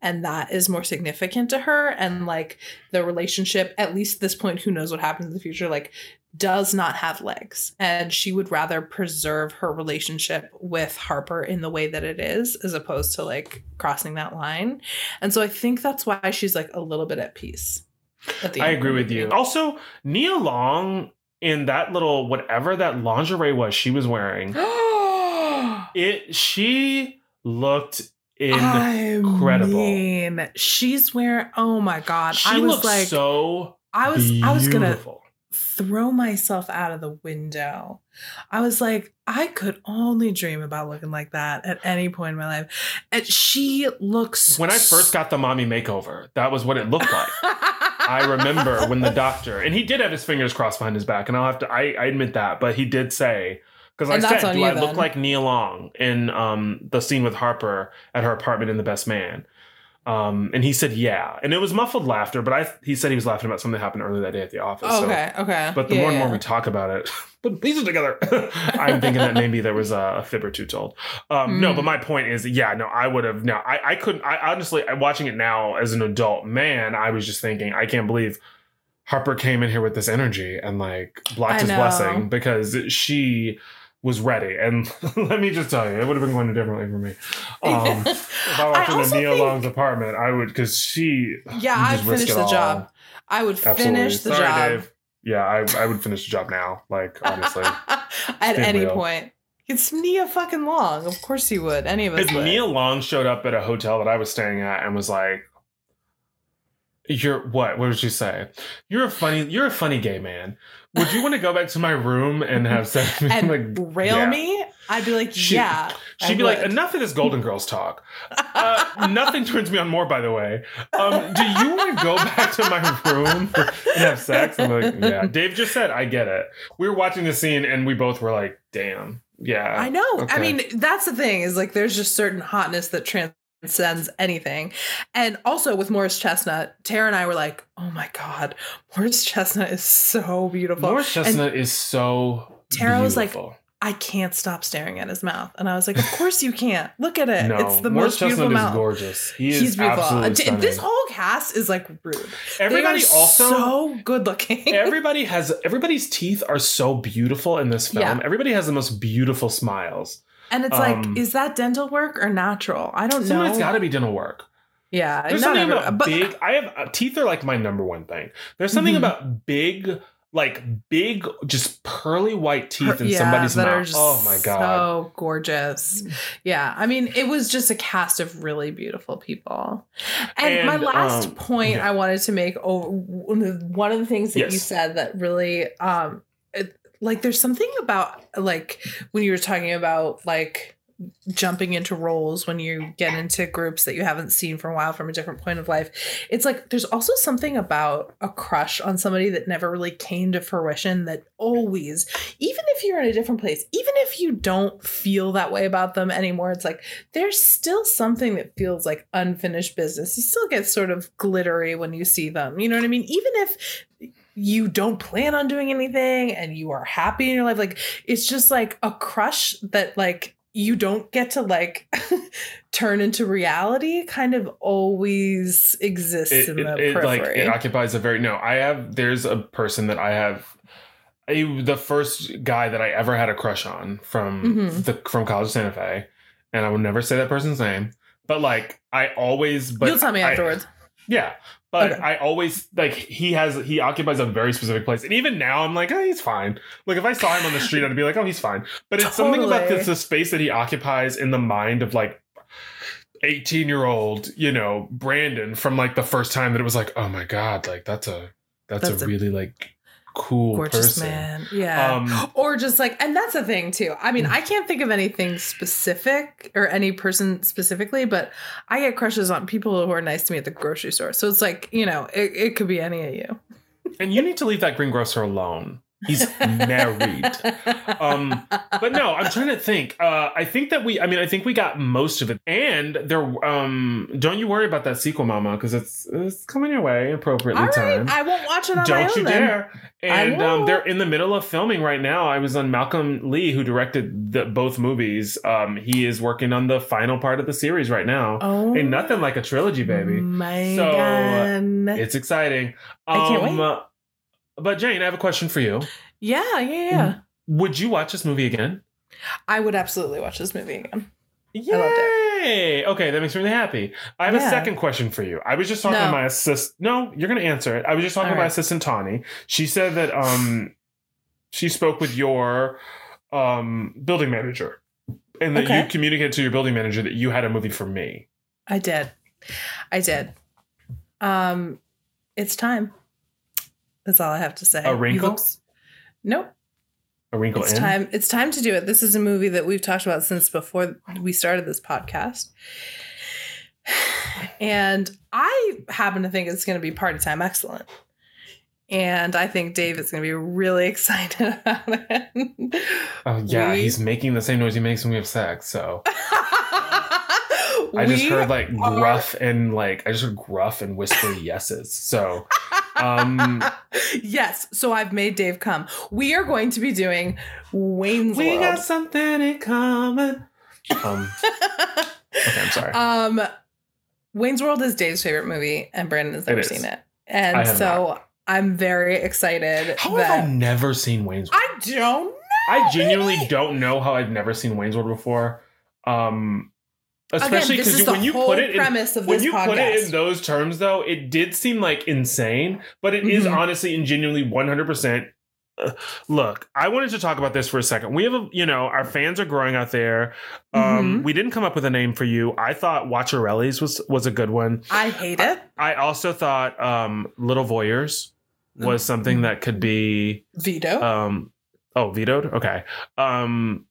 and that is more significant to her. And like the relationship at least at this point who knows what happens in the future like does not have legs and she would rather preserve her relationship with Harper in the way that it is as opposed to like crossing that line and so I think that's why she's like a little bit at peace at I agree with you. Also, Nia Long in that little whatever that lingerie was she was wearing, <gasps> it she looked incredible. I mean, she's wearing. Oh my god! she I was looks like, so I was, I was gonna beautiful. Throw myself out of the window. I was like, I could only dream about looking like that at any point in my life. And she looks. When I first got the mommy makeover, that was what it looked like. I remember when the doctor, and he did have his fingers crossed behind his back, and I'll have to, I, I admit that, but he did say, because I said, do I look like Nia Long in um, the scene with Harper at her apartment in The Best Man? Um, and he said, yeah. And it was muffled laughter, but I he said he was laughing about something that happened earlier that day at the office. so- okay, okay. but the Yeah, more and more we talk about it, <laughs> put pieces together. <laughs> I'm thinking that maybe there was a, a fib or two told. Um, No, Mm. but my point is, yeah, no, I would have. No, I, I couldn't. I honestly, watching it now as an adult man, I was just thinking, I can't believe Harper came in here with this energy and like blocked his blessing because she was ready. And <laughs> let me just tell you, it would have been going differently for me. Um, <laughs> if I walked I into Nia think- Long's apartment, I would because she. Yeah, I'd finish the all. job. I would Absolutely. finish the Sorry, job Dave. Yeah, I, I would finish the job now. Like <laughs> honestly, at any real. point. It's Nia fucking Long. Of course you would. Any of us if would. Nia Long showed up at a hotel that I was staying at and was like, "You're what? What did you say? You're a funny. You're a funny gay man. Would you want to go back to my room and have sex with me?" and like, rail yeah. me, I'd be like, she, yeah. She'd be like, "Enough of this Golden Girls talk." <laughs> Uh, nothing turns me on more, by the way. Um, do you want to go <laughs> back to my room and have sex? I'm like, yeah. Dave just said, I get it. We were watching the scene and we both were like, damn. Yeah. I know. I mean, that's the thing is like there's just certain hotness that transcends anything. And also with Morris Chestnut, Tara and I were like, oh my God, Morris Chestnut is so beautiful. Morris Chestnut is so. Beautiful. Tara was like. I can't stop staring at his mouth. And I was like, of course you can't. Look at it. no, it's the Morris most beautiful mouth. Morris Chestnut is mouth. gorgeous. He is He's beautiful. This whole cast is like rude. everybody also. so good looking. <laughs> everybody has everybody's teeth are so beautiful in this film. Yeah. Everybody has the most beautiful smiles. And it's um, like, is that dental work or natural? I don't know. it's got to be dental work. yeah, There's not something every- about but- big. I have uh, teeth are like my number one thing. There's something Mhm. about big, like big, just pearly white teeth in Yeah, somebody's that mouth. are just oh my god! so gorgeous. Yeah, I mean, it was just a cast of really beautiful people. And, my last um, point yeah. I wanted to make over one of the things that you said that really, um, like, there's something about like when you were talking about like jumping into roles when you get into groups that you haven't seen for a while from a different point of life. It's like there's also something about a crush on somebody that never really came to fruition that always, even if you're in a different place, even if you don't feel that way about them anymore, it's like there's still something that feels like unfinished business. You still get sort of glittery when you see them. You know what I mean? Even if you don't plan on doing anything and you are happy in your life, like it's just like a crush that like you don't get to like <laughs> turn into reality kind of always exists it, in the it, like periphery. it occupies a very no. I have there's a person that I have. A, the first guy that I ever had a crush on from Mhm. the from College of Santa Fe, and I would never say that person's name. But like I always, but You'll tell me I- afterwards. <laughs> Yeah. But Okay. I always like he has he occupies a very specific place. And even now I'm like, oh, he's fine. Like if I saw him on the street, I'd be like, oh, he's fine. But it's something about Totally. this the space that he occupies in the mind of like 18 year old, you know, Brandon from like the first time that it was like, oh my God, like that's a that's, That's a a really like cool Gorgeous person. man. Yeah. Um or just like and that's a thing too i mean i can't think of anything specific or any person specifically but i get crushes on people who are nice to me at the grocery store so it's like you know it, it could be any of you and you need to leave that greengrocer alone. He's married. Um, but no, I'm trying to think. Uh, I think that we, I mean, I think we got most of it. And there, um, don't you worry about that sequel, Mama, because it's it's coming your way appropriately all right timed. i won't watch it on Don't you then. dare! I And um, they're in the middle of filming right now. I was on Malcolm Lee, who directed the, both movies. Um, he is working on the final part of the series right now. oh Ain't nothing like a trilogy, baby. my So, uh, God. It's exciting. Um, I can't wait. But Jane, I have a question for you. yeah yeah yeah Would you watch this movie again? i would absolutely watch this movie again Yay! loved Okay, that makes me really happy. I have a second question for you. I was just talking No. to my assist. No, you're going to answer it. I was just talking All to my assistant Tawny. She said that um, she spoke with your um building manager, and that Okay. you communicated to your building manager that you had a movie for me. I did. I did. Um, it's time. That's all I have to say. A wrinkle? look Nope. A Wrinkle It's In. time. It's time to do it. This is a movie that we've talked about since before we started this podcast. <sighs> And I happen to think it's going to be Party Time Excellent. And I think Dave is going to be really <laughs> excited about it. Oh yeah, We- he's making the same noise he makes when we have sex. So <laughs> I just heard like are- gruff and like I just heard gruff and whispery yeses. So <laughs> um yes. So I've made Dave come. We are going to be doing Wayne's we World. got something in common. Um okay, I'm sorry. <laughs> um, Wayne's World is Dave's favorite movie, and Brandon has It never is. seen it, I and have so I'm very excited How have I never seen Wayne's World? I don't. Know, I genuinely baby. don't know how I've never seen Wayne's World before. Um especially because is when you put it in of when you podcast. put it in those terms though it did seem like insane but it is Mhm. honestly and genuinely 100% uh, look i wanted to talk about this for a second we have a you know our fans are growing out there um Mhm. we didn't come up with a name for you i thought watcherelli's was was a good one I hate it. i also thought um little voyeurs was something Mm-hmm. that could be Veto. um oh vetoed okay um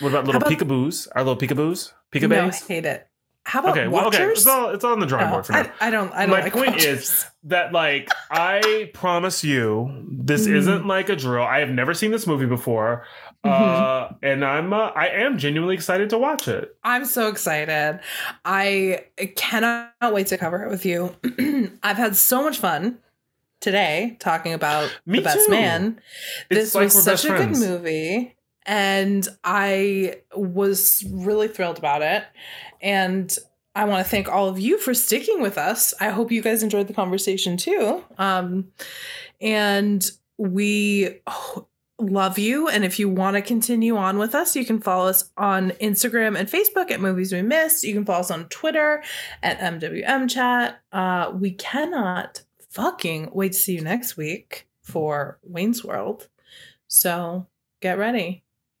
what about little about- peekaboos our little peekaboos no, I hate it. How about okay well okay it's all it's all on the drawing board for now I, I don't. I don't. My like point Watchers. is- that like I <laughs> promise you this Mhm. isn't like a drill. I have never seen this movie before. Mm-hmm. Uh and I'm uh, I am genuinely excited to watch it. I'm so excited. I cannot wait to cover it with you. <clears throat> I've had so much fun today talking about Me the best too. man. It's this like was such a friends. good movie and i was really thrilled about it. And i want to thank all of you for sticking with us. I hope you guys enjoyed the conversation too. Um, and we love you. And if you want to continue on with us you can follow us on instagram and facebook at movies we missed. You can follow us on twitter at mwm chat. Uh, we cannot fucking wait to see you next week for wayne's world. So get ready.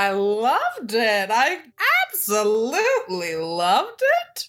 I loved it. I absolutely loved it.